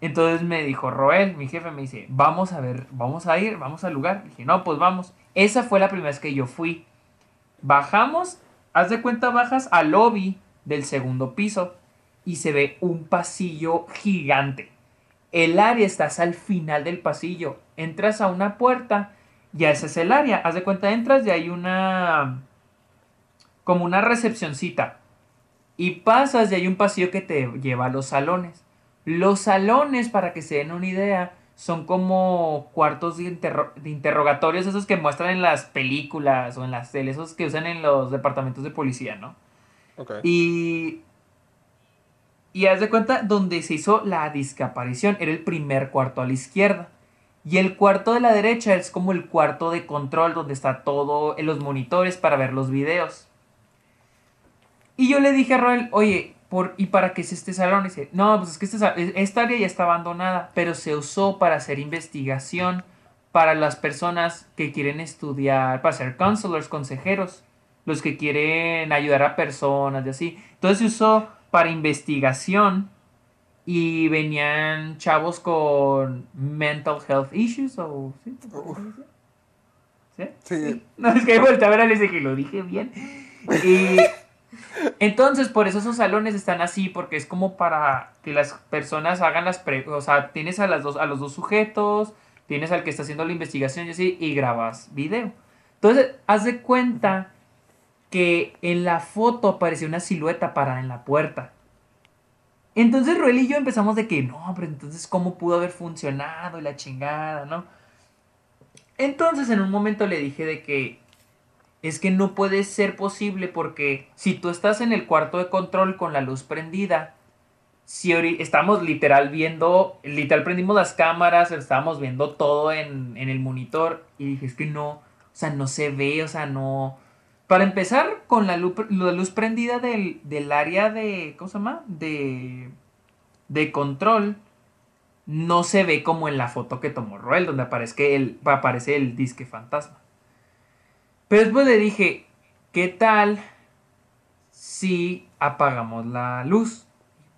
Entonces me dijo Roel, mi jefe, me dice, vamos a ver, vamos a ir, vamos al lugar. dije, no, pues vamos. Esa fue la primera vez que yo fui. Bajamos, haz de cuenta, bajas al lobby del segundo piso y se ve un pasillo gigante. El área estás al final del pasillo. Entras a una puerta, ya ese es el área. Haz de cuenta, entras y hay una. como una recepcioncita. Y pasas y hay un pasillo que te lleva a los salones. Los salones, para que se den una idea, son como cuartos de, interro- de interrogatorios, esos que muestran en las películas o en las teles, esos que usan en los departamentos de policía, ¿no? Ok. Y. Y haz de cuenta, donde se hizo la discaparición, era el primer cuarto a la izquierda. Y el cuarto de la derecha es como el cuarto de control, donde está todo en los monitores para ver los videos. Y yo le dije a Roel, oye, por, ¿y para qué es este salón? Y dice, no, pues es que este esta área ya está abandonada, pero se usó para hacer investigación para las personas que quieren estudiar, para ser counselors, consejeros, los que quieren ayudar a personas y así. Entonces se usó para investigación y venían chavos con mental health issues o... ¿sí? ¿Sí? Sí. No, es que volteé a ver a les dije, lo dije bien. Y entonces, por eso esos salones están así, porque es como para que las personas hagan las pre o sea, tienes a las dos, a los dos sujetos, tienes al que está haciendo la investigación y así, y grabas video. Entonces, haz de cuenta que en la foto apareció una silueta parada en la puerta. Entonces Roel y yo empezamos de que, no, pero entonces, ¿cómo pudo haber funcionado? Y la chingada, ¿no? Entonces en un momento le dije de que es que no puede ser posible porque si tú estás en el cuarto de control con la luz prendida, si estamos literal viendo, literal prendimos las cámaras, estábamos viendo todo en, en el monitor y dije, es que no, o sea, no se ve, o sea, no... Para empezar, con la luz, la luz prendida del, del área de, ¿cómo se llama? De, de control, no se ve como en la foto que tomó Roel, donde aparece el, aparece el disque fantasma. Pero después le dije, ¿qué tal si apagamos la luz?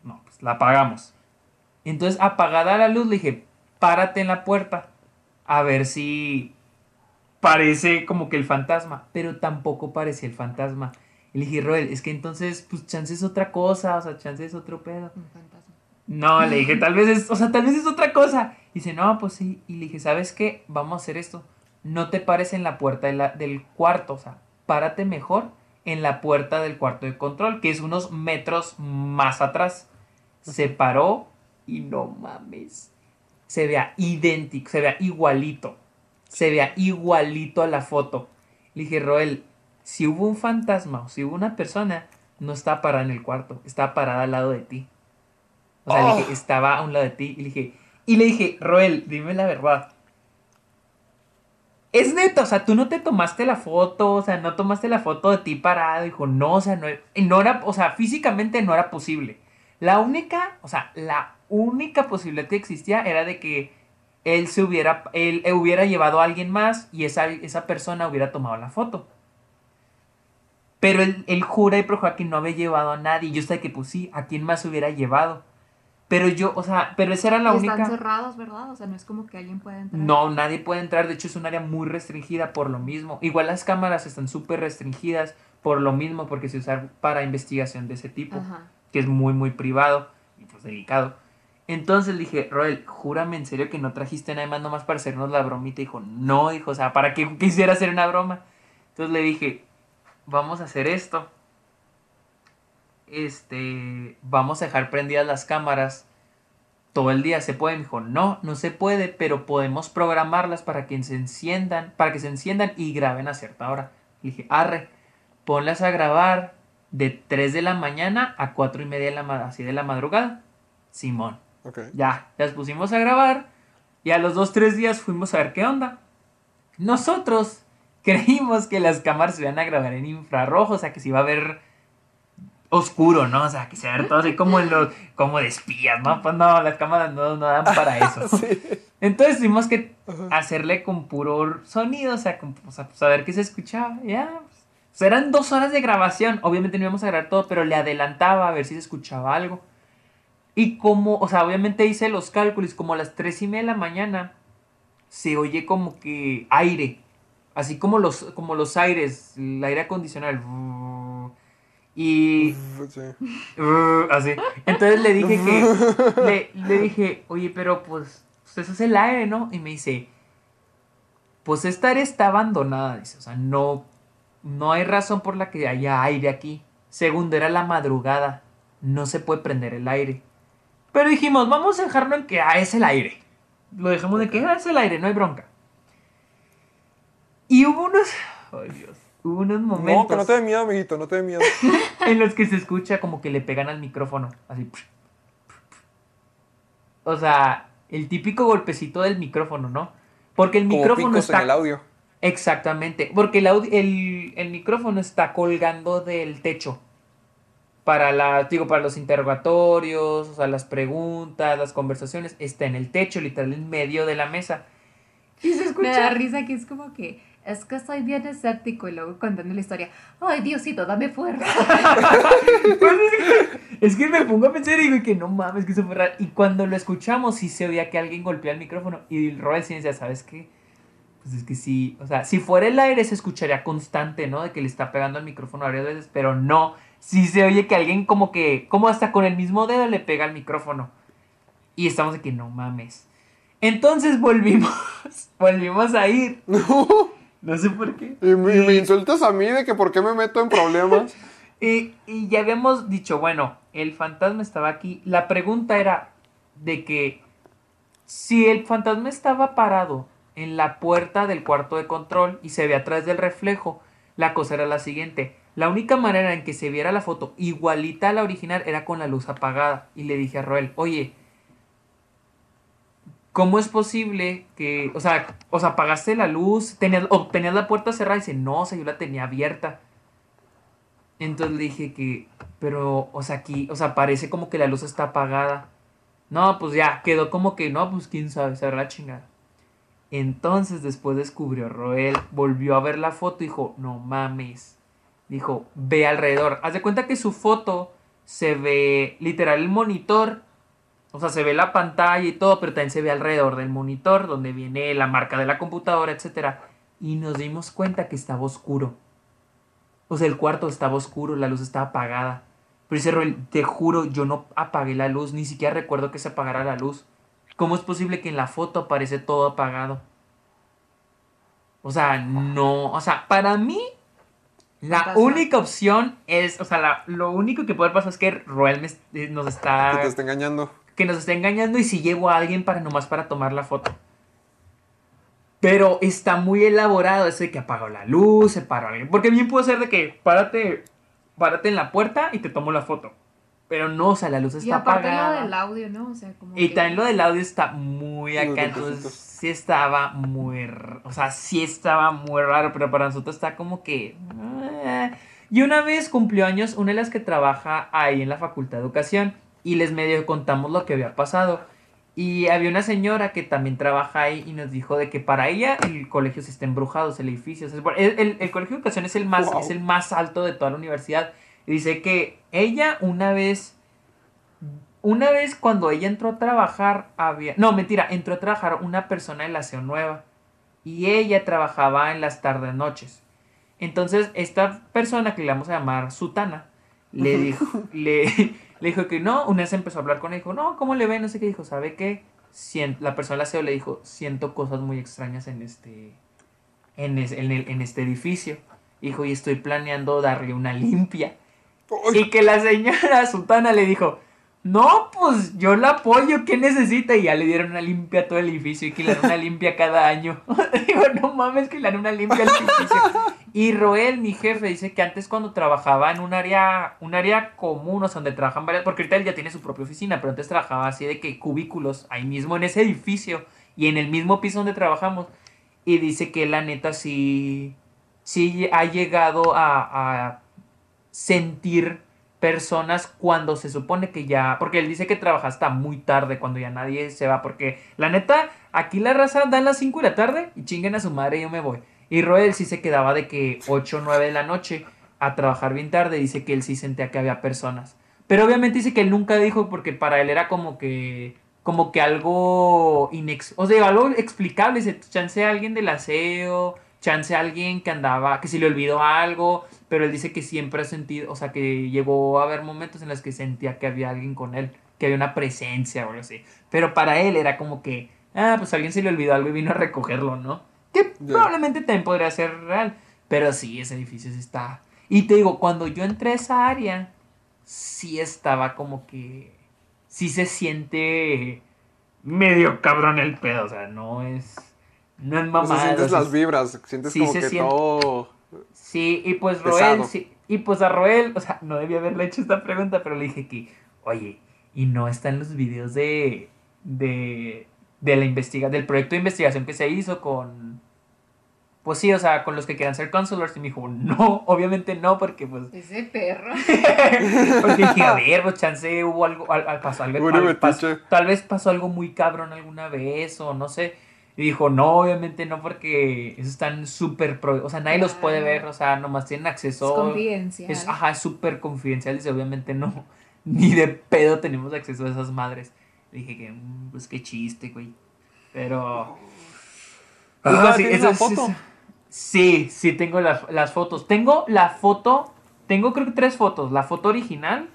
No, pues la apagamos. Entonces, apagada la luz, le dije, párate en la puerta a ver si parece como que el fantasma. Pero tampoco parecía el fantasma. Y le dije, Roel, es que entonces, pues chance es otra cosa, o sea, chance es otro pedo. Un fantasma. No, le dije, tal vez es, o sea, tal vez es otra cosa. Y dice, no, pues sí. Y le dije, ¿sabes qué? Vamos a hacer esto. No te pares en la puerta de la- del cuarto, o sea, párate mejor en la puerta del cuarto de control, que es unos metros más atrás. Se paró y no mames. Se vea idéntico, se vea igualito. Se vea igualito a la foto. Le dije, Roel, si hubo un fantasma o si hubo una persona, no está parada en el cuarto, está parada al lado de ti. O sea, le dije, estaba a un lado de ti. Y le dije, y le dije, Roel, dime la verdad. Es neta, o sea, tú no te tomaste la foto, o sea, no tomaste la foto de ti parado. Dijo, no, o sea, no, no era, o sea, físicamente no era posible. La única, o sea, la única posibilidad que existía era de que él se hubiera, él hubiera llevado a alguien más y esa, esa persona hubiera tomado la foto. Pero él, jura y perjura que no había llevado a nadie. Yo sé que, pues sí, ¿a quién más hubiera llevado? Pero yo, o sea, pero esa era la Y única. Están cerrados, ¿verdad? O sea, no es como que alguien pueda entrar. No, nadie puede entrar. De hecho, es un área muy restringida por lo mismo. Igual las cámaras están súper restringidas por lo mismo, porque se usan para investigación de ese tipo, Ajá. que es muy, muy privado. Y pues delicado. Entonces le dije, Roel, júrame en serio que no trajiste nada más nomás para hacernos la bromita. Y dijo, no, dijo, o sea, ¿para qué quisiera hacer una broma? Entonces le dije, vamos a hacer esto. Este, vamos a dejar prendidas las cámaras todo el día. ¿Se puede? Me dijo, no, no se puede, pero podemos programarlas para que se enciendan, para que se enciendan y graben a cierta hora. Le dije, arre, ponlas a grabar de 3 de la mañana a 4 y media de la, así de la madrugada. Simón. Ya, las pusimos a grabar y a los 2-3 días fuimos a ver qué onda. Nosotros creímos que las cámaras se iban a grabar en infrarrojo, o sea, que se iba a ver oscuro, ¿no? O sea, que se ver todo así como, en los, como de espías, ¿no? Pues no, las cámaras no, no dan para eso. Entonces tuvimos que hacerle con puro sonido, o sea, con, o sea pues, a ver qué se escuchaba. Ya, pues, pues, eran dos horas de grabación. Obviamente no íbamos a grabar todo, pero le adelantaba a ver si se escuchaba algo. Y como, o sea, obviamente hice los cálculos, como a las tres y media de la mañana se oye como que aire, así como los, como los aires, el aire acondicionado. Y. así. Entonces le dije que. Le, dije, oye, pero pues, pues. Eso es el aire, ¿no? Y me dice. Pues esta área está abandonada. Dice, o sea, no. No hay razón por la que haya aire aquí. Segundo, era la madrugada. No se puede prender el aire. Pero dijimos, vamos a dejarlo en que ah, es el aire. Lo dejamos de que ah, es el aire, no hay bronca. Y hubo unos. Ay, Dios. Hubo unos momentos. No, que no te dé miedo, amiguito, no te dé miedo. en los que se escucha como que le pegan al micrófono. Así. O sea, el típico golpecito del micrófono, ¿no? Porque el micrófono está. en el audio. Exactamente. Porque el, el, el micrófono está colgando del techo para la, digo, para los interrogatorios, o sea, las preguntas, las conversaciones, está en el techo, literal, en medio de la mesa. Y se escucha. Me da risa que es como que, es que soy bien escéptico y luego contando la historia, ay Diosito, dame fuerza. es que me pongo a pensar y digo que no mames, que eso fue raro. Y cuando lo escuchamos, sí se oía que alguien golpea el micrófono y el Roy decía, ¿sabes qué? Pues es que sí, o sea, si fuera el aire se escucharía constante, ¿no? De que le está pegando el micrófono varias veces, pero no sí se oye que alguien como que, como hasta con el mismo dedo le pega al micrófono. Y estamos de que no mames. Entonces volvimos, volvimos a ir. No. No sé por qué. Y me, insultas a mí de que por qué me meto en problemas. y, y ya habíamos dicho, bueno, el fantasma estaba aquí. La pregunta era de que si el fantasma estaba parado en la puerta del cuarto de control y se ve atrás del reflejo, la cosa era la siguiente. La única manera en que se viera la foto igualita a la original era con la luz apagada. Y le dije a Roel, oye, ¿cómo es posible que, o sea, o sea, apagaste la luz, tenías, o tenías la puerta cerrada? Y dice, no, o sea, yo la tenía abierta. Entonces le dije que, pero, o sea, aquí, o sea, parece como que la luz está apagada. No, pues ya, quedó como que, no, pues quién sabe, se la chingada. Entonces después descubrió Roel, volvió a ver la foto y dijo, no mames dijo, ve alrededor. Haz de cuenta que su foto se ve literal el monitor, o sea, se ve la pantalla y todo, pero también se ve alrededor del monitor, donde viene la marca de la computadora, etc. Y nos dimos cuenta que estaba oscuro. O sea, el cuarto estaba oscuro, la luz estaba apagada. Pero dice te juro, yo no apagué la luz, ni siquiera recuerdo que se apagara la luz. ¿Cómo es posible que en la foto aparece todo apagado? O sea, no, o sea, para mí la única opción es, o sea, lo único que puede pasar es que Roel nos está... Que te está engañando. Que nos está engañando y si llevo a alguien para nomás para tomar la foto. Pero está muy elaborado ese de que apagó la luz, se paró alguien. Porque bien puede ser de que párate, párate en la puerta y te tomo la foto. Pero no, o sea, la luz está y aparte apagada. lo del audio, ¿no? O sea, como y también lo del audio está muy acá, entonces sí estaba muy, o sea, sí estaba muy raro, pero para nosotros está como que... Eh. Y una vez cumplió años una de las que trabaja ahí en la Facultad de Educación y les medio contamos lo que había pasado. Y había una señora que también trabaja ahí y nos dijo de que para ella el colegio se está embrujado, el edificio. El, el, colegio de educación es el, más, es el más alto de toda la universidad. Dice que ella una vez, una vez cuando ella entró a trabajar, había, no, mentira, entró a trabajar una persona de la CEO Nueva y ella trabajaba en las tardes noches. Entonces, esta persona que le vamos a llamar Sutana, le dijo, le, Le dijo que no, una vez empezó a hablar con él, dijo, no, ¿cómo le ve? No sé qué dijo, ¿sabe qué? Sien- la persona del aseo le dijo, siento cosas muy extrañas en este, en, es- en el- en este edificio. Dijo, y estoy planeando darle una limpia. Y que la señora sultana le dijo, no, pues yo la apoyo, ¿qué necesita? Y ya le dieron una limpia a todo el edificio y que le dan una limpia cada año. Digo, no mames, que le dan una limpia al edificio. Y Roel, mi jefe, dice que antes cuando trabajaba en un área, un área común, o sea, donde trabajan varias, porque ahorita él ya tiene su propia oficina, pero antes trabajaba así de que cubículos, ahí mismo en ese edificio y en el mismo piso donde trabajamos. Y dice que la neta sí, sí ha llegado a, a sentir personas cuando se supone que ya, porque él dice que trabaja hasta muy tarde cuando ya nadie se va, porque la neta, aquí la raza da las 5 de la tarde y chinguen a su madre y yo me voy. Y Roel sí se quedaba de que 8 o 9 de la noche a trabajar bien tarde, dice que él sí sentía que había personas. Pero obviamente dice que él nunca dijo porque para él era como que como que algo inex o sea, algo explicable, dice, chance a alguien del aseo, chance a alguien que andaba, que se le olvidó algo, pero él dice que siempre ha sentido, o sea, que llegó a haber momentos en los que sentía que había alguien con él, que había una presencia o algo así. Pero para él era como que, ah, pues a alguien se le olvidó algo y vino a recogerlo, ¿no? Que probablemente también podría ser real, pero sí, ese edificio sí está. Y te digo, cuando yo entré a esa área, sí estaba como que, sí se siente medio cabrón el pedo, o sea, no es, no es O sea, mamada. sientes o sea, las vibras, sientes sí como que siente. todo... Sí, y pues Pesado. Roel, sí, y pues a Roel, o sea, no debía haberle hecho esta pregunta, pero le dije que, oye, y no están los videos de, de, de la investiga, del proyecto de investigación que se hizo con, pues sí, o sea, con los que quieran ser consulars, y me dijo, no, obviamente no, porque pues, Ese perro. porque dije, a ver, pues chance hubo algo, al, al- pasó algo, al- pas- metiche. tal vez pasó algo muy cabrón alguna vez, o no sé. Y dijo, no, obviamente no, porque esos están súper, pro- o sea, nadie los puede ver, o sea, nomás tienen Es acceso. confidencial. Es, ajá, es súper confidencial, dice, obviamente no, ni de pedo tenemos acceso a esas madres. Dije que, mm, pues qué chiste, güey. Pero... Ah, sí, ¿tienes eso la es- foto? es- Sí, sí tengo las, las fotos. Tengo la foto, tengo creo que tres fotos. La foto original,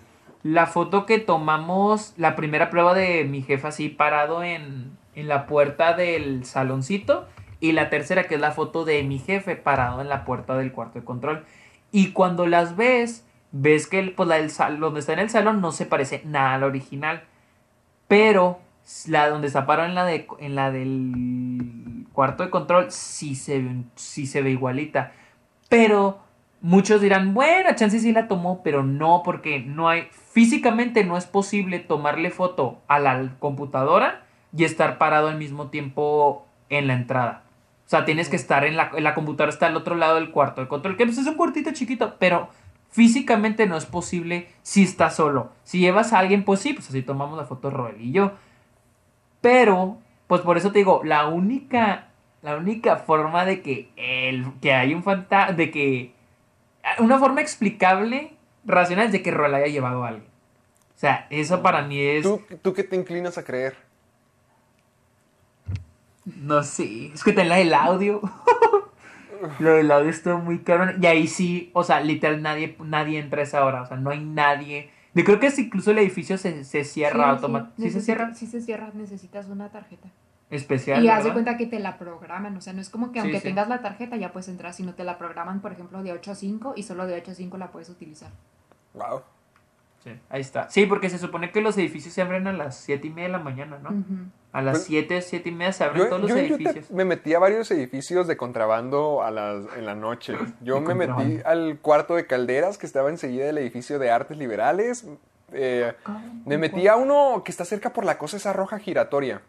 la foto que tomamos, la primera prueba de mi jefa así parado en, en la puerta del saloncito. Y la tercera que es la foto de mi jefe parado en la puerta del cuarto de control. Y cuando las ves, ves que el, pues, la del donde está en el salón no se parece nada a la original. Pero la donde está parado en la de en la del cuarto de control sí se ve sí se ve igualita. Pero muchos dirán, "Bueno, chance sí la tomó", pero no porque no hay físicamente no es posible tomarle foto a la computadora y estar parado al mismo tiempo en la entrada. O sea, tienes que estar en la, en la computadora, está al otro lado del cuarto de control, que pues es un cuartito chiquito, pero físicamente no es posible si estás solo. Si llevas a alguien, pues sí, pues así tomamos la foto Roel y yo. Pero, pues por eso te digo, la única, la única forma de que el, que hay un fantasma, de que, una forma explicable, racional, es de que Roel haya llevado a alguien. O sea, eso para mí es, ¿Tú, ¿Tú qué te inclinas a creer? No sé, es que ten la del audio. Lo del audio estuvo muy cabrón. Y ahí sí, o sea, literal, nadie, nadie entra a esa hora. O sea, no hay nadie. Yo creo que si incluso el edificio se, se cierra automáticamente. Sí, se cierra. Sí se cierra, necesitas una tarjeta. Especial. Y haz de ¿verdad? cuenta que te la programan, o sea, no es como que Sí, aunque sí. tengas la tarjeta ya puedes entrar, sino te la programan, por ejemplo, de 8 a 5 y solo de 8 a 5 la puedes utilizar. Wow. Sí, ahí está. Sí, porque se supone que los edificios se abren a las 7 y media de la mañana, ¿no? A las Pues- 7, 7 y media se abren Yo, todos los yo- yo te- edificios. me metí a varios edificios de contrabando a las, en la noche. Yo me metí al cuarto de calderas que estaba enseguida del edificio de artes liberales. Eh, me metí a uno que está cerca por la cosa esa roja giratoria.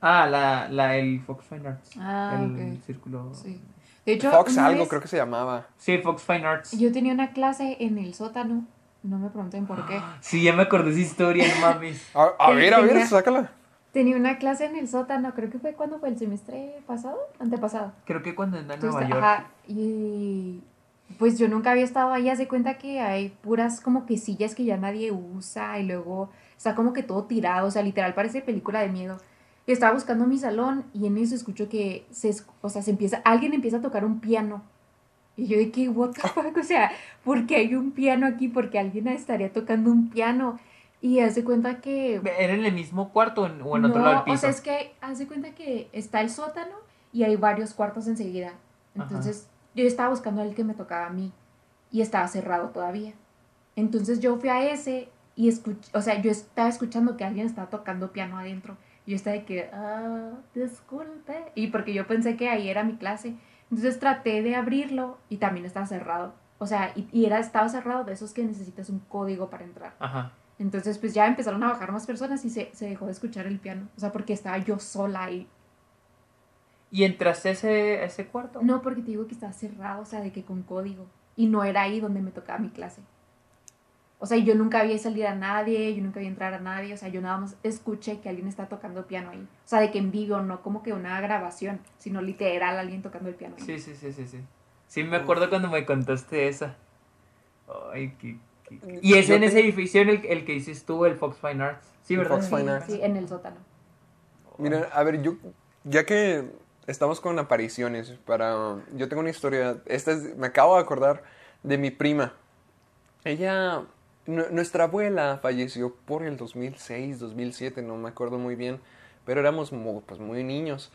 Ah, la, la, el Fox Fine Arts. Ah, el círculo. Sí. De hecho, Fox algo vez creo que se llamaba. Sí, Fox Fine Arts. yo tenía una clase en el sótano, no me pregunten por qué. Sí, ya me acordé de esa historia, no mames. A, a ver, a ver, sácala. Tenía una clase en el sótano, creo que fue cuando fue el semestre pasado, antepasado. Creo que cuando anda en Nueva York. ajá, y pues yo nunca había estado ahí, haz de cuenta que hay puras como que sillas que ya nadie usa y luego está como que todo tirado, o sea, literal parece película de miedo. Y estaba buscando mi salón y en eso escucho que se, o sea, se empieza, alguien empieza a tocar un piano. Y yo de que, what the fuck, o sea, porque hay un piano aquí, porque alguien estaría tocando un piano. Y hace cuenta que... ¿Era en el mismo cuarto o en, otro lado del piso? o sea, es que hace cuenta que está el sótano y hay varios cuartos enseguida. Entonces, yo estaba buscando al que me tocaba a mí y estaba cerrado todavía. Entonces, yo fui a ese y escuché, o sea, yo estaba escuchando que alguien estaba tocando piano adentro. Y yo estaba de que, ah, disculpe. Y porque yo pensé que ahí era mi clase. Entonces, traté de abrirlo y también estaba cerrado. O sea, y, y era, estaba cerrado de esos que necesitas un código para entrar. Ajá. Entonces, pues ya empezaron a bajar más personas y se, se dejó de escuchar el piano. O sea, porque estaba yo sola ahí. ¿Y entraste a ese, a ese cuarto? No, porque te digo que estaba cerrado, o sea, de que con código. Y no era ahí donde me tocaba mi clase. O sea, yo nunca había salido a nadie, yo nunca había entrar a nadie. O sea, yo nada más escuché que alguien está tocando piano ahí. O sea, de que en vivo, no como que una grabación, sino literal alguien tocando el piano. ahí. Sí, sí, sí, sí, sí. Sí, me acuerdo cuando me contaste esa. Ay, qué... Y es en ese edificio en el, el que dices tú, el Fox Fine Arts. Sí, ¿verdad? Fox Fine Arts. Sí, en el sótano. Mira, a ver, yo, ya que estamos con apariciones, para, yo tengo una historia, esta es, me acabo de acordar de mi prima. Ella, nu- nuestra abuela falleció por el 2006, 2007, no me acuerdo muy bien, pero éramos pues, muy niños.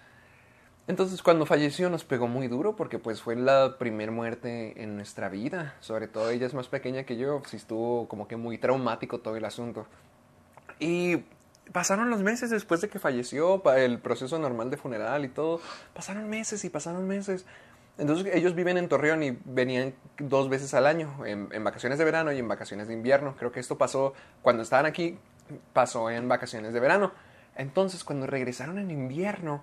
Entonces cuando falleció nos pegó muy duro porque pues fue la primer muerte en nuestra vida. Sobre todo ella es más pequeña que yo, sí estuvo como que muy traumático todo el asunto. Y pasaron los meses después de que falleció, el proceso normal de funeral y todo. Pasaron meses y pasaron meses. Entonces ellos viven en Torreón y venían dos veces al año, en, en vacaciones de verano y en vacaciones de invierno. Creo que esto pasó cuando estaban aquí, pasó en vacaciones de verano. Entonces cuando regresaron en invierno,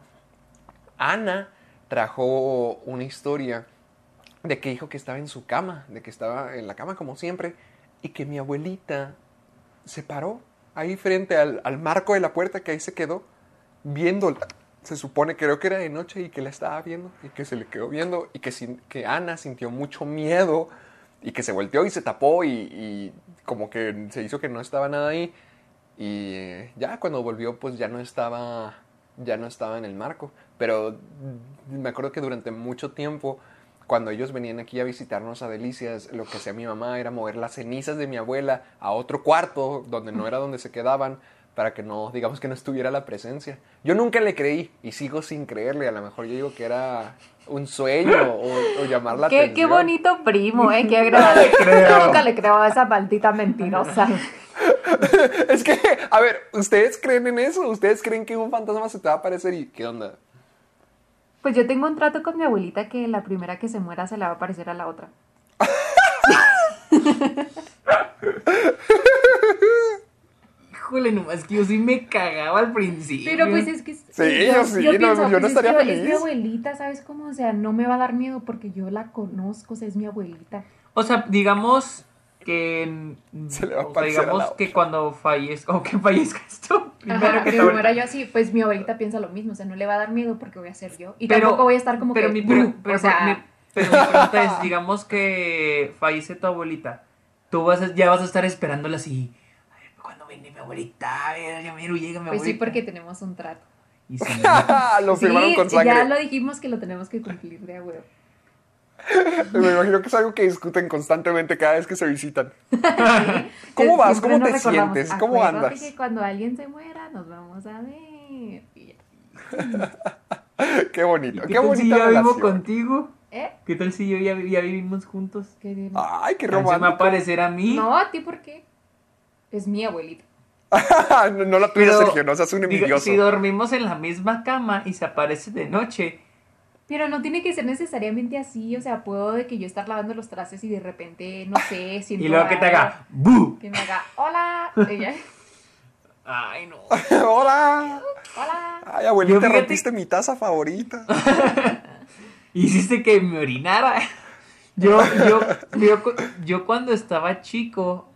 Ana trajo una historia de que dijo que estaba en su cama, de que estaba en la cama como siempre, y que mi abuelita se paró ahí frente al, al marco de la puerta que ahí se quedó, viéndola. Se supone, creo que era de noche y que la estaba viendo y que se le quedó viendo y que, sin- que Ana sintió mucho miedo y que se volteó y se tapó y, y como que se hizo que no estaba nada ahí. Y ya cuando volvió pues ya no estaba ya no estaba en el marco, pero me acuerdo que durante mucho tiempo cuando ellos venían aquí a visitarnos a Delicias, lo que hacía mi mamá era mover las cenizas de mi abuela a otro cuarto donde no era donde se quedaban para que no, digamos que no estuviera la presencia. Yo nunca le creí y sigo sin creerle, a lo mejor yo digo que era un sueño o, o llamar la Qué, atención. qué bonito primo, ¿eh? Qué agradable. Nunca le creo a esa maldita mentirosa. Es que, a ver, ¿ustedes creen en eso? ¿Ustedes creen que un fantasma se te va a aparecer y qué onda? Pues yo tengo un trato con mi abuelita que la primera que se muera se le va a parecer a la otra. Híjole, nomás que yo sí me cagaba al principio. Pero pues es que... Sí, yo sí, no, yo no pues, es estaría que feliz. Es mi abuelita, ¿sabes cómo? O sea, no me va a dar miedo porque yo la conozco, o sea, es mi abuelita. O sea, digamos que... Se le va a o sea, a digamos la que cuando fallezca, o que fallezcas tú. primero Ajá, que me muera yo así, pues mi abuelita piensa lo mismo, o sea, no le va a dar miedo porque voy a ser yo. Y Pero- tampoco voy a estar como pero que... Mi, pero, pero- o sea, mi- pero mi pregunta es, digamos que fallece tu abuelita, tú vas a- ya vas a estar esperándola así, mi abuelita, a ver, ya miro, llega mi pues sí, abuelita. porque tenemos un trato. Y si lo firmaron sí, con sangre. ya lo dijimos que lo tenemos que cumplir de huevo. Me imagino que es algo que discuten constantemente cada vez que se visitan. ¿Cómo vas? ¿Cómo te sientes? ¿Cómo "Acuérdate andas? que cuando alguien se muera nos vamos a ver. Qué bonito, ¿Qué qué tal si ya vivo contigo? ¿Eh? ¿Qué tal si yo ya, vi- ya vivimos juntos? ¿Qué de- Ay, qué ¿Se me va a romántico. parecer a mí? No, a ti por qué. Es mi abuelita. no, no la tuya, Pero, Sergio, no seas un envidioso. si dormimos en la misma cama y se aparece de noche, Pero no tiene que ser necesariamente así, o sea, puedo de que yo estar lavando los trastes y de repente, no sé, siento y luego que te haga ¡Bu! Que me haga, hola, ya, Ay, no. Hola. hola. Ay, abuelita, Yo, fíjate- rompiste mi taza favorita. Hiciste que me orinara. Yo, yo, yo, yo cuando estaba chico,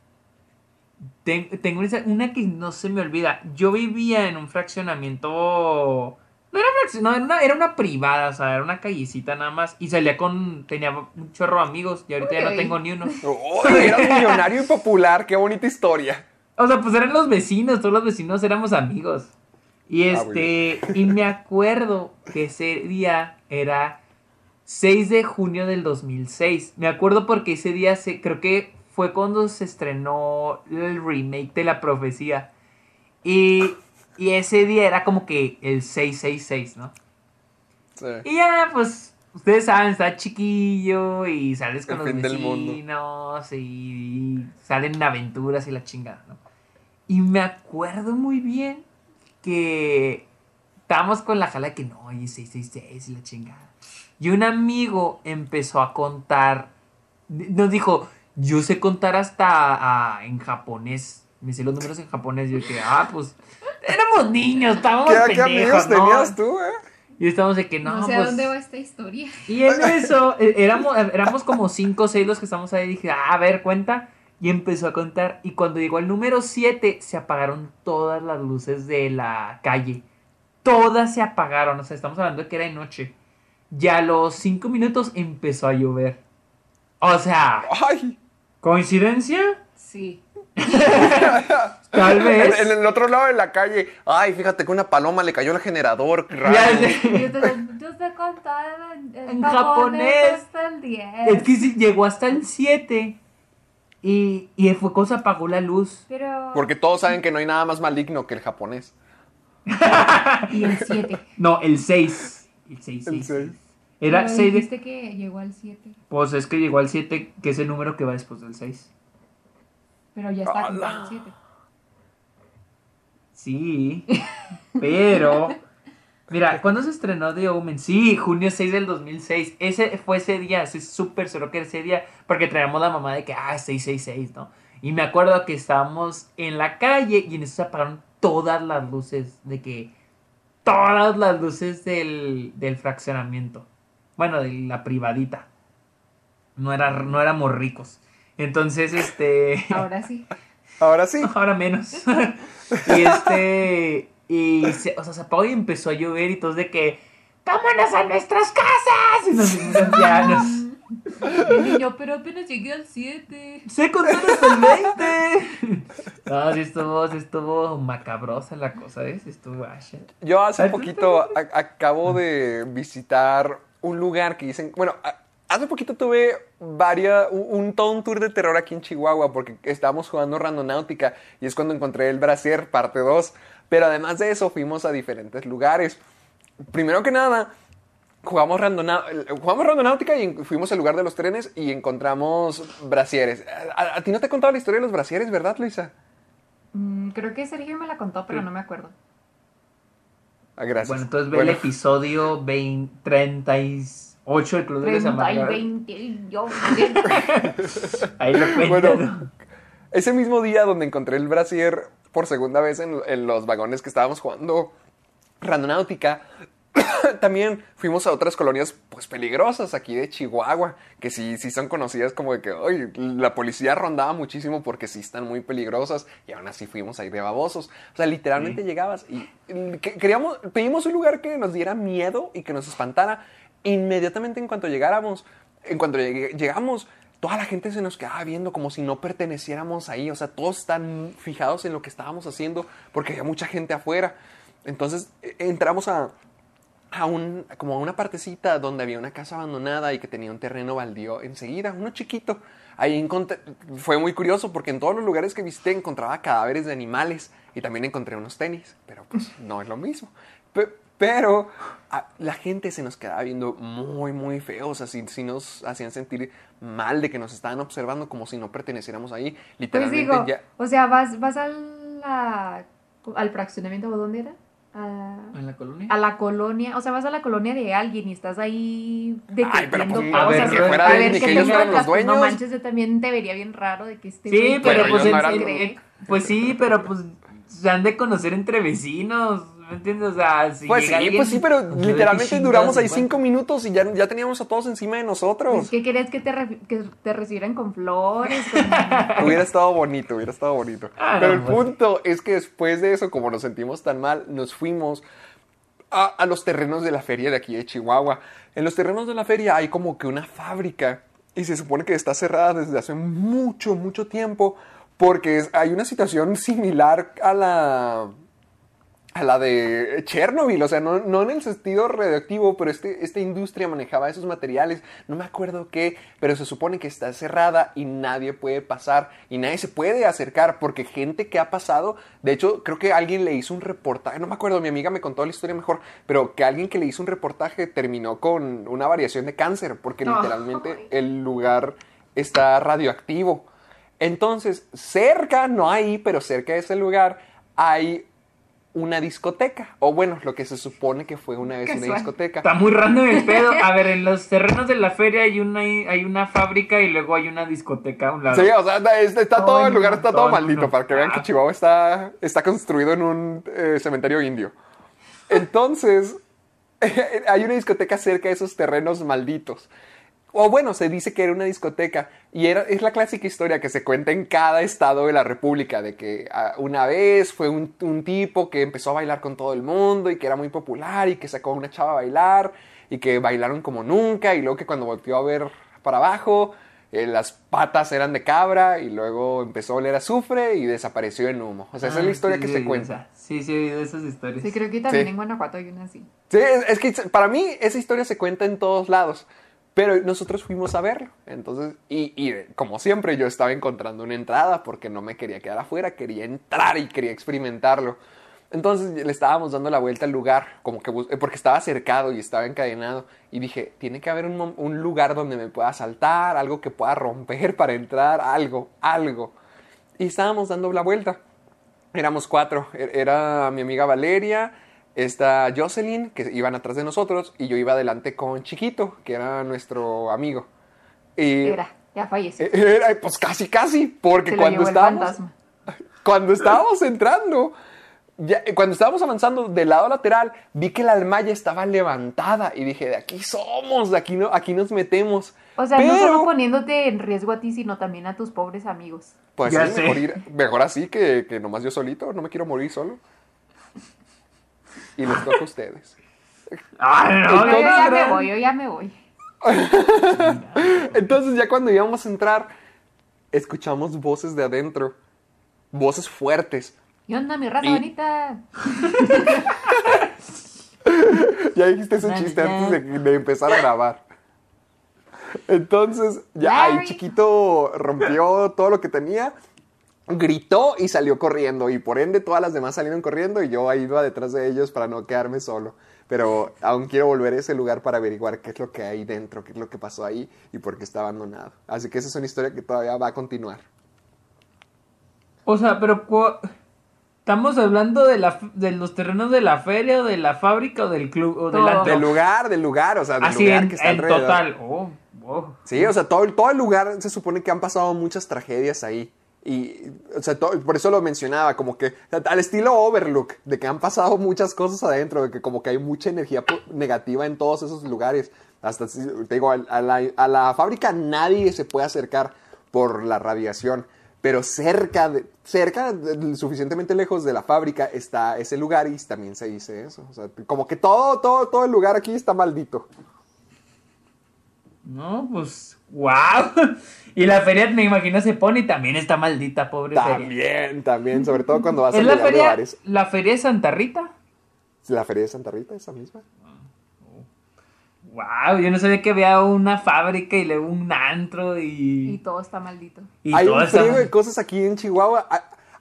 tengo una que no se me olvida. Yo vivía en un fraccionamiento. No era fraccion- no, era una, era una privada, o sea, era una callecita nada más. Y salía con. Tenía un chorro de amigos y ahorita ya no tengo ni uno. Oh, eras millonario y popular, qué bonita historia. O sea, pues eran los vecinos, todos los vecinos éramos amigos. Y Ah, este, y me acuerdo que ese día era 6 de junio del 2006. Me acuerdo porque ese día se, creo que fue cuando se estrenó el remake de La Profecía. Y, y ese día era como que el 666, ¿no? Sí. Y ya, pues, ustedes saben, está chiquillo y sales con El los vecinos y salen aventuras y la chingada, ¿no? Y me acuerdo muy bien que estábamos con la jala de que no, oye, 666 y la chingada. Y un amigo empezó a contar, nos dijo, yo sé contar hasta en japonés. Me sé los números en japonés. Yo dije, ah, pues, éramos niños, estábamos ¿Qué, qué pendejos, amigos ¿no? tenías tú, eh? Y estábamos de que no, No, sé pues, a dónde va esta historia. y en eso, eh, éramos, éramos como cinco o seis los que estábamos ahí. Dije, ah, a ver, cuenta. Y empezó a contar. Y cuando llegó al número 7, se apagaron todas las luces de la calle. Todas se apagaron. O sea, estamos hablando de que era de noche. Y a los cinco minutos empezó a llover. O sea, Ay, ¿coincidencia? Sí. Tal en, vez. en el otro lado de la calle. Ay, fíjate que una paloma le cayó al generador. raro. Ya sé. Yo te, contaba en, En japonés. hasta el 10. Es que sí, llegó hasta el 7. Y, y fue cosa apagó la luz. Pero. Porque todos saben que no hay nada más maligno que el japonés. Y el 7. No, el 6. El 6, El seis. Era Pero 6 de... dijiste que llegó al 7. Pues es que llegó al 7, que es el número que va después del 6. Pero ya está el 7. Sí, pero... Mira, ¿cuándo se estrenó The Omen? Sí, junio 6 del 2006. Ese fue ese día, ese súper seguro que era ese día, porque traíamos la mamá de que, ah, 666, ¿no? Y me acuerdo que estábamos en la calle y en eso se apagaron todas las luces, de que... Todas las luces del, del fraccionamiento. Bueno, de la privadita. No, era, no éramos ricos. Entonces, este... Ahora sí. Ahora sí. Ahora menos. y este. Y se, o sea, se apagó y empezó a llover y todos de que. ¡Vámonos a nuestras casas! Y nos fuimos ancianos. El niño, pero apenas llegué al 7. ¡Se contó hasta el 20! No, sí estuvo, sí estuvo macabrosa la cosa, ¿eh? Sí estuvo asha. Yo hace Ay, poquito a- acabo de visitar un lugar que dicen, bueno, hace poquito tuve varias, un, un- todo un tour de terror aquí en Chihuahua porque estábamos jugando Randonáutica y es cuando encontré el Brasier parte 2, pero además de eso fuimos a diferentes lugares. Primero que nada, jugamos, randona, jugamos Randonáutica y fuimos al lugar de los trenes y encontramos brasieres. ¿A, a- a ti no te he contado la historia de los brasieres, verdad, Luisa? Mm, creo que Sergio me la contó, pero no me acuerdo. Ah, gracias. Bueno, entonces ve Bueno. el episodio 20, 38 del Club de los 30 Amargados. 20 y yo. Ahí lo cuento. Bueno, ese mismo día donde encontré el brasier por segunda vez en, en los vagones que estábamos jugando Randonáutica, también fuimos a otras colonias pues peligrosas aquí de Chihuahua, que sí, sí son conocidas como de que "Ay, la policía rondaba muchísimo porque sí están muy peligrosas y aún así fuimos ahí de babosos. O sea, literalmente llegabas y y que- queríamos, pedimos un lugar que nos diera miedo y que nos espantara. Inmediatamente en cuanto llegáramos, en cuanto llegamos, toda la gente se nos quedaba viendo como si no perteneciéramos ahí. O sea, todos están fijados en lo que estábamos haciendo porque había mucha gente afuera. Entonces e- entramos a, a un, como a una partecita donde había una casa abandonada y que tenía un terreno baldío enseguida, uno chiquito. Ahí encontré, fue muy curioso porque en todos los lugares que visité encontraba cadáveres de animales y también encontré unos tenis, pero pues no es lo mismo. Pe- Pero a- la gente se nos quedaba viendo muy, muy feos, así sí nos hacían sentir mal de que nos estaban observando como si no perteneciéramos ahí. Pues Literalmente digo, ya... o sea, vas, vas al, la- al fraccionamiento, ¿o dónde era? A, ¿En la colonia? a la colonia, o sea, vas a la colonia de alguien y estás ahí de que Ay, pero viendo pues, a ver, que fuera a de ver que ellos fueran los pues, No dueños. manches, yo también te vería bien raro de que este Sí, pero Pero pues, en- no eran- en- pues sí, pero pues se han de conocer entre vecinos, ¿me entiendes? O sea, si Pues sí, alguien, pues sí, pero pues, literalmente ¿qué duramos ahí cinco minutos y ya, ya teníamos a todos encima de nosotros. Pues, ¿Qué querías que te, re- que te recibieran con flores? Con... Hubiera estado bonito, hubiera estado bonito. Ah, Pero no, el pues. punto es que después de eso, como nos sentimos tan mal, nos fuimos a, a los terrenos de la feria de aquí de Chihuahua. En los terrenos de la feria hay como que una fábrica y se supone que está cerrada desde hace mucho, mucho tiempo porque es- hay una situación similar a la, a la de Chernobyl, o sea, no, no en el sentido radioactivo, pero este, esta industria manejaba esos materiales, no me acuerdo qué, pero se supone que está cerrada y nadie puede pasar y nadie se puede acercar porque gente que ha pasado, de hecho, creo que alguien le hizo un reportaje, no me acuerdo, mi amiga me contó la historia mejor, pero que alguien que le hizo un reportaje terminó con una variación de cáncer porque No. literalmente el lugar está radioactivo. Entonces, cerca, no ahí, pero cerca de ese lugar hay una discoteca. O bueno, lo que se supone que fue una vez una discoteca. Está muy random el pedo. A ver, en los terrenos de la feria hay una, hay una fábrica y luego hay una discoteca a un lado. Sí, o sea, está, todo, Todo el lugar está todo maldito ¿no? para que vean que Ah. Chihuahua está, está construido en un eh, cementerio indio. Entonces, hay una discoteca cerca de esos terrenos malditos. O bueno, se dice que era una discoteca y era, es la clásica historia que se cuenta en cada estado de la República, de que ah, una vez fue un, un tipo que empezó a bailar con todo el mundo y que era muy popular y que sacó a una chava a bailar y que bailaron como nunca y luego que cuando volvió a ver para abajo eh, las patas eran de cabra y luego empezó a oler azufre y desapareció en humo. O sea, esa es la Ah, historia sí, que sí, se cuenta. esa. Sí, sí, he oído esas historias. Sí, creo que también Sí. en Guanajuato hay una así. Sí, es, es que para mí esa historia se cuenta en todos lados. Pero nosotros fuimos a verlo. Entonces, y, como siempre, yo estaba encontrando una entrada porque no me quería quedar afuera, quería entrar y quería experimentarlo. Entonces le estábamos dando la vuelta al lugar, como que porque estaba cercado y estaba encadenado. Y dije, tiene que haber un, un lugar donde me pueda saltar, algo que pueda romper para entrar, algo, algo. Y estábamos dando la vuelta. Éramos cuatro. E- Era mi amiga Valeria, esta Jocelyn, que iban atrás de nosotros, y yo iba adelante con Chiquito, que era nuestro amigo. Y Era, ya falleció. Eh, era, pues casi, casi, porque cuando estábamos, fantasma. cuando estábamos entrando, ya- cuando estábamos avanzando del lado lateral, vi que la almaya estaba levantada y dije, de aquí somos, de aquí, no, aquí nos metemos. O sea, no solo poniéndote en riesgo a ti, sino también a tus pobres amigos. Pues Ya sí, sé. mejor, ir- mejor así que, que nomás yo solito, no me quiero morir solo. Y les toca a ustedes. ¡Ay, no! yo Entonces, ya era- me voy, yo ya me voy. Entonces ya cuando íbamos a entrar, escuchamos voces de adentro, voces fuertes. ¿Qué onda, mi raza Y- bonita? Ya dijiste ese chiste antes de, de empezar a grabar. Entonces, ya el chiquito rompió todo lo que tenía, gritó y salió corriendo. Y por ende, todas las demás salieron corriendo y yo ahí iba detrás de ellos para no quedarme solo. Pero aún quiero volver a ese lugar para averiguar qué es lo que hay dentro, qué es lo que pasó ahí y por qué está abandonado. Así que esa es una historia que todavía va a continuar. O sea, pero ¿estamos hablando de, la, de los terrenos de la feria o de la fábrica o del club o del lugar, del lugar, o sea, del Así lugar en, que está en alrededor. total. Oh, wow. Sí, o sea, todo, todo el lugar se supone que han pasado muchas tragedias ahí. Y, o sea, todo- por eso lo mencionaba, como que al estilo Overlook, de que han pasado muchas cosas adentro, de que como que hay mucha energía negativa en todos esos lugares. Hasta, te digo, a la, a la fábrica nadie se puede acercar por la radiación, pero cerca, de, cerca, suficientemente lejos de la fábrica está ese lugar y también se dice eso. Como que todo, todo, todo el lugar aquí está maldito. No, pues, wow. Y la feria, me imagino, se pone y también está maldita, pobre feria. También, también, sobre todo cuando vas a ¿Es la feria, bares. la feria de Santa Rita? La feria de Santa Rita, esa misma. Wow, yo no sabía que había una fábrica y luego un antro Y y... todo está maldito. y hay todo un de cosas aquí en Chihuahua.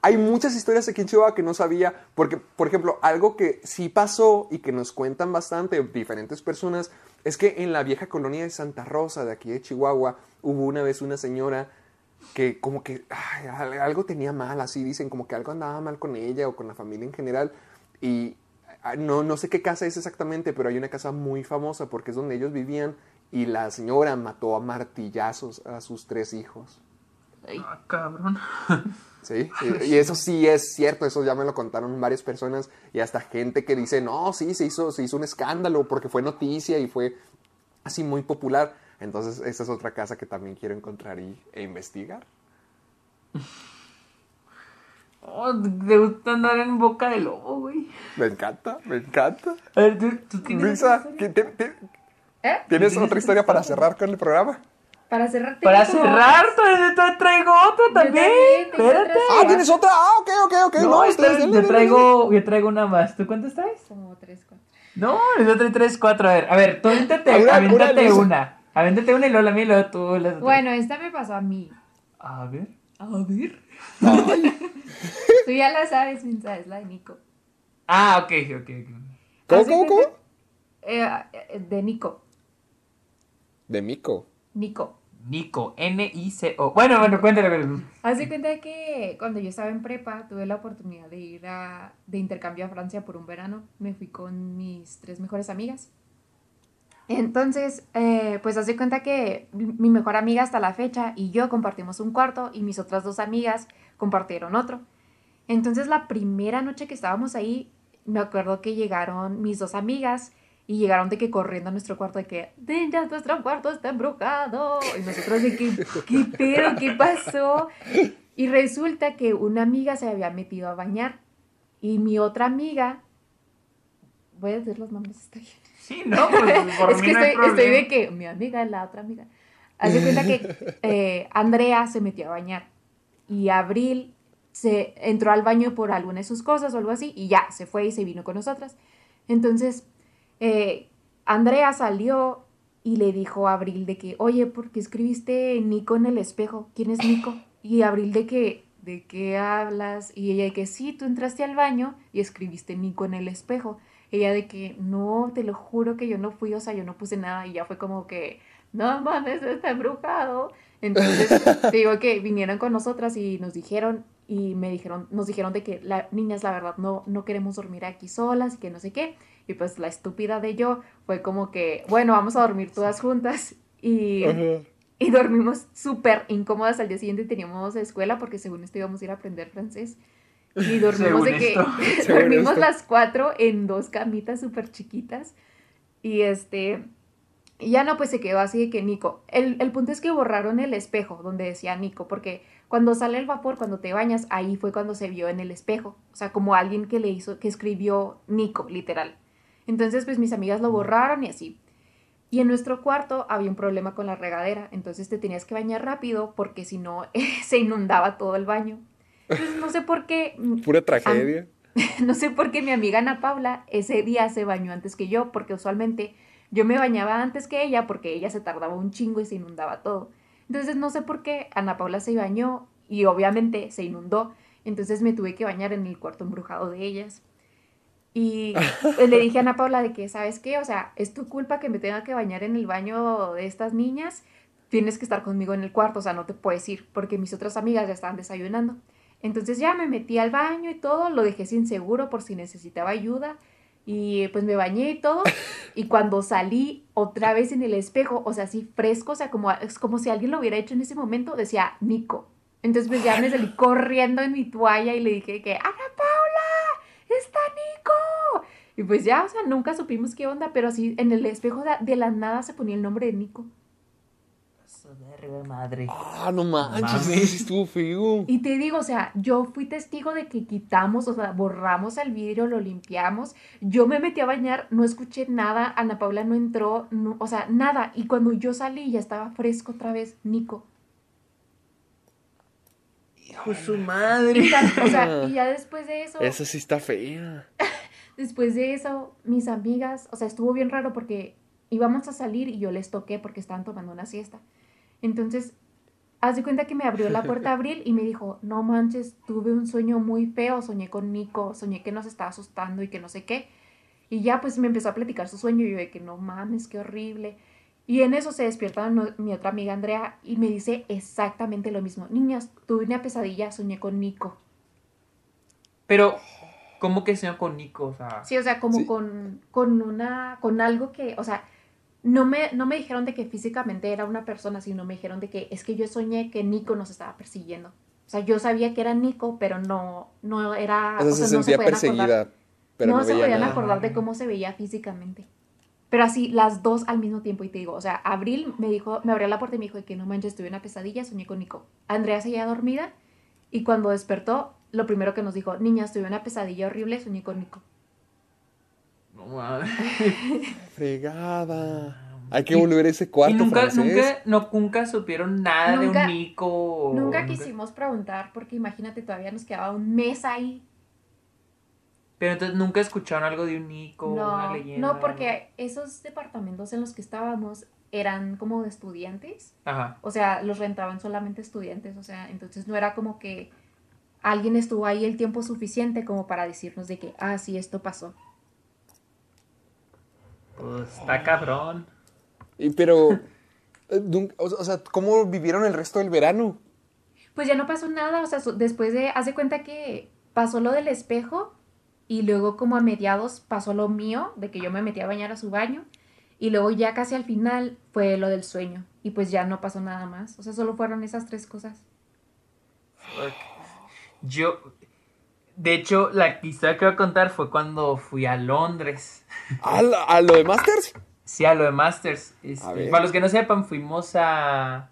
Hay muchas historias aquí en Chihuahua que no sabía, porque, por ejemplo, algo que sí pasó y que nos cuentan bastante diferentes personas, es que en la vieja colonia de Santa Rosa, de aquí de Chihuahua, hubo una vez una señora que como que algo tenía mal, así dicen, como que algo andaba mal con ella o con la familia en general. Y ah, no, no sé qué casa es exactamente, pero hay una casa muy famosa porque es donde ellos vivían y la señora mató a martillazos a sus tres hijos. Ah, cabrón. Sí, y, eso sí es cierto, eso ya me lo contaron varias personas y hasta gente que dice, no, sí, se hizo, se hizo un escándalo porque fue noticia y fue así muy popular. Entonces, esa es otra casa que también quiero encontrar y, e investigar. Oh, te gusta andar en boca de lobo, güey. Me encanta, me encanta. A ver, ¿tú, tú tienes Luisa, ¿Eh? ¿tienes ¿Tienes otra historia para cerrar con el programa? Para cerrar. Para cerrar, te traigo otro Yo también. Espérate. Ah, ¿tienes otra? Ah, ok, ok, ok. No, yo traigo, yo traigo una más. ¿Tú cuántas traes? Como tres, cuatro. No, yo traigo tres, cuatro. A ver, a ver, tú avéntate, A una- avéntate una y luego la mía y luego tú. Bueno, esta me pasó a mí. A ver. A ver. Tú ya la sabes, Minza, es la de Nico. Ah, ok, ok, ok. ¿Cómo, cómo, cómo? Eh, eh, de Nico. De Mico. Nico. Nico, N-I-C-O. Bueno, bueno, cuéntale. de cuenta que cuando yo estaba en prepa tuve la oportunidad de ir a, de intercambio a Francia por un verano. Me fui con mis tres mejores amigas. Entonces, eh, pues haz de cuenta que mi mejor amiga hasta la fecha y yo compartimos un cuarto y mis otras dos amigas compartieron otro. Entonces la primera noche que estábamos ahí, me acuerdo que llegaron mis dos amigas y llegaron de que corriendo a nuestro cuarto de que, ya nuestro cuarto está embrujado. Y nosotros de que, ¿qué pedo? ¿Qué pasó? Y resulta que una amiga se había metido a bañar y mi otra amiga, voy a decir los nombres, está bien. Sí, no, pues por es mí que no hay estoy, estoy problema. de que mi amiga es la otra amiga. Hace cuenta que eh, Andrea se metió a bañar y Abril se entró al baño por alguna de sus cosas o algo así y ya se fue y se vino con nosotras. Entonces, eh, Andrea salió y le dijo a Abril de que, oye, ¿por qué escribiste Nico en el espejo? ¿Quién es Nico? Y Abril de que, ¿de qué hablas? Y ella de que sí, tú entraste al baño y escribiste Nico en el espejo. Ella de que, no, te lo juro que yo no fui, o sea, yo no puse nada y ya fue como que, no mames, está embrujado. Entonces, te digo que vinieron con nosotras y nos dijeron, y me dijeron, nos dijeron de que, la, niñas, la verdad, no, no queremos dormir aquí solas y que no sé qué. Y pues la estúpida de yo fue como que, bueno, vamos a dormir todas juntas. Y, y dormimos súper incómodas. Al día siguiente teníamos escuela porque según esto íbamos a ir a aprender francés. Y dormimos de que dormimos esto. las cuatro en dos camitas súper chiquitas. Y este, y ya no, pues se quedó así de que Nico. El, el punto es que borraron el espejo donde decía Nico, porque cuando sale el vapor, cuando te bañas, ahí fue cuando se vio en el espejo. O sea, como alguien que le hizo, que escribió Nico, literal. Entonces, pues mis amigas lo borraron y así. Y en nuestro cuarto había un problema con la regadera, entonces te tenías que bañar rápido porque si no se inundaba todo el baño. Entonces no sé por qué, mm, Pura tragedia. no sé por qué mi amiga Ana Paula ese día se bañó antes que yo, porque usualmente yo me bañaba antes que ella porque ella se tardaba un chingo y se inundaba todo. Entonces no sé por qué Ana Paula se bañó y obviamente se inundó. Entonces me tuve que bañar en el cuarto embrujado de ellas. Y pues, le dije a Ana Paula de que, ¿sabes qué? O sea, es tu culpa que me tenga que bañar en el baño de estas niñas. Tienes que estar conmigo en el cuarto, o sea, no te puedes ir porque mis otras amigas ya estaban desayunando. Entonces ya me metí al baño y todo, lo dejé sin seguro por si necesitaba ayuda. Y pues me bañé y todo. Y cuando salí otra vez en el espejo, o sea, así fresco, o sea, como, es como si alguien lo hubiera hecho en ese momento, decía Nico. Entonces pues ya me salí corriendo en mi toalla y le dije que, Ana Paula, está Nico. Y pues ya, o sea, nunca supimos qué onda, pero así en el espejo de, de la nada se ponía el nombre de Nico. Madre. Ah, no manches, sí estuvo feo. Y te digo, o sea, yo fui testigo de que quitamos, o sea, borramos el vidrio, lo limpiamos. Yo me metí a bañar, no escuché nada, Ana Paula no entró, no- o sea, nada. Y cuando yo salí ya estaba fresco otra vez, Nico. Hijo su madre. Y o sea, y ya después de eso, Esa sí está fea. después de eso, mis amigas, o sea, estuvo bien raro porque íbamos a salir y yo les toqué porque estaban tomando una siesta. Entonces, haz de cuenta que me abrió la puerta Abril y me dijo, no manches, tuve un sueño muy feo, soñé con Nico, soñé que nos estaba asustando y que no sé qué. Y ya pues me empezó a platicar su sueño y yo de que no mames, qué horrible. Y en eso se despierta no- mi otra amiga Andrea y me dice exactamente lo mismo. Niñas, tuve una pesadilla, soñé con Nico. Pero, ¿cómo que soñó con Nico? O sea, Sí, o sea, como Sí. con, con una, con algo que, o sea, no me, no me dijeron de que físicamente era una persona, sino me dijeron de que es que yo soñé que Nico nos estaba persiguiendo. O sea, yo sabía que era Nico, pero no, no era, O sea, o sea, se no se sentía podían perseguida, acordar, pero no, no, se veía podían nada. acordar de cómo se veía físicamente. Pero así, las dos al mismo tiempo, y te digo, o sea, Abril me dijo, me abrió la puerta y me dijo de que no manches, tuve una pesadilla, soñé con Nico. Andrea seguía dormida, y cuando despertó, lo primero que nos dijo, niñas, tuve una pesadilla horrible, soñé con Nico. no mames. Fregada. Hay que volver a ese cuarto y nunca, francés. nunca, no, nunca supieron nada Nunca- de un Nico. Nunca quisimos preguntar porque imagínate, todavía nos quedaba un mes ahí. Pero entonces nunca escucharon algo de un Nico, una No, leyenda. no, porque esos departamentos en los que estábamos eran como de estudiantes. Ajá. O sea, los rentaban solamente estudiantes. O sea, entonces no era como que alguien estuvo ahí el tiempo suficiente como para decirnos de que, ah, sí, esto pasó. Pues está cabrón. Y pero, eh, o sea, ¿cómo vivieron el resto del verano? Pues ya no pasó nada, o sea, so- después de, haz de cuenta que pasó lo del espejo y luego como a mediados pasó lo mío, de que yo me metí a bañar a su baño y luego ya casi al final fue lo del sueño y pues ya no pasó nada más, o sea, solo fueron esas tres cosas. Yo, de hecho, la historia que voy a contar fue cuando fui a Londres. ¿A, la- a lo de Masters? Sí, a lo de Masters. Este, para los que no sepan, fuimos a.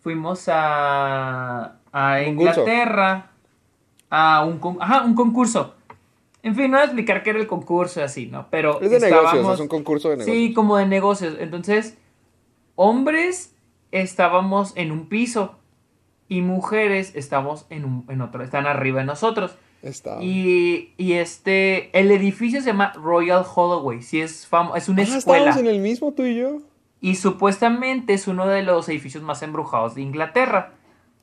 Fuimos a. A Inglaterra. A un, con- ajá, un concurso. En fin, no voy a explicar qué era el concurso así, ¿no? Pero. Es de negocios, es un concurso de negocios. Sí, como de negocios. Entonces, hombres estábamos en un piso y mujeres estamos en, un, en otro, están arriba de nosotros. Estaba. Y, y este, el edificio se llama Royal Holloway, sí es famo- es una Ah, escuela. estábamos en el mismo tú y yo. Y supuestamente es uno de los edificios más embrujados de Inglaterra.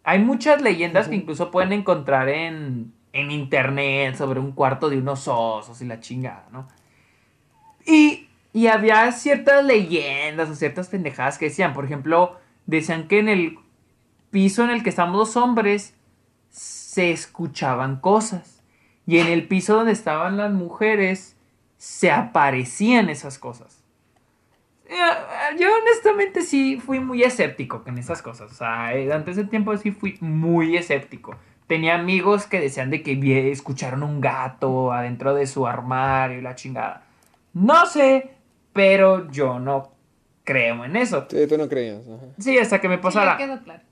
Hay muchas leyendas que incluso pueden encontrar en, en internet sobre un cuarto de unos osos y la chingada, ¿no? Y, y había ciertas leyendas o ciertas pendejadas que decían, por ejemplo, decían que en el piso en el que estamos los hombres se escuchaban cosas. Y en el piso donde estaban las mujeres se aparecían esas cosas. Eh, Yo honestamente sí fui muy escéptico con esas cosas. O sea, eh, antes del tiempo sí fui muy escéptico. Tenía amigos que decían de que escucharon un gato adentro de su armario y la chingada. No sé, pero yo no creo en eso. Sí, tú no creías. ajá. Sí, hasta que me pasara. ya quedó claro.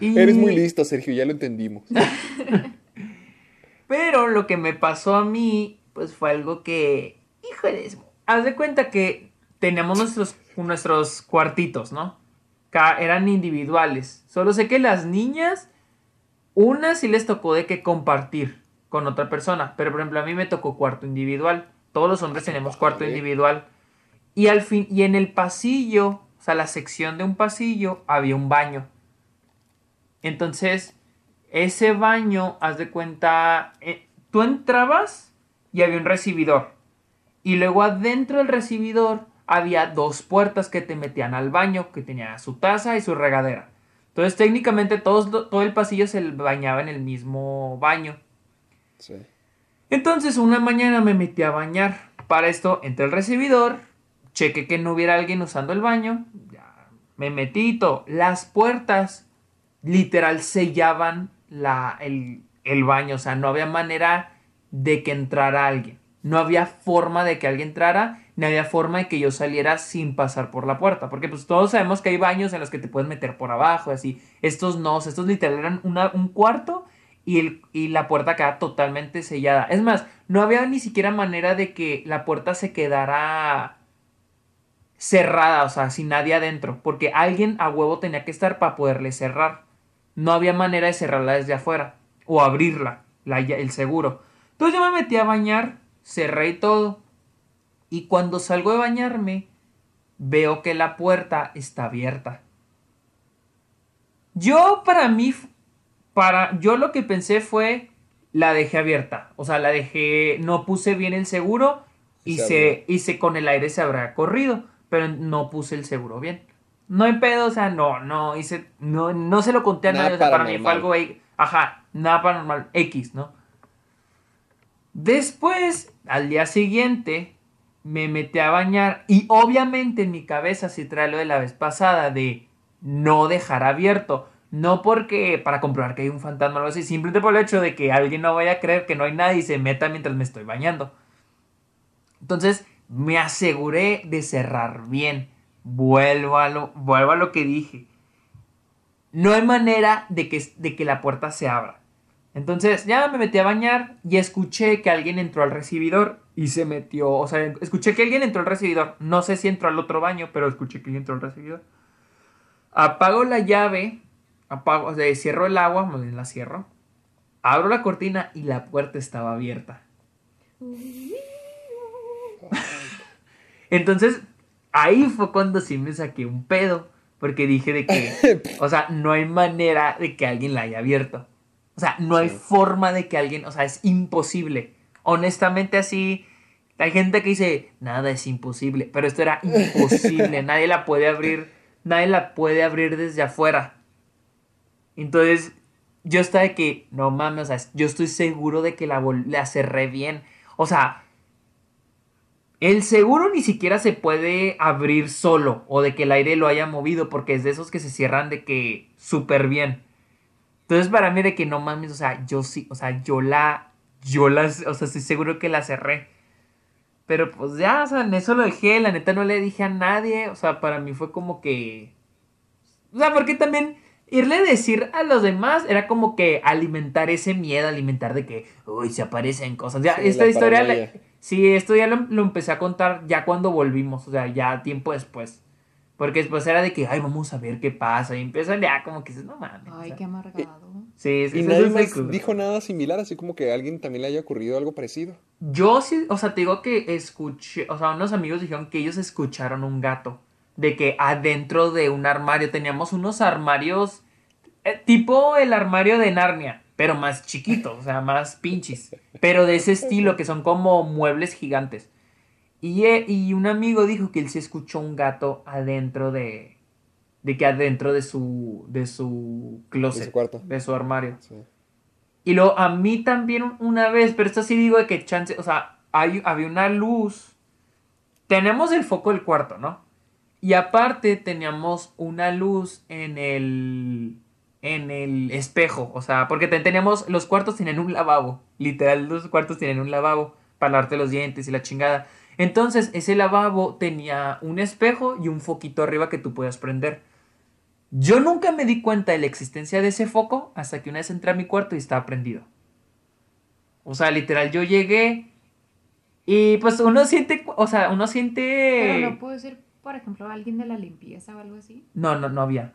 Y- Eres muy listo, Sergio, ya lo entendimos. Pero lo que me pasó a mí, pues fue algo que, híjoles, haz de cuenta que teníamos nuestros, nuestros cuartitos, ¿no? Eran individuales. Solo sé que las niñas, una sí les tocó de que compartir con otra persona, pero por ejemplo a mí me tocó cuarto individual. Todos los hombres tenemos cuarto individual. Y al fin, y en el pasillo, sea, la sección de un pasillo, había un baño. Entonces, ese baño, haz de cuenta, eh, tú entrabas y había un recibidor. Y luego adentro del recibidor había dos puertas que te metían al baño, que tenía su taza y su regadera. Entonces, técnicamente todos- todo el pasillo se bañaba en el mismo baño. Sí. Entonces una mañana me metí a bañar. Para esto entré al recibidor, chequé que no hubiera alguien usando el baño, ya me metí todo. Las puertas literal sellaban la, el, el baño, o sea, no había manera de que entrara alguien. No había forma de que alguien entrara, ni había forma de que yo saliera sin pasar por la puerta. Porque pues todos sabemos que hay baños en los que te puedes meter por abajo, así. Estos no, estos literal eran una- un cuarto y, el- y la puerta quedaba totalmente sellada. Es más, no había ni siquiera manera de que la puerta se quedara cerrada, o sea, sin nadie adentro, porque alguien a huevo tenía que estar para poderle cerrar. No había manera de cerrarla desde afuera o abrirla, la el seguro. Entonces yo me metí a bañar, cerré y todo. Y cuando salgo de bañarme, veo que la puerta está abierta. Yo para mí, para yo lo que pensé fue la dejé abierta, o sea, la dejé, no puse bien el seguro y Se se, y se con el aire se habrá corrido, pero no puse el seguro bien. No hay pedo, o sea, no, no hice, no, no se lo conté a nadie, o sea, para mí fue algo, ahí, ajá, nada paranormal, X, ¿no? Después, al día siguiente, me metí a bañar y obviamente en mi cabeza sí trae lo de la vez pasada de no dejar abierto. No porque para comprobar que hay un fantasma o algo así, simplemente por el hecho de que alguien no vaya a creer que no hay nadie y se meta mientras me estoy bañando. Entonces me aseguré de cerrar bien. Vuelvo a lo, lo que dije. No hay manera de que, de que la puerta se abra. Entonces ya me metí a bañar y escuché que alguien entró al recibidor y se metió, o sea, escuché que alguien entró al recibidor. No sé si entró al otro baño, pero escuché que alguien entró al recibidor. Apago la llave, apago, o cierro el agua, más bien la cierro. Abro la cortina y la puerta estaba abierta. Entonces, ahí fue cuando sí me saqué un pedo. Porque dije de que, o sea, no hay manera de que alguien la haya abierto. O sea, no hay forma de que alguien, o sea, es imposible. Honestamente así, hay gente que dice, nada es imposible, pero esto era imposible, nadie la puede abrir, nadie la puede abrir desde afuera. Entonces, yo estaba de que, no mames, o sea, yo estoy seguro de que la, la cerré bien. O sea, el seguro ni siquiera se puede abrir solo o de que el aire lo haya movido porque es de esos que se cierran de que súper bien. Entonces para mí de que no mames, o sea, yo sí, o sea, yo la, yo la, o sea, estoy seguro que la cerré. Pero pues ya, o sea, en eso lo dejé, la neta no le dije a nadie, o sea, para mí fue como que... O sea, porque también irle a decir a los demás era como que alimentar ese miedo, alimentar de que, uy, se aparecen cosas. Ya, esta historia... Sí, esto ya lo, empecé a contar ya cuando volvimos, o sea, ya tiempo después. Porque después era de que, ay, vamos a ver qué pasa. Y empiezan ya como que dices, no mames. Ay, qué amargado. Sí, sí, Y nadie más dijo nada similar, así como que a alguien también le haya ocurrido algo parecido. Yo sí, o sea, te digo que escuché, o sea, unos amigos dijeron que ellos escucharon un gato. De que adentro de un armario teníamos unos armarios, eh, tipo el armario de Narnia pero más chiquitos, o sea, más pinches. Pero de ese estilo, que son como muebles gigantes. Y, eh, y un amigo dijo que él se escuchó un gato adentro de. De que adentro de su. de su closet. De su cuarto. De su armario. Sí. Y luego a mí también una vez, pero esto sí digo de que chance. O sea, hay, había una luz. Tenemos el foco del cuarto, ¿no? Y aparte teníamos una luz en el en el espejo, o sea, porque teníamos, los cuartos tienen un lavabo, literal, los cuartos tienen un lavabo para lavarte los dientes y la chingada. Entonces, ese lavabo tenía un espejo y un foquito arriba que tú podías prender. Yo nunca me di cuenta de la existencia de ese foco hasta que una vez entré a mi cuarto y estaba prendido. O sea, literal, yo llegué y pues uno siente, o sea, uno siente... Pero no puede ser, por ejemplo, alguien de la limpieza o algo así. No, no, no había.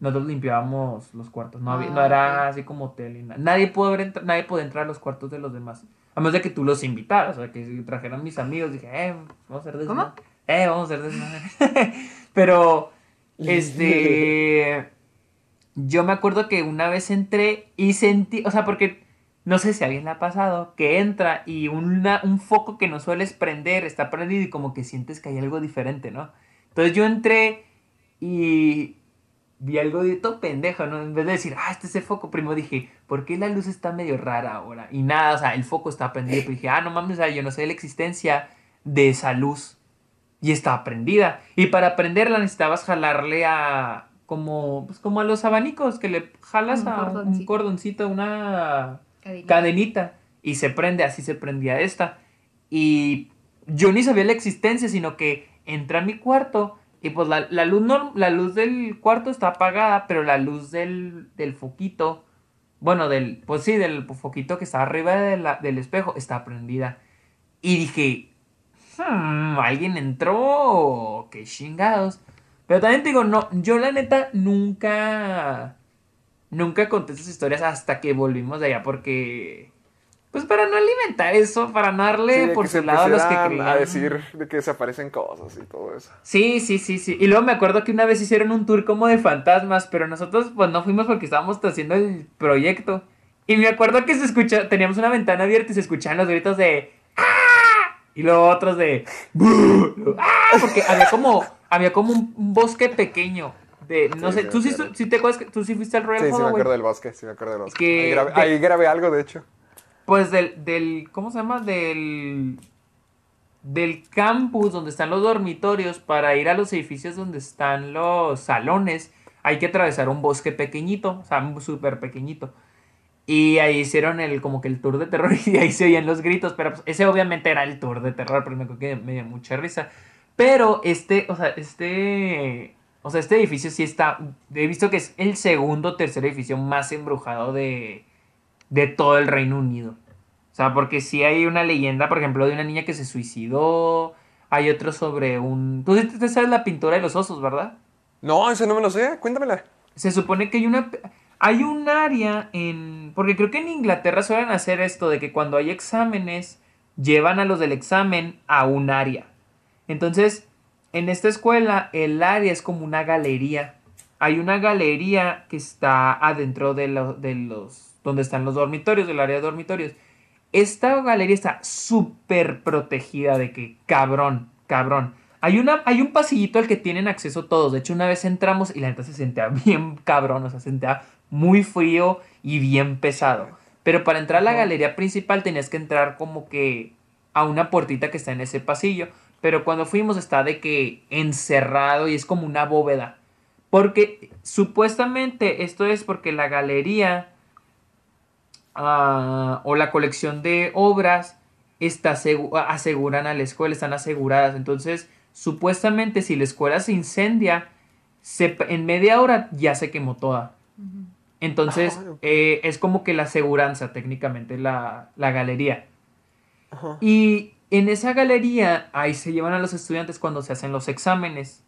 Nosotros limpiábamos los cuartos. No, había, no ah, era así como hotel. Nadie pudo, nadie pudo entrar a los cuartos de los demás. A menos de que tú los invitaras. O sea, que si trajeran mis amigos. Dije, eh, vamos a hacer desmadre. ¿Cómo? Eh, vamos a hacer desmadre. Pero, este. yo me acuerdo que una vez entré y sentí. O sea, porque no sé si a alguien le ha pasado. Que entra y una, un foco que no sueles prender está prendido y como que sientes que hay algo diferente, ¿no? Entonces yo entré y vi algo de todo pendejo, ¿no? En vez de decir, ah, este es el foco, primo, dije, ¿por qué la luz está medio rara ahora? Y nada, o sea, el foco está prendido. Pero dije, ah, no mames, o sea, yo no sé la existencia de esa luz. Y estaba prendida. Y para prenderla necesitabas jalarle a. Como, pues como a los abanicos, que le jalas a un cordoncito, una cadenita. Y se prende, así se prendía esta. Y yo ni sabía la existencia, sino que entré a mi cuarto y pues la, luz no, la luz del cuarto está apagada, pero la luz del, del foquito, bueno, del, pues sí, del foquito que está arriba del espejo está prendida. Y dije, hmm, alguien entró, qué chingados. Pero también te digo, no, yo la neta nunca, nunca conté esas historias hasta que volvimos de allá porque pues para no alimentar eso, para no darle por su lado a los que creían. A decir de que desaparecen cosas y todo eso. Sí, sí, sí, sí. Y luego me acuerdo que una vez hicieron un tour como de fantasmas, pero nosotros pues no fuimos porque estábamos haciendo el proyecto. Y me acuerdo que se escucha, teníamos una ventana abierta y se escuchaban los gritos de ¡Ah! Y luego otros de ¡Ah! Porque había como, había como un, bosque pequeño. De, no sé, ¿tú sí, te acuerdas que tú sí fuiste al Royal Sí, sí me acuerdo del bosque, sí me acuerdo del bosque. ahí grabé algo, de hecho. Pues del, del, ¿cómo se llama? Del, del campus donde están los dormitorios para ir a los edificios donde están los salones. Hay que atravesar un bosque pequeñito, o sea, súper pequeñito. Y ahí hicieron el, como que el tour de terror y ahí se oían los gritos, pero pues, ese obviamente era el tour de terror, pero me que me dio mucha risa. Pero este, o sea, este, o sea, este edificio sí está, he visto que es el segundo o tercer edificio más embrujado de, de todo el Reino Unido. O sea, porque sí hay una leyenda, por ejemplo, de una niña que se suicidó. Hay otro sobre un... Tú te sabes la pintura de los osos, ¿verdad? No, ese no me lo sé. Cuéntamela. Se supone que hay una... Hay un área en... Porque creo que en Inglaterra suelen hacer esto de que cuando hay exámenes, llevan a los del examen a un área. Entonces, en esta escuela, el área es como una galería. Hay una galería que está adentro de, lo- de los... donde están los dormitorios, del área de dormitorios. Esta galería está súper protegida de que, cabrón, cabrón. Hay, una, hay un pasillito al que tienen acceso todos. De hecho, una vez entramos y la neta se sentía bien cabrón, o sea, se sentía muy frío y bien pesado. Pero para entrar a la galería principal tenías que entrar como que a una puertita que está en ese pasillo. Pero cuando fuimos está de que encerrado y es como una bóveda. Porque supuestamente esto es porque la galería ah, o la colección de obras está asegu- aseguran a la escuela, están aseguradas. Entonces, supuestamente si la escuela se incendia, se- en media hora ya se quemó toda. Entonces, eh, es como que la aseguranza, técnicamente, la, la galería. Ajá. Y en esa galería, ahí se llevan a los estudiantes cuando se hacen los exámenes.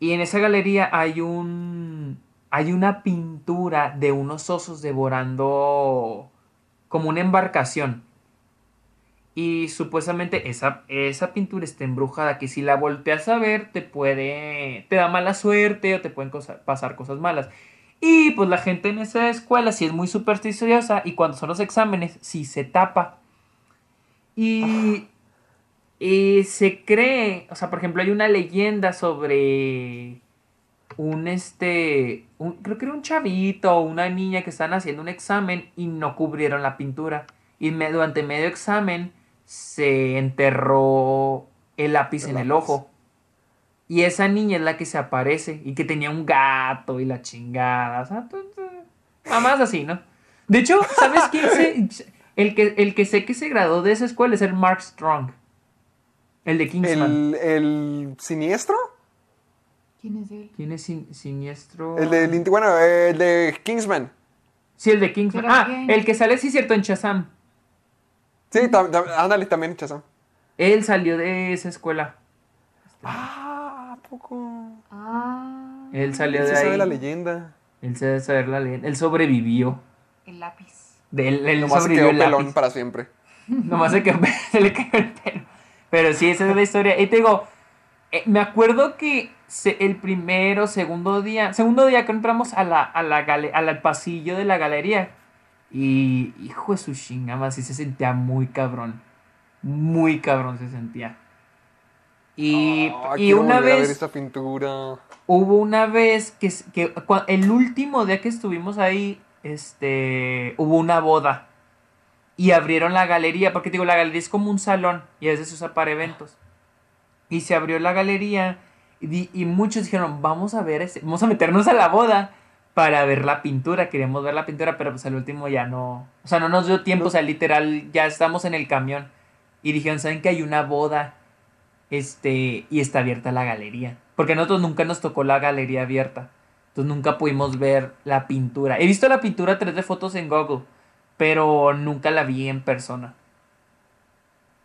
Y en esa galería hay un. Hay una pintura de unos osos devorando como una embarcación. Y supuestamente esa, esa pintura está embrujada, que si la volteas a ver te puede, te da mala suerte o te pueden cosa- pasar cosas malas. Y pues la gente en esa escuela sí es muy supersticiosa y cuando son los exámenes sí se tapa. Y, y se cree, o sea, por ejemplo, hay una leyenda sobre un este, un- creo que era un chavito o una niña que están haciendo un examen y no cubrieron la pintura. Y me- durante medio examen se enterró el lápiz El en el ojo. Y esa niña es la que se aparece y que tenía un gato y la chingada. O sea, mamás así, ¿no? De hecho, ¿sabes quién se, el que, el que sé que se graduó de esa escuela es el Mark Strong. El de Kingsman. ¿El, el siniestro? ¿Quién es él? ¿Quién es sin- siniestro? El de, bueno, el de Kingsman. Sí, el de Kingsman. ¿Pero Ah, quién? el que sale, sí, cierto, en Shazam. Sí, tam- tam- ándale también, Chazam. Él salió de esa escuela. Ah, ¿a poco? Ah, Él salió Se de sabe ahí. la leyenda. Él se debe saber la leyenda. Él sobrevivió. el lápiz. De él, él Nomás se quedó el pelón lápiz. para siempre. Nomás se, quedó- se le cayó el pelo. Pero sí, esa es la historia. Y te digo, eh, me acuerdo que se- el primero, segundo día, segundo día que entramos a la, a la gale- al pasillo de la galería. Y hijo de su chingama, sí se sentía muy cabrón. Muy cabrón se sentía. Y, Ah, y una a vez esta pintura. hubo una vez que, que el último día que estuvimos ahí, este, hubo una boda. Y abrieron la galería, porque digo, la galería es como un salón y a veces se usa para eventos. Y se abrió la galería y, muchos dijeron, vamos a ver, este, vamos a meternos a la boda para ver la pintura. Queríamos ver la pintura, pero pues al último ya no, o sea, no nos dio tiempo, o sea, literal, ya estamos en el camión. Y dijeron, ¿saben que hay una boda? Este, y está abierta la galería. Porque a nosotros nunca nos tocó la galería abierta. Entonces nunca pudimos ver la pintura. He visto la pintura 3D fotos en Google, pero nunca la vi en persona.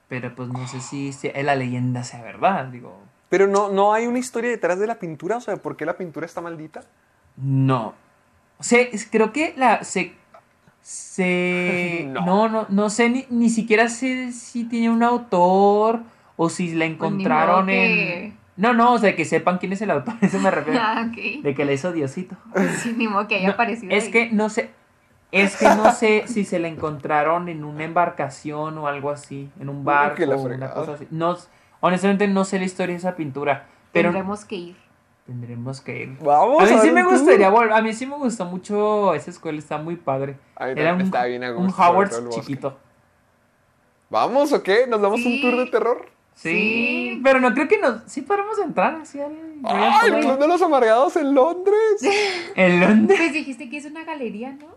Pero pues no sé si, si la leyenda sea verdad, digo. Pero no, no hay una historia detrás de la pintura, o sea, ¿por qué la pintura está maldita? No. O sea, creo que la se se No. no no no sé ni, ni siquiera sé si tiene un autor o si la Pues encontraron que- en No, no, o sea, que sepan quién es el autor, a eso me refiero. Ah, ok. De que la hizo Diosito. Sí, ni modo que haya No, aparecido. es ahí. que no sé. Es que no sé si se la encontraron en una embarcación o algo así, en un barco o una cosa así. No, honestamente no sé la historia de esa pintura, pero Tendremos que ir. tendremos que ir. Vamos A mí sí me tú. gustaría volver, a mí sí me gustó mucho esa escuela, está muy padre. A mí Era también un, está bien un Howard chiquito. ¿Vamos o qué? ¿Nos damos un tour de terror? Sí, Sí. pero no creo que nos... Sí podemos entrar así al... ¡Ay, el Club de los Amargados en Londres! ¿En dónde? Pues dijiste que es una galería, ¿no?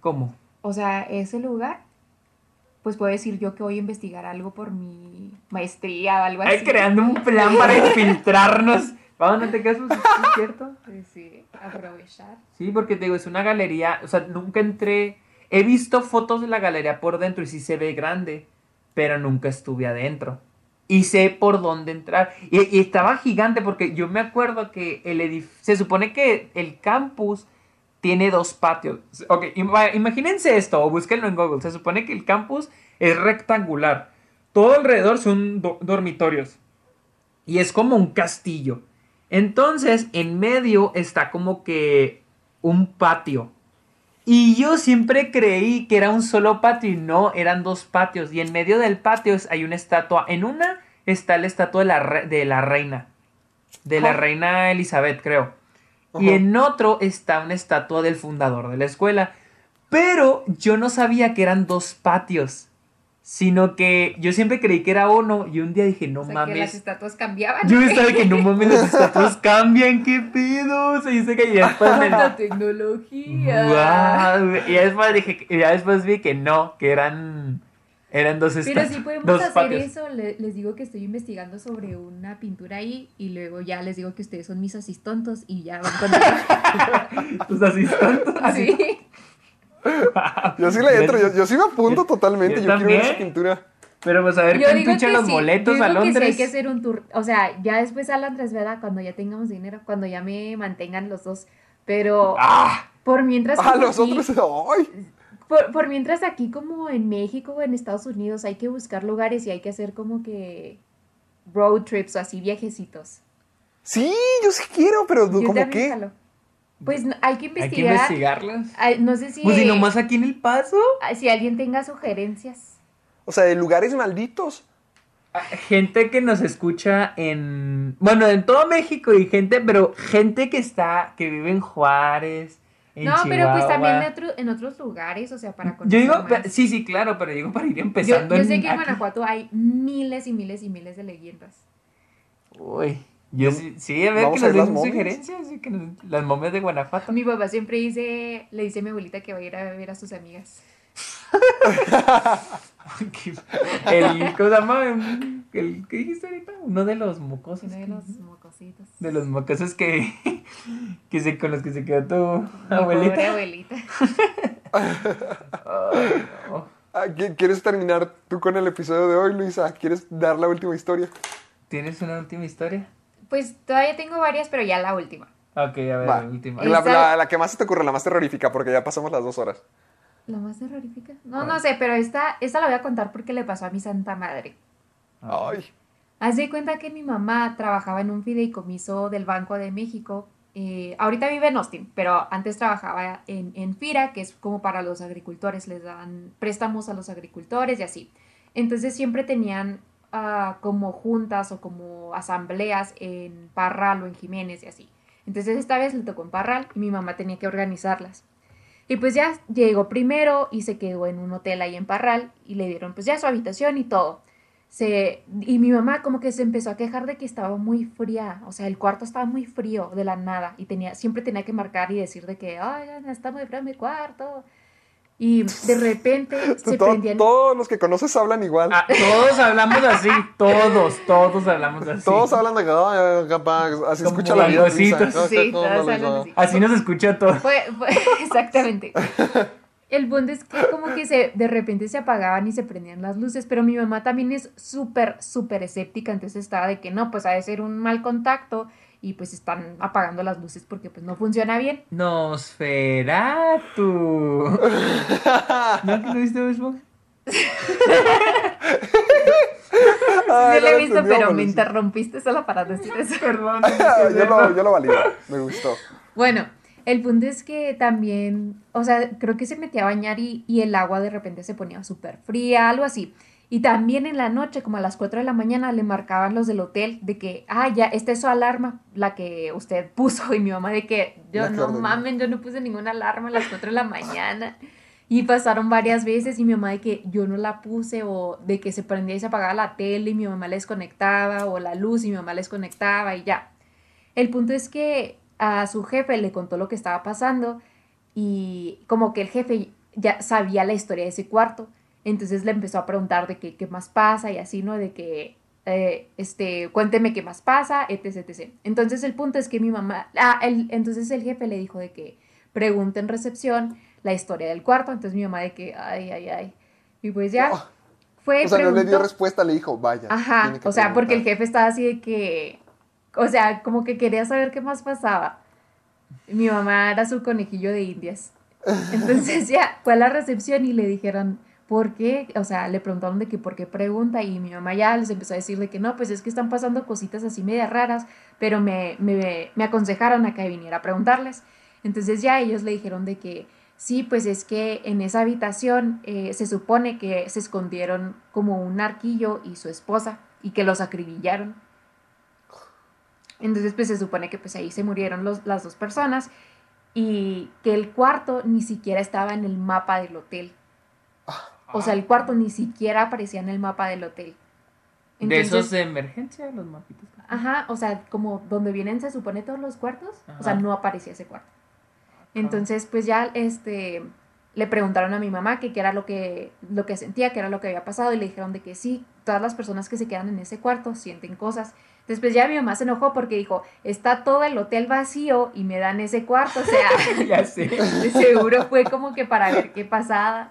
¿Cómo? O sea, ese lugar, pues puedo decir yo que voy a investigar algo por mi maestría o algo así. Ay, creando un plan para infiltrarnos. Vamos, no te cases, ¿sí es cierto? Pues sí, aprovechar. Sí, porque te digo, es una galería, o sea, nunca entré. he visto fotos de la galería por dentro y sí se ve grande, pero nunca estuve adentro. Y sé por dónde entrar. Y, y estaba gigante porque yo me acuerdo que el edificio, se supone que el campus tiene dos patios. Ok, ima- imagínense esto o búsquenlo en Google. Se supone que el campus es rectangular. Todo alrededor son do- dormitorios. Y es como un castillo. Entonces, en medio está como que un patio. Y yo siempre creí que era un solo patio y no, eran dos patios. Y en medio del patio hay una estatua. En una está la estatua de la, re- de la reina. De la reina Elizabeth, creo. Y en otro está una estatua del fundador de la escuela. Pero yo no sabía que eran dos patios. Sino que yo siempre creí que era uno. Y un día dije, no O sea, que las mames. estatuas cambiaban. Yo estaba que no mames, las estatuas cambian, qué pedo. Yo sé que ya después Tanta tecnología. Guau, Y ya después dije, ya después vi que no, que eran eran dos Pero si podemos hacer patios. eso, le- les digo que estoy investigando sobre una pintura ahí y luego ya les digo que ustedes son mis asistontos y ya van con Tus asistentes. así. Sí. Yo sí le entro, yo, yo sí me apunto Yo- totalmente. yo Yo, quiero ver esa también. pintura. Pero pues a ver Yo quién digo pincha que los sí, boletos yo a digo que sí Londres. hay que hacer un tour, o sea, ya después a Londres, ¿verdad? Cuando ya tengamos dinero, cuando ya me mantengan los dos, pero ¡Ah! por mientras Ah, los aquí- otros. ¡Ay! Por, por mientras aquí como en México o en Estados Unidos hay que buscar lugares y hay que hacer como que road trips o así viajecitos. Sí, yo sí quiero, pero Yo ¿cómo qué? jalo. Pues hay que Hay que investigar. investigarlos. Ay, no sé si, Pues si nomás aquí en El Paso. si alguien tenga sugerencias. O sea, de lugares malditos. Ah, Gente que nos escucha en. Bueno, en todo México y gente, pero gente que está. que vive en Juárez. En no, pero pues también en, otro- en otros lugares, o sea, para Yo conocer digo, más. pe- sí, sí, claro, pero digo para ir Yo, empezando yo sé en que en aquí. Guanajuato hay miles y miles y miles de leyendas. Uy, yo sí, sí, a ver que nos den sugerencias, que nos- las momias de Guanajuato. Mi papá siempre dice, le dice a mi abuelita que va a ir a ver a sus amigas. el, ¿cómo se llama? El, ¿Qué dijiste ahorita? Uno de los mocosos. Uno de los mocositos. de los mocosos que, que se, con los que se quedó tu abuelita. Pobre abuelita. Ay, no. Ah, ¿qui- ¿Quieres terminar tú con el episodio de hoy, Luisa? ¿Quieres dar la última historia? ¿Tienes una última historia? Pues todavía tengo varias, pero ya la última. Ok, a ver, Va. la última. La, Esa- la- la que más se te ocurre, la más terrorífica, porque ya pasamos las dos horas. ¿La más terrorífica? No, no sé, pero esta, esta la voy a contar porque le pasó a mi santa madre. Ay. Haz de cuenta que mi mamá trabajaba en un fideicomiso del Banco de México. eh, ahorita vive en Austin, pero antes trabajaba en, en FIRA, que es como para los agricultores, les dan préstamos a los agricultores y así. Entonces siempre tenían ah, como juntas o como asambleas en Parral o en Jiménez y así. Entonces esta vez le tocó en Parral y mi mamá tenía que organizarlas. Y pues ya llegó primero y se quedó en un hotel ahí en Parral y le dieron pues ya su habitación y todo. Se, y mi mamá como que se empezó a quejar de que estaba muy fría, o sea, el cuarto estaba muy frío de la nada y tenía, siempre tenía que marcar y decir de que, ay, está muy frío mi cuarto. Y de repente se Todo- prendían... todos los que conoces hablan igual. Ah, todos hablamos así, todos, todos hablamos así. Todos hablan de que, ay, capaz, así Como escucha la vida. hablan así. Así nos escucha todo. Fue, fue- exactamente. El punto es que como que se, de repente se apagaban y se prendían las luces, pero mi mamá también es súper, súper escéptica, entonces estaba de que no, pues ha de ser un mal contacto y pues están apagando las luces porque pues no funciona bien. Nosferatu. ¿No que no viste Bob Ay, Sí lo no he visto, pero me interrumpiste solo para decir eso. Perdón. yo, lo, yo lo valido, me gustó. Bueno, el punto es que también, o sea, creo que se metía a bañar y, y el agua de repente se ponía súper fría, algo así. Y también en la noche, como a las 4 de la mañana, le marcaban los del hotel de que, ah, ya, esta es su alarma, la que usted puso. Y mi mamá de que, yo no mamen, yo no puse ninguna alarma a las 4 de la mañana. Y pasaron varias veces y mi mamá de que yo no la puse o de que se prendía y se apagaba la tele y mi mamá la desconectaba o la luz y mi mamá la desconectaba y ya. El punto es que a su jefe le contó lo que estaba pasando y como que el jefe ya sabía la historia de ese cuarto. Entonces le empezó a preguntar de qué, qué más pasa y así, ¿no? De que, eh, este, cuénteme qué más pasa, etc, etc. Entonces el punto es que mi mamá, ah, el- entonces el jefe le dijo de que pregunte en recepción la historia del cuarto. Entonces mi mamá de que, ay, ay, ay. Y pues ya. Oh. Fue, O sea, no le dio preguntó- respuesta, le dijo, vaya. Ajá, tiene que o sea, porque el jefe estaba así de que, o sea, como que quería saber qué más pasaba. Mi mamá era su conejillo de indias. Entonces ya fue a la recepción y le dijeron, ¿por qué? O sea, le preguntaron de que por qué pregunta y mi mamá ya les empezó a decir de que no, pues es que están pasando cositas así media raras, pero me, me, me aconsejaron a que viniera a preguntarles. Entonces ya ellos le dijeron de que sí, pues es que en esa habitación eh, se supone que se escondieron como un arquillo y su esposa y que los acribillaron. Entonces pues se supone que pues ahí se murieron los, las dos personas y que el cuarto ni siquiera estaba en el mapa del hotel. O sea, el cuarto ni siquiera aparecía en el mapa del hotel. de esos de emergencia, los mapitos. Ajá, o sea, como donde vienen se supone todos los cuartos, o sea, no aparecía ese cuarto. Entonces, pues ya este le preguntaron a mi mamá que qué era lo que lo que sentía, qué era lo que había pasado y le dijeron de que sí, todas las personas que se quedan en ese cuarto sienten cosas. Después ya mi mamá se enojó porque dijo, "Está todo el hotel vacío y me dan ese cuarto", o sea, ya sé. seguro fue como que para ver qué pasaba.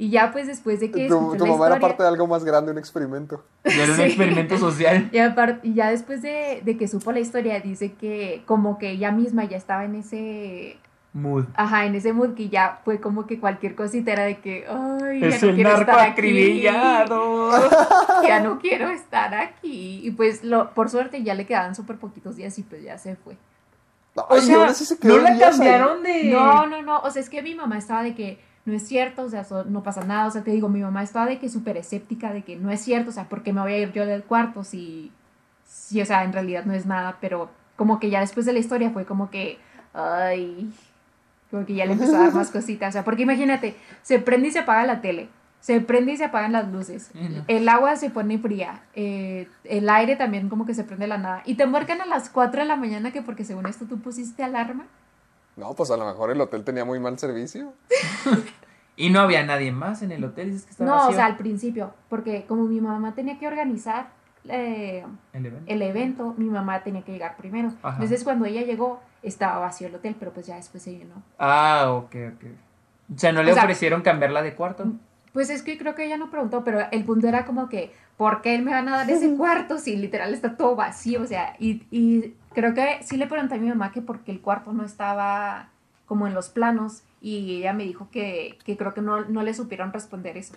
Y ya pues después de que Tu, tu mamá era parte de algo más grande, un experimento. Ya era un experimento social. y, apar- y ya después de, de que supo la historia, dice que como que ella misma ya estaba en ese, Mood. ajá, en ese mood que ya fue como que cualquier cosita era de que, ay, ya Es no el quiero narco estar aquí, acribillado. ya no quiero estar aquí. Y pues lo, por suerte ya le quedaban súper poquitos días y pues ya se fue. No, O sea, sí se quedó no la ahí. cambiaron de. No, no, no, o sea, es que mi mamá estaba de que no es cierto, o sea, so- no pasa nada, o sea, te digo, mi mamá estaba de que súper escéptica de que no es cierto, o sea, ¿por qué me voy a ir yo del cuarto si, si, o sea, en realidad no es nada, pero como que ya después de la historia fue como que, ay, como que ya le empezó a dar más cositas, o sea, porque imagínate, se prende y se apaga la tele, se prende y se apagan las luces, no. el agua se pone fría, eh, el aire también como que se prende de la nada, y te marcan a las 4 de la mañana que porque según esto tú pusiste alarma. No, pues a lo mejor el hotel tenía muy mal servicio. Y no había nadie más en el hotel. Dices que estaba No, vacío. o sea, al principio, porque como mi mamá tenía que organizar eh, El evento. el evento, mi mamá tenía que llegar primero. Ajá. Entonces cuando ella llegó, estaba vacío el hotel, pero pues ya después se llenó. Ah, ok, ok. O sea, no le O sea- ofrecieron cambiarla de cuarto. Pues es que creo que ella no preguntó, pero el punto era como que, ¿por qué me van a dar ese cuarto si literal está todo vacío? O sea, y, y creo que sí le pregunté a mi mamá que porque el cuarto no estaba como en los planos y ella me dijo que, que creo que no, no le supieron responder eso.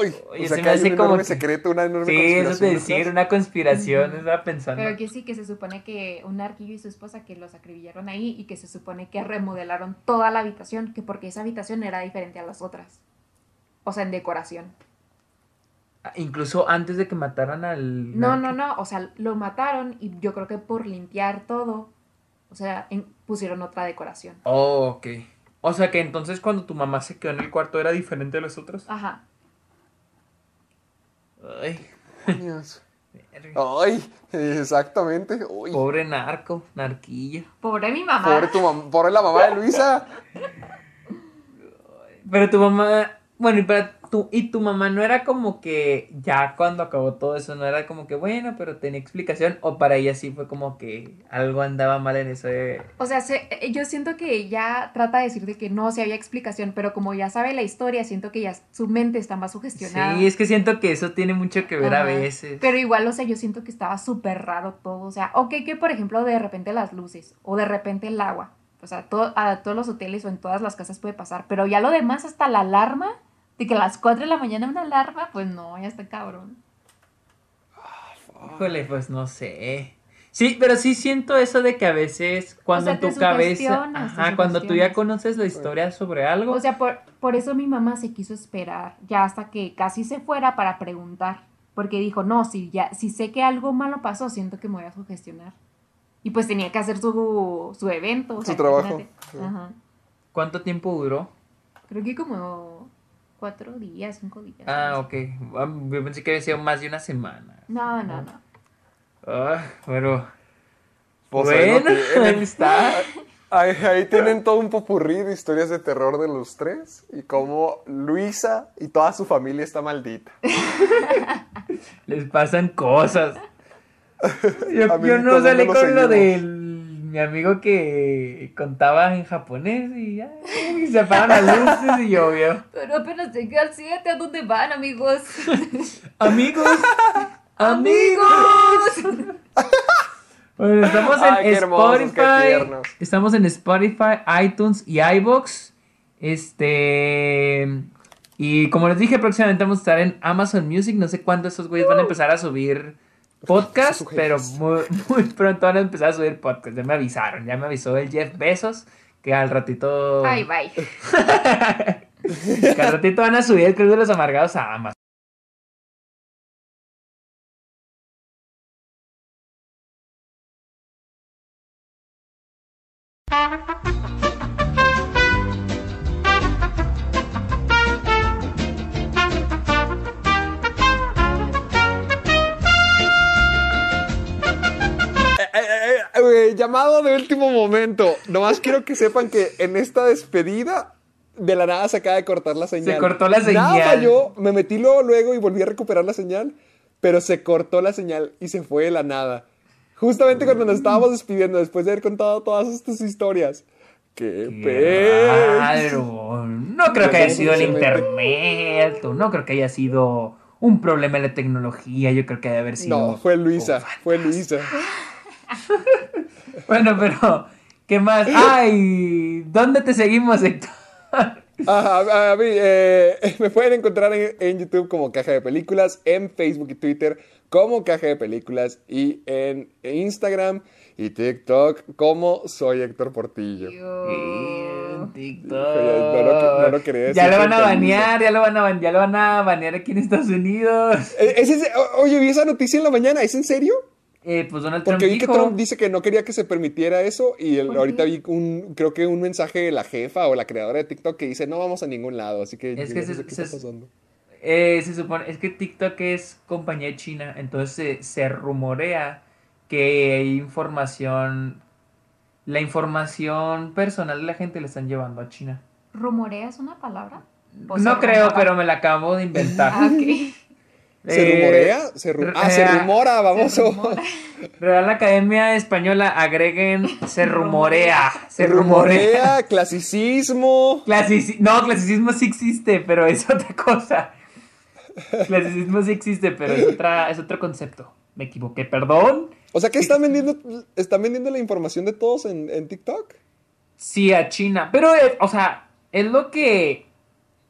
Ay, Oye, o sea se que hay un como enorme que- secreto, una enorme Sí, eso te conspiración decir, una conspiración, estaba pensando. Pero que sí, que se supone que un arquillo y su esposa que los acribillaron ahí y que se supone que remodelaron toda la habitación, que porque esa habitación era diferente a las otras. O sea, en decoración. Incluso antes de que mataran al. No, no, no, o sea, lo mataron y yo creo que por limpiar todo, o sea, en- pusieron otra decoración. Oh, ok. O sea que entonces cuando tu mamá se quedó en el cuarto era diferente a los otros. Ajá. Ay, Dios. Ay, exactamente. Uy, pobre narco, narquilla. Pobre mi mamá. pobre, tu mam- pobre la mamá de Luisa. Pero tu mamá, bueno, y para tu, y tu mamá no era como que ya cuando acabó todo eso, no era como que bueno, pero tenía explicación, o para ella sí fue como que algo andaba mal en ese. O sea, se- eh, yo siento que ella trata de decir de que no, si había explicación, pero como ya sabe la historia, siento que ya su mente está más sugestionada. Sí, es que siento que eso tiene mucho que ver a veces. Pero igual, o sea, yo siento que estaba súper raro todo. O sea, ok, que por ejemplo de repente las luces o de repente el agua. O sea, todo, a todos los hoteles o en todas las casas puede pasar. Pero ya lo demás, hasta la alarma, de que a las 4 de la mañana una alarma, pues no, ya está cabrón. Híjole, pues no sé. Sí, pero sí siento eso de que a veces cuando sea, en tu cabeza, ajá, cuando tú ya conoces la historia sobre algo, O sea, por, por eso mi mamá se quiso esperar ya hasta que casi se fuera para preguntar. Porque dijo, no, si, ya, si sé que algo malo pasó, siento que me voy a sugestionar. Y pues tenía que hacer su, su evento. o Su sea, trabajo, imagínate. sí. Ajá. ¿cuánto tiempo duró? Creo que como cuatro días, cinco días. Ah, no ok. Yo pensé que había sido más de una semana. No, no, no. Ah, pero Pues bueno, tienen. ahí está. Ahí, ahí tienen todo un popurrí de historias de terror de los tres y cómo Luisa y toda su familia está maldita. Les pasan cosas. Yo, no ¿dónde salí con lo seguimos? del mi amigo que contaba en japonés y ya, y se apagan las luces y llovió. Pero apenas llegué al 7, ¿a dónde van, amigos? Amigos, amigos. Bueno, estamos en Ay, qué hermosos, qué Spotify. Estamos en Spotify, iTunes y iBox. Este. Y como les dije, próximamente vamos a estar en Amazon Music. No sé cuándo esos güeyes van a empezar a subir podcast, pero muy, muy pronto van a empezar a subir podcast. Ya me avisaron, ya me avisó el Jeff Bezos que al ratito. Ay, bye. que al ratito van a subir el Club de los Amargados a Amazon. llamado de último momento. Nomás quiero que sepan que en esta despedida de la nada se acaba de cortar la señal. cortó la Nada señal. falló, me metí luego, luego y volví a recuperar la señal, pero se cortó la señal y se fue de la nada. Justamente cuando nos estábamos despidiendo, después de haber contado todas estas historias. ¡Qué Qué. No creo que haya sido el internet, o no creo que haya sido un problema en la tecnología, yo creo que debe haber sido... No, fue Luisa, Oh, fue Luisa. Bueno, pero, ¿qué más? ¡Ay! ¿Dónde te seguimos, Héctor? Ajá, a mí, eh, me pueden encontrar en, en YouTube como Caja de Películas, en Facebook y Twitter como Caja de Películas y en Instagram y TikTok como Soy Héctor Portillo. En TikTok. No lo- no lo quería decir ya lo van a banear, ya lo van a, ban- ya lo van a banear aquí en Estados Unidos. Eh, ¿es o- oye, vi esa noticia en la mañana, ¿es en serio? Eh, pues Donald Trump Porque vi que. Trump dice que no quería que se permitiera eso y el- ¿Por ahorita vi un, creo que un mensaje de la jefa o la creadora de TikTok que dice no vamos a ningún lado, así que, Es yo que no sé se- qué se- está pasando. Eh, se supone, es que TikTok es compañía china, entonces se, se rumorea que hay información, la información personal de la gente le están llevando a China. ¿Rumorea es una palabra? ¿O se No creo, pero me la acabo de inventar. Ah, ok. ¿Se Eh, rumorea? Se ru- ah, se eh, rumora, vamos. Se rumora. Real Academia Española, agreguen, se rumorea, se Se rumorea. rumorea, clasicismo. Clasici- no, clasicismo sí existe, pero es otra cosa. Clasicismo sí existe, pero es, otra, es otro concepto. Me equivoqué, perdón. O sea que están vendiendo, están vendiendo la información de todos en, en TikTok. Sí, a China. Pero, eh, o sea, es lo que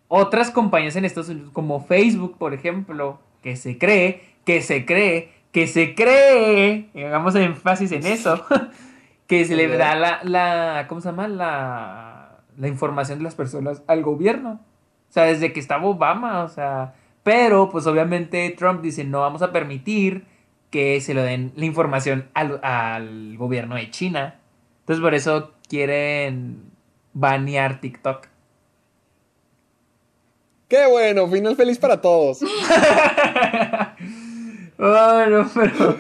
otras compañías en Estados Unidos, como Facebook, por ejemplo, que se cree, que se cree, que se cree, y hagamos énfasis en eso, que se le da la, la ¿cómo se llama? La, la información de las personas al gobierno. O sea, desde que estaba Obama, o sea, pero pues obviamente Trump dice, no vamos a permitir que se lo den la información al, al gobierno de China. Entonces por eso quieren banear TikTok. Qué bueno, final feliz para todos. Bueno, pero...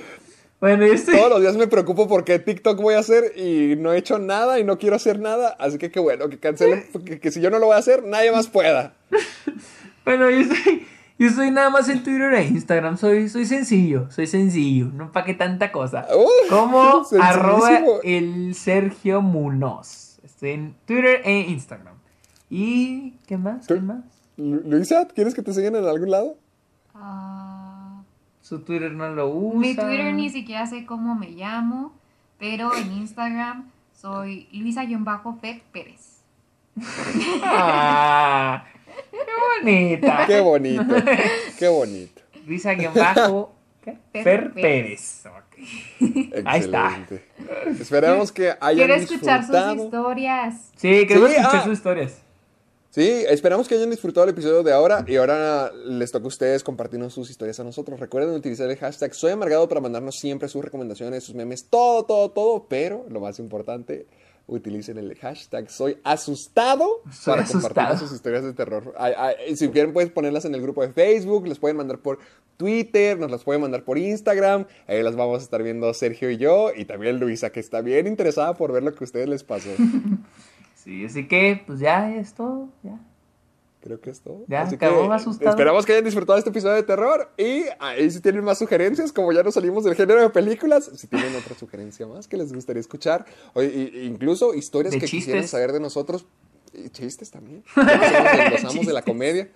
Bueno, yo estoy... Todos los días me preocupo por qué TikTok voy a hacer y no he hecho nada y no quiero hacer nada. Así que qué bueno, que cancelen, que, que si yo no lo voy a hacer, nadie más pueda. Bueno, yo estoy... Yo estoy nada más en Twitter e Instagram. Soy, soy sencillo, soy sencillo. No pa' qué tanta cosa. Uh, Como arroba el Sergio Munoz. Estoy en Twitter e Instagram. ¿Y qué más? ¿Qué más? Lu- Luisa, ¿quieres que te sigan en algún lado? Ah, Su Twitter no lo usa. mi Twitter ni siquiera sé cómo me llamo, pero en Instagram soy Luisa-Fet Pérez. Ah, qué bonita. Qué bonito, qué bonito. Luisa guion bajo ¿qué? Fer Fer Pérez. Pérez. Ok. Ahí está. Esperamos que hayan Quiero escuchar sus historias. Sí, queremos Sí, escuchar ah. sus historias. Sí, esperamos que hayan disfrutado el episodio de ahora y ahora les toca a ustedes compartirnos sus historias a nosotros. Recuerden utilizar el hashtag Soy Amargado para mandarnos siempre sus recomendaciones, sus memes, todo, todo, todo, pero lo más importante, utilicen el hashtag Soy Asustado Soy para compartirnos sus historias de terror. Ay, ay, si quieren pueden ponerlas en el grupo de Facebook, les pueden mandar por Twitter, nos las pueden mandar por Instagram, ahí las vamos a estar viendo Sergio y yo y también Luisa que está bien interesada por ver lo que a ustedes les pasó. Sí, así que, pues ya es todo. Ya. creo que es todo. Ya, Así acabó que asustado. Esperamos que hayan disfrutado este episodio de terror. Y ahí si tienen más sugerencias, como ya nos salimos del género de películas, si tienen otra sugerencia más que les gustaría escuchar, o incluso historias De que quisieran chistes. saber de nosotros, y chistes también. Ya gozamos de la comedia.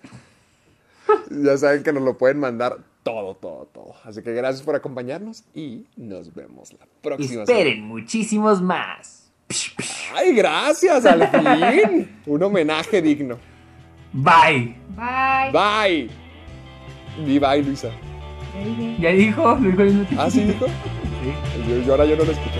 Ya saben que nos lo pueden mandar todo, todo, todo. Así que gracias por acompañarnos y nos vemos la próxima semana. Esperen muchísimos más. ¡Ay, gracias! ¡Al fin! Un homenaje digno. Bye. Bye. Bye. Di bye, Luisa. Ya dijo, lo dijo al mismo tiempo. ¿Ah, sí dijo? Sí. Yo, yo ahora yo no lo escuché.